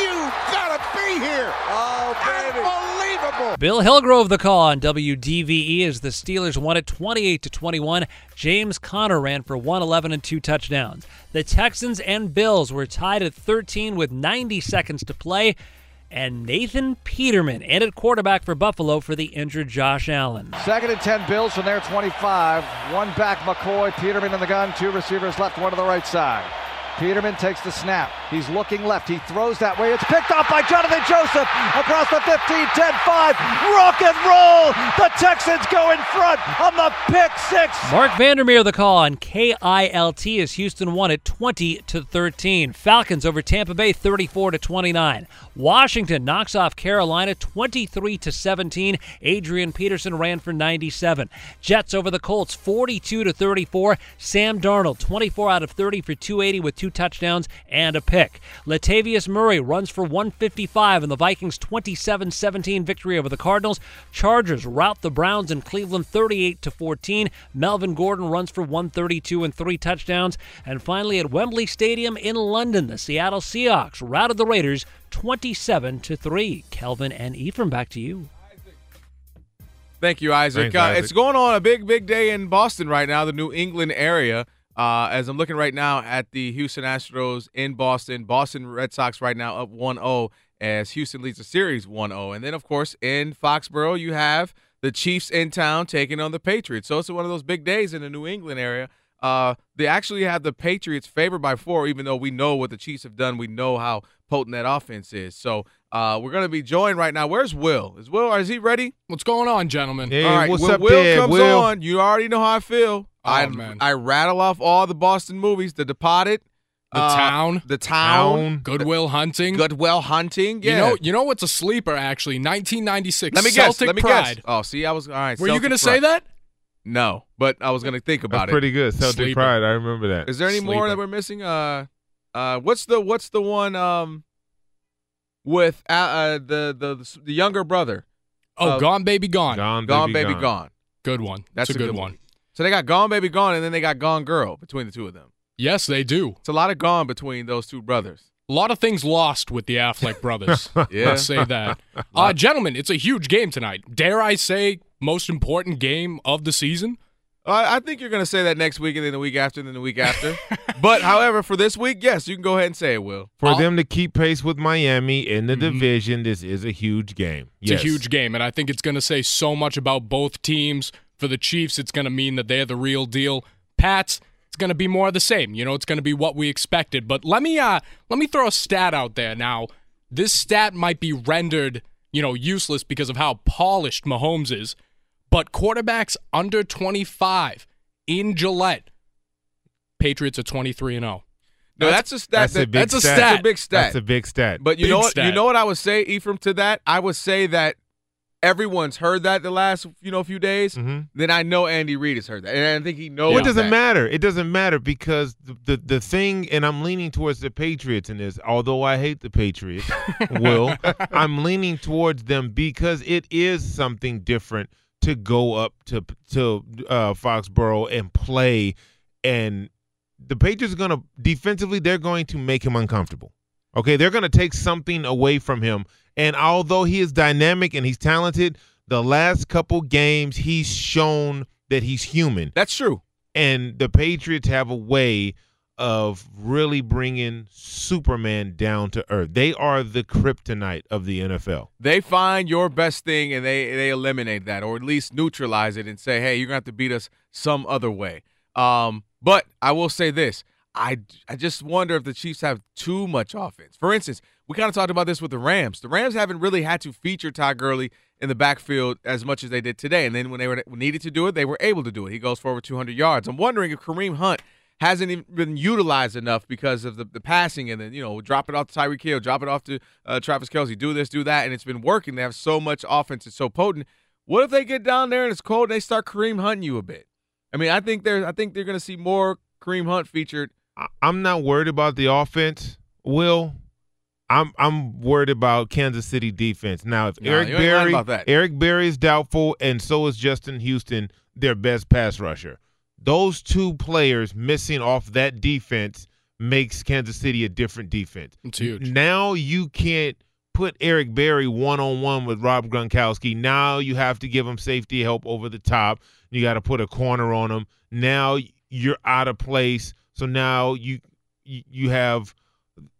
You gotta be here. Oh, baby. Unbelievable. Bill Hillgrove the call on WDVE as the Steelers won it 28 to 21. James Conner ran for 111 and two touchdowns. The Texans and Bills were tied at 13 with 90 seconds to play. And Nathan Peterman ended quarterback for Buffalo for the injured Josh Allen. Second and 10 Bills from their 25. One back McCoy, Peterman in the gun, two receivers left, one to the right side. Peterman takes the snap. He's looking left. He throws that way. It's picked off by Johnathan Joseph across the 15, 10, 5. Rock and roll. The Texans go in front on the pick six. Marc Vandermeer the call on KILT as Houston won it 20 to 13. Falcons over Tampa Bay 34 to 29. Washington knocks off Carolina 23 to 17. Adrian Peterson ran for 97. Jets over the Colts 42 to 34. Sam Darnold 24 out of 30 for 280 with two touchdowns and a pick. Latavius Murray runs for 155 in the Vikings 27-17 victory over the Cardinals. Chargers rout the Browns in Cleveland 38 to 14. Melvin Gordon runs for 132 and three touchdowns. And finally at Wembley Stadium in London, the Seattle Seahawks routed the Raiders 27 to 3. Kelvin and Ephraim back to you. Thank you, Isaac. Thanks, uh, Isaac. It's going on a big, big day in Boston right now, the New England area. Uh, as I'm looking right now at the Houston Astros in Boston, Boston Red Sox right now up 1-0 as Houston leads the series 1-0. And then, of course, in Foxborough, you have the Chiefs in town taking on the Patriots. So it's one of those big days in the New England area. Uh, they actually have the Patriots favored by four, even though we know what the Chiefs have done. We know how potent that offense is. So uh, we're going to be joined right now. Where's Will? Is Will? Is he ready? What's going on, gentlemen? Hey, all right, what's when up Will there, comes Will? on, you already know how I feel. Oh, I man. I rattle off all the Boston movies: The Departed, The uh, Town, The Town, Town. Good Will Hunting. Good Will Hunting. Yeah. You know, you know what's a sleeper actually? 1996. let me guess. Celtic Let me Pride. guess. Oh, see, I was all right. Were you going to say that? No, but I was going to think about That's it. pretty good. Celtic Sleeper. Pride. I remember that. Is there any more that we're missing? Uh, uh, what's the what's the one um with uh, uh the the the younger brother? Oh, Uh, Gone Baby Gone. Gone, Gone baby, Baby Gone. Good one. That's That's a, a good, good one. So they got Gone Baby Gone, and then they got Gone Girl between the two of them. Yes, they do. It's a lot of gone between those two brothers. A lot of things lost with the Affleck brothers. Yeah. Let's say that. Uh, gentlemen, it's a huge game tonight. Dare I say, most important game of the season? I I think you're going to say that next week, and then the week after, and then the week after. but however, for this week, yes, you can go ahead and say it. Will For them to keep pace with Miami in the Mhm. division, this is a huge game. It's yes. a huge game, and I think it's going to say so much about both teams. For the Chiefs, it's going to mean that they're the real deal. Pats, it's going to be more of the same. You know, it's going to be what we expected. But let me uh let me throw a stat out there now. This stat might be rendered, you know, useless because of how polished Mahomes is. But quarterbacks under 25 in Gillette, Patriots are 23 and oh. 0. No, that's, a stat. that's a big that's a stat. That's a big stat. That's a big stat. But you Big know what? You know what I would say, Ephraim, to that? I would say that everyone's heard that the last you know few days. Mhm. Then I know Andy Reid has heard that, and I think he knows. Well, it doesn't that. matter. It doesn't matter because the, the the thing, and I'm leaning towards the Patriots in this. Although I hate the Patriots, Will I'm leaning towards them because it is something different to go up to to uh, Foxborough and play, and the Patriots are going to defensively. They're going to make him uncomfortable. Okay, they're going to take something away from him. And although he is dynamic and he's talented, the last couple games he's shown that he's human. That's true. And the Patriots have a way of really bringing Superman down to earth. They are the kryptonite of the NFL. They find your best thing and they they eliminate that, or at least neutralize it, and say, "Hey, you're gonna have to beat us some other way." Um, but I will say this: I I just wonder if the Chiefs have too much offense. For instance, we kind of talked about this with the Rams. The Rams haven't really had to feature Todd Gurley in the backfield as much as they did today, and then when they were needed to do it, they were able to do it. He goes for over 200 yards. I'm wondering if Kareem Hunt hasn't even been utilized enough because of the, the passing and then you know drop it off to Tyreek Hill, drop it off to uh, Travis Kelce, do this, do that, and it's been working. They have so much offense, it's so potent. What if they get down there and it's cold and they start Kareem hunting you a bit? I mean, I think they're I think they're going to see more Kareem Hunt featured. I'm not worried about the offense, Will. I'm I'm worried about Kansas City defense. Now, if No, Eric Berry. Eric Berry is doubtful, and so is Justin Houston, their best pass rusher. Those two players missing off that defense makes Kansas City a different defense. It's huge. Now you can't put Eric Berry one on one with Rob Gronkowski. Now you have to give him safety help over the top. You got to put a corner on him. Now you're out of place. So now you you, you have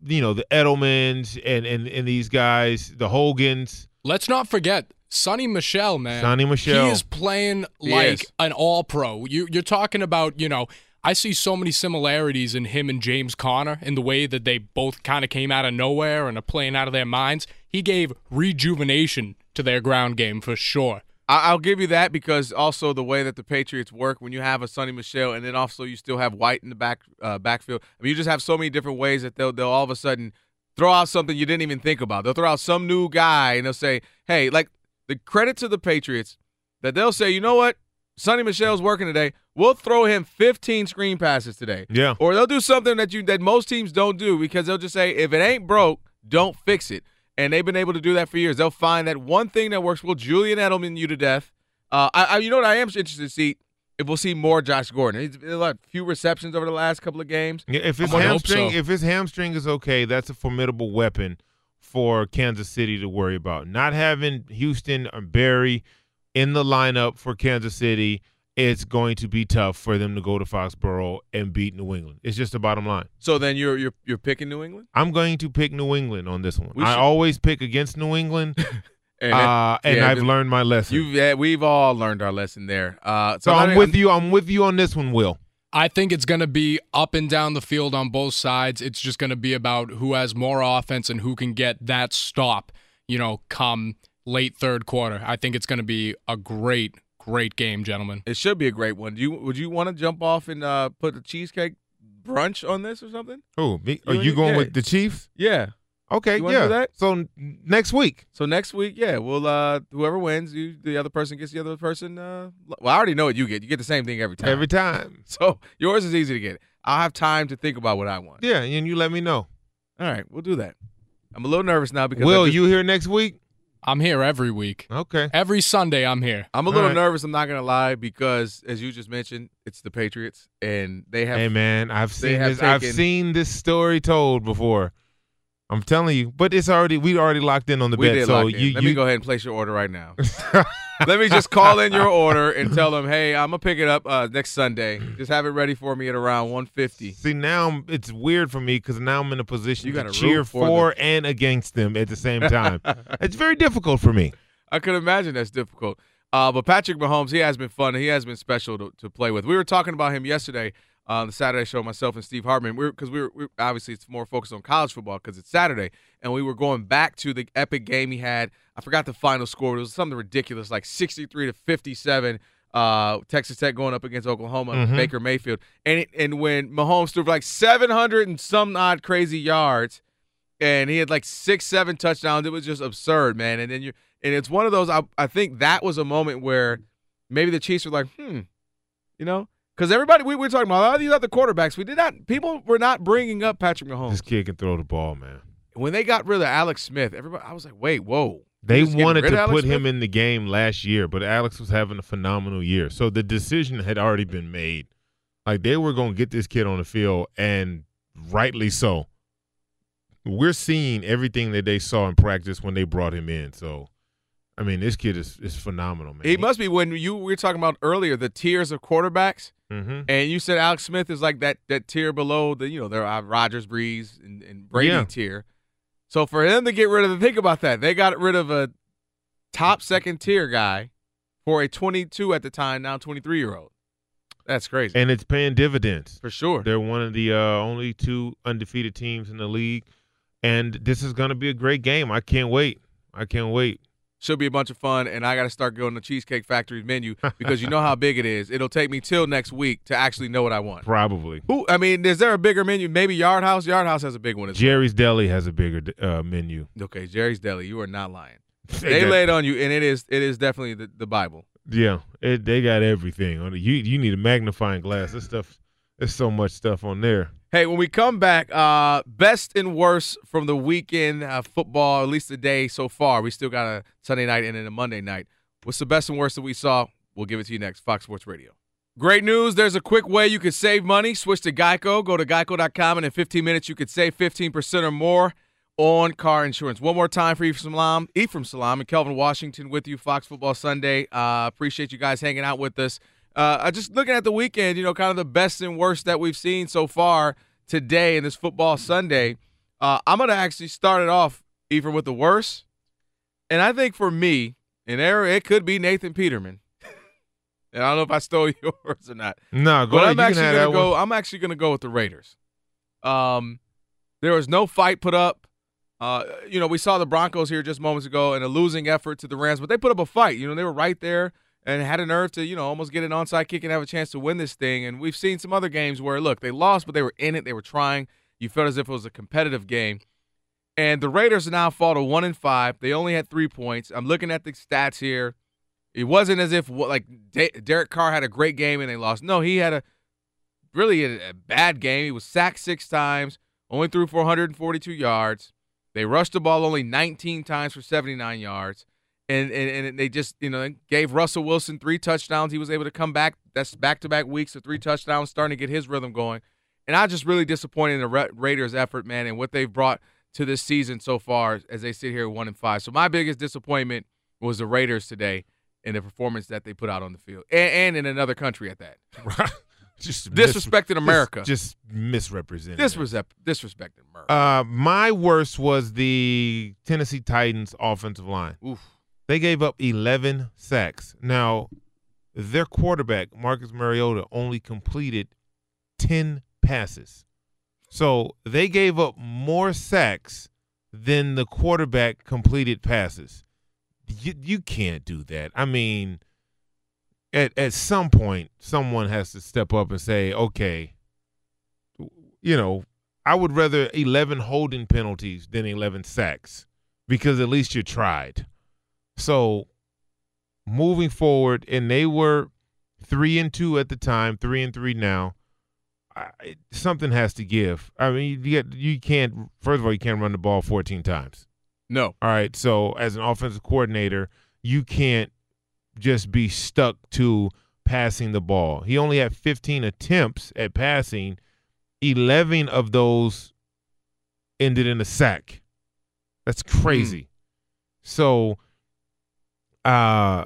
you know the Edelmans and, and and these guys, the Hogans. Let's not forget Sony Michel, man. Sony Michel. He is playing like is. an all pro. You you're talking about, you know, I see so many similarities in him and James Conner in the way that they both kind of came out of nowhere and are playing out of their minds. He gave rejuvenation to their ground game for sure. I'll give you that because also the way that the Patriots work when you have a Sony Michel and then also you still have White in the back uh, backfield. I mean, you just have so many different ways that they'll they'll all of a sudden throw out something you didn't even think about. They'll throw out some new guy and they'll say, "Hey, like the credit to the Patriots that they'll say, you know what, Sony Michel's working today. We'll throw him 15 screen passes today." Yeah. Or they'll do something that you that most teams don't do because they'll just say, if it ain't broke, don't fix it. And they've been able to do that for years. They'll find that one thing that works. Will Julian Edelman you to death. Uh, I, I, you know what? I am interested to see if we'll see more Josh Gordon. He's had a few receptions over the last couple of games. Yeah, if his hamstring, so. if his hamstring is okay, that's a formidable weapon for Kansas City to worry about. Not having Houston or Berry in the lineup for Kansas City, it's going to be tough for them to go to Foxborough and beat New England. It's just the bottom line. So then you're you're you're picking New England. I'm going to pick New England on this one. I always pick against New England, And, uh, and yeah, I've learned my lesson. You've yeah, we've all learned our lesson there. Uh, so I- I'm with you. I'm with you on this one, Will. I think it's going to be up and down the field on both sides. It's just going to be about who has more offense and who can get that stop, you know, come late third quarter. I think it's going to be a great, great game, gentlemen. It should be a great one. Do you would you want to jump off and uh, put the cheesecake brunch on this or something? Oh, me, are You you going yeah. with the Chiefs? Yeah. Okay, You yeah. do that? So next week. So next week, yeah, we'll uh whoever wins, you the other person gets the other person. Uh, well, I already know what you get. You get the same thing every time. Every time. So yours is easy to get. I'll have time to think about what I want. Yeah, and you let me know. All right, we'll do that. I'm a little nervous now because Will just- you here next week? I'm here every week. Okay. Every Sunday, I'm here. I'm a little nervous. I'm not gonna lie because, as you just mentioned, it's the Patriots, and they have. Hey man, I've seen have this. I've seen this story told before. I'm telling you, but it's already we already locked in on the we bet. did so in. you, Let you me go ahead and place your order right now. Let me just call in your order and tell them, hey, I'm gonna pick it up uh, next Sunday. Just have it ready for me at around 150. See now it's weird for me because now I'm in a position You to cheer for for and against them at the same time. it's very difficult for me. I could imagine that's difficult. Uh, but Patrick Mahomes, he has been fun. He has been special to, to play with. We were talking about him yesterday on the Saturday show, myself and Steve Hartman. Because we were, we were obviously it's more focused on college football because it's Saturday, and we were going back to the epic game he had. I forgot the final score. It was something ridiculous, like 63 to 57. Uh, Texas Tech going up against Oklahoma, Mhm. Baker Mayfield, and it, and when Mahomes threw for like 700 and some odd crazy yards, and he had like six, seven touchdowns. It was just absurd, man. And then you and it's one of those. I I think that was a moment where maybe the Chiefs were like, hmm, you know, because everybody we, we were talking about a lot of these other quarterbacks. We did not. People were not bringing up Patrick Mahomes This kid can throw the ball, man. when they got rid of Alex Smith. Everybody, I was like, wait, whoa. They You just getting wanted to put Smith? him in the game last year, but Alex was having a phenomenal year. So the decision had already been made. Like they were going to get this kid on the field, and rightly so. We're seeing everything that they saw in practice when they brought him in. So, I mean, this kid is, is phenomenal, man. He must be when you we were talking about earlier the tiers of quarterbacks, Mhm. and you said Alex Smith is like that that tier below the you know there are Rodgers, Brees, and, and Brady Yeah. tier. So for them to get rid of the think about that they got rid of a top second tier guy for a 22 at the time now 23 year old. That's crazy. and it's paying dividends for sure. They're one of the uh, only two undefeated teams in the league, and this is going to be a great game. I can't wait. I can't wait. Should be a bunch of fun, and I got to start going to Cheesecake Factory's menu because you know how big it is. It'll take me till next week to actually know what I want. Probably. Who? I mean, is there a bigger menu? Maybe Yard House. Yard House has a big one as Jerry's Deli has a bigger uh, menu. Okay, Jerry's Deli. You are not lying. They got- laid on you, and it is it is definitely the, the Bible. Yeah, it, they got everything. on it. You you need a magnifying glass. This stuff, there's so much stuff on there. Hey, when we come back, uh, best and worst from the weekend uh, football, at least the day so far. We still got a Sunday night and then a Monday night. What's the best and worst that we saw? We'll give it to you next. Fox Sports Radio. Great news. There's a quick way you can save money. Switch to Geico. Go to geico.com, and in 15 minutes, you could save 15% or more on car insurance. One more time for Ephraim Salaam, Ephraim Salaam and Kelvin Washington with you, Fox Football Sunday. Uh, appreciate you guys hanging out with us. Uh, just looking at the weekend, you know, kind of the best and worst that we've seen so far today in this football Sunday. Uh, I'm going to actually start it off, even with the worst. And I think for me, and there it could be Nathan Peterman. and I don't know if I stole yours or not. No, go but ahead. I'm actually gonna go. one. I'm actually gonna go with the Raiders. Um, there was no fight put up. Uh, you know, we saw the Broncos here just moments ago in a losing effort to the Rams, but they put up a fight. You know, they were right there and had a nerve to, you know, almost get an onside kick and have a chance to win this thing. And we've seen some other games where, look, they lost, but they were in it. They were trying. You felt as if it was a competitive game. And the Raiders now fall to one and five. They only had three points. I'm looking at the stats here. It wasn't as if like Derek Carr had a great game and they lost. No, he had a really a, a bad game. He was sacked six times, only threw for 142 yards. They rushed the ball only 19 times for 79 yards. And, and and they just you know gave Russell Wilson three touchdowns. He was able to come back. That's back to back weeks of three touchdowns, starting to get his rhythm going. And I just really disappointed in the Ra- Raiders' effort, man, and what they've brought to this season so far as they sit here one and five. So my biggest disappointment was the Raiders today and the performance that they put out on the field, and, and in another country at that. just disrespected mis- America. Just, just misrepresented. Disrespect, disrespected America. Uh, my worst was the Tennessee Titans offensive line. Oof. They gave up 11 sacks. Now, their quarterback, Marcus Mariota, only completed 10 passes. So they gave up more sacks than the quarterback completed passes. You, you can't do that. I mean, at at some point, someone has to step up and say, okay, you know, I would rather 11 holding penalties than 11 sacks because at least you tried. So moving forward, and they were three and two at the time, three and three now. I, something has to give. I mean, you get you can't. First of all, you can't run the ball 14 times. No. All right. So as an offensive coordinator, you can't just be stuck to passing the ball. He only had 15 attempts at passing. 11 of those ended in a sack. That's hmm. crazy. So uh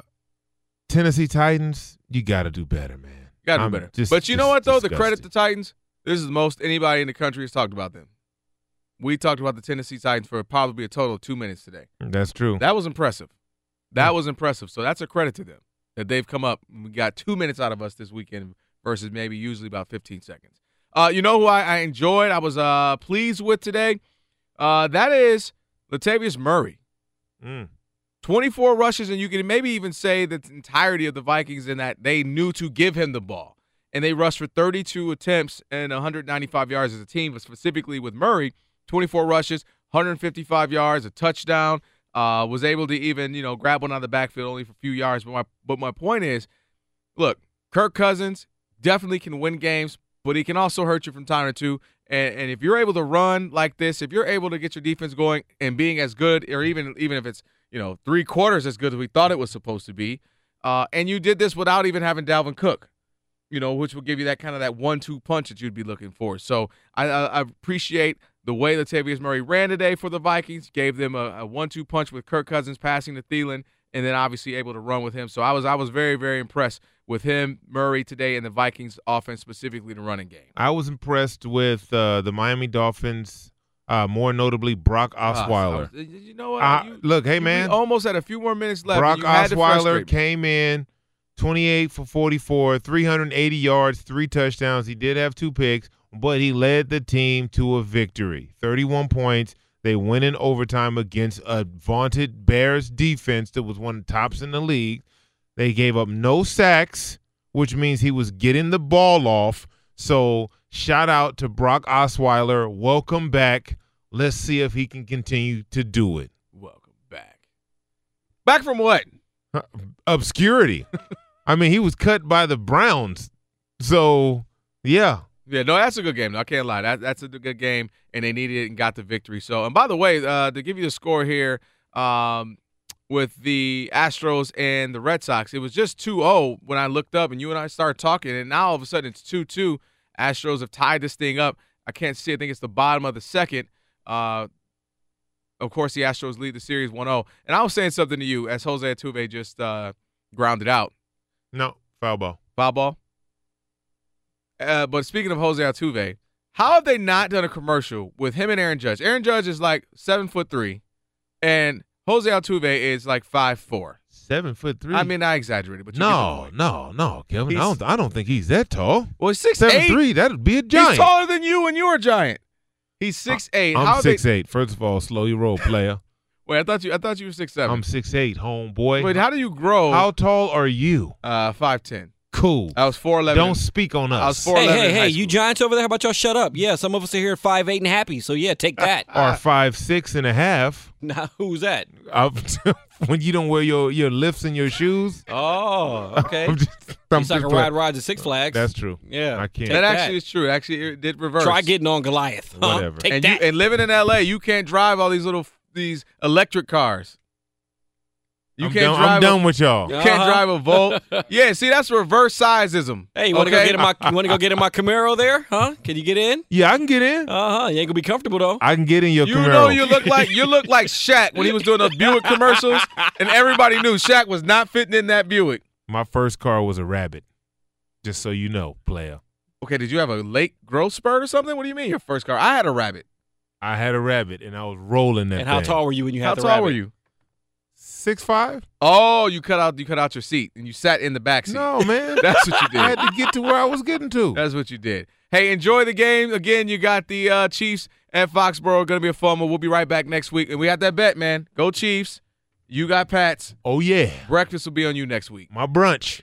Tennessee Titans, you got to do better, man. Got to do better. just- but you know what though? The credit to Titans. This is the most anybody in the country has talked about them. We talked about the Tennessee Titans for probably a total of two minutes today. That's true. That was impressive. That was impressive. So that's a credit to them that they've come up. We got two minutes out of us this weekend versus maybe usually about 15 seconds. Uh, you know who I, I enjoyed? I was uh, pleased with today. Uh, that is Latavius Murray. Mm. 24 rushes, and you can maybe even say the entirety of the Vikings in that they knew to give him the ball. And they rushed for 32 attempts and 195 yards as a team, but specifically with Murray, 24 rushes, 155 yards, a touchdown. Uh, was able to even you know grab one of the backfield only for a few yards. But my but my point is, look, Kirk Cousins definitely can win games, but he can also hurt you from time to two. And, and if you're able to run like this, if you're able to get your defense going and being as good, or even even if it's you know three quarters as good as we thought it was supposed to be, uh, and you did this without even having Dalvin Cook, you know, which will give you that kind of that one-two punch that you'd be looking for. So I, I, I appreciate the way Latavius Murray ran today for the Vikings, gave them a, a one-two punch with Kirk Cousins passing to Thielen, and then obviously able to run with him. So I was I was very very impressed with him Murray today and the Vikings offense specifically the running game. I was impressed with uh, the Miami Dolphins, uh, more notably Brock Ah, Osweiler. so- you know what? Uh, You- look, hey man, almost had a few more minutes left. Brock and you had to Osweiler came in 28 for 44, 380 yards, three touchdowns. He did have two picks, but he led the team to a victory. 31 points. They win in overtime against a vaunted Bears defense that was one of the tops in the league. They gave up no sacks, which means he was getting the ball off. So shout out to Brock Osweiler. Welcome back. Let's see if he can continue to do it. Welcome back. Back from what? Obscurity. I mean, he was cut by the Browns. So, yeah. Yeah, no, that's a good game. though. I can't lie. That, that's a good game, and they needed it and got the victory. So, and by the way, uh, to give you the score here, um, with the Astros and the Red Sox, it was just 2-0 when I looked up, and you and I started talking, and now all of a sudden it's 2-2. Astros have tied this thing up. I can't see. I think it's the bottom of the second. Uh, of course, the Astros lead the series 1-0. And I was saying something to you as Jose Altuve just uh, grounded out. No, foul ball. Foul ball. Uh, but speaking of Jose Altuve, how have they not done a commercial with him and Aaron Judge? Aaron Judge is like seven foot three, and Jose Altuve is like five four. Seven foot three. I mean, I exaggerated, but you get the no, point. no, no, Kevin. I don't. I don't think he's that tall. Well, he's six Seven eight. three. That'd be a giant. He's taller than you, and you're a giant. He's six eight. I'm how six they, eight. First of all, slow your roll, player. Wait, I thought you. I thought you were six seven. I'm six eight, homeboy. Wait, how do you grow? How tall are you? Uh, five ten. Cool. I was four eleven. Don't speak on us. I was four Hey, hey, hey, you. Giants over there, how about y'all shut up? Yeah, some of us are here at five eight and happy, so yeah, take that. Or five six and a half. now, who's that? When you don't wear your your lifts in your shoes. Oh, okay. I'm just, I'm It's like just a ride playing. rides at Six Flags. That's true. Yeah. I can't. That Take actually is true. Actually, it did reverse. Try getting on Goliath. Huh? Whatever. Take and that. you and living in LA, you can't drive all these little these electric cars. You I'm can't done, drive. I'm a- done with y'all. You can't Uh-huh. drive a Volt. yeah, see, that's reverse sizeism. Hey, you want to okay? go get in my? You want to go get in my Camaro there? Huh? Can you get in? Yeah, I can get in. Uh huh. You ain't gonna be comfortable though. I can get in your You Camaro. know, you look like you look like Shaq when he was doing those Buick commercials, and everybody knew Shaq was not fitting in that Buick. My first car was a Rabbit. Just so you know, player. Okay, did you have a late growth spurt or something? What do you mean your first car? I had a Rabbit. I had a Rabbit and I was rolling that And how thing. tall were you when you had How the tall rabbit? were you? Six five? Oh, you cut out you cut out your seat and you sat in the back seat. No, man. That's what you did. I had to get to where I was getting to. That's what you did. Hey, enjoy the game. Again, you got the uh, Chiefs at Foxborough. Going to be a fun one. We'll be right back next week. And we have that bet, man. Go Chiefs. You got Pats. Oh yeah. Breakfast will be on you next week. My brunch.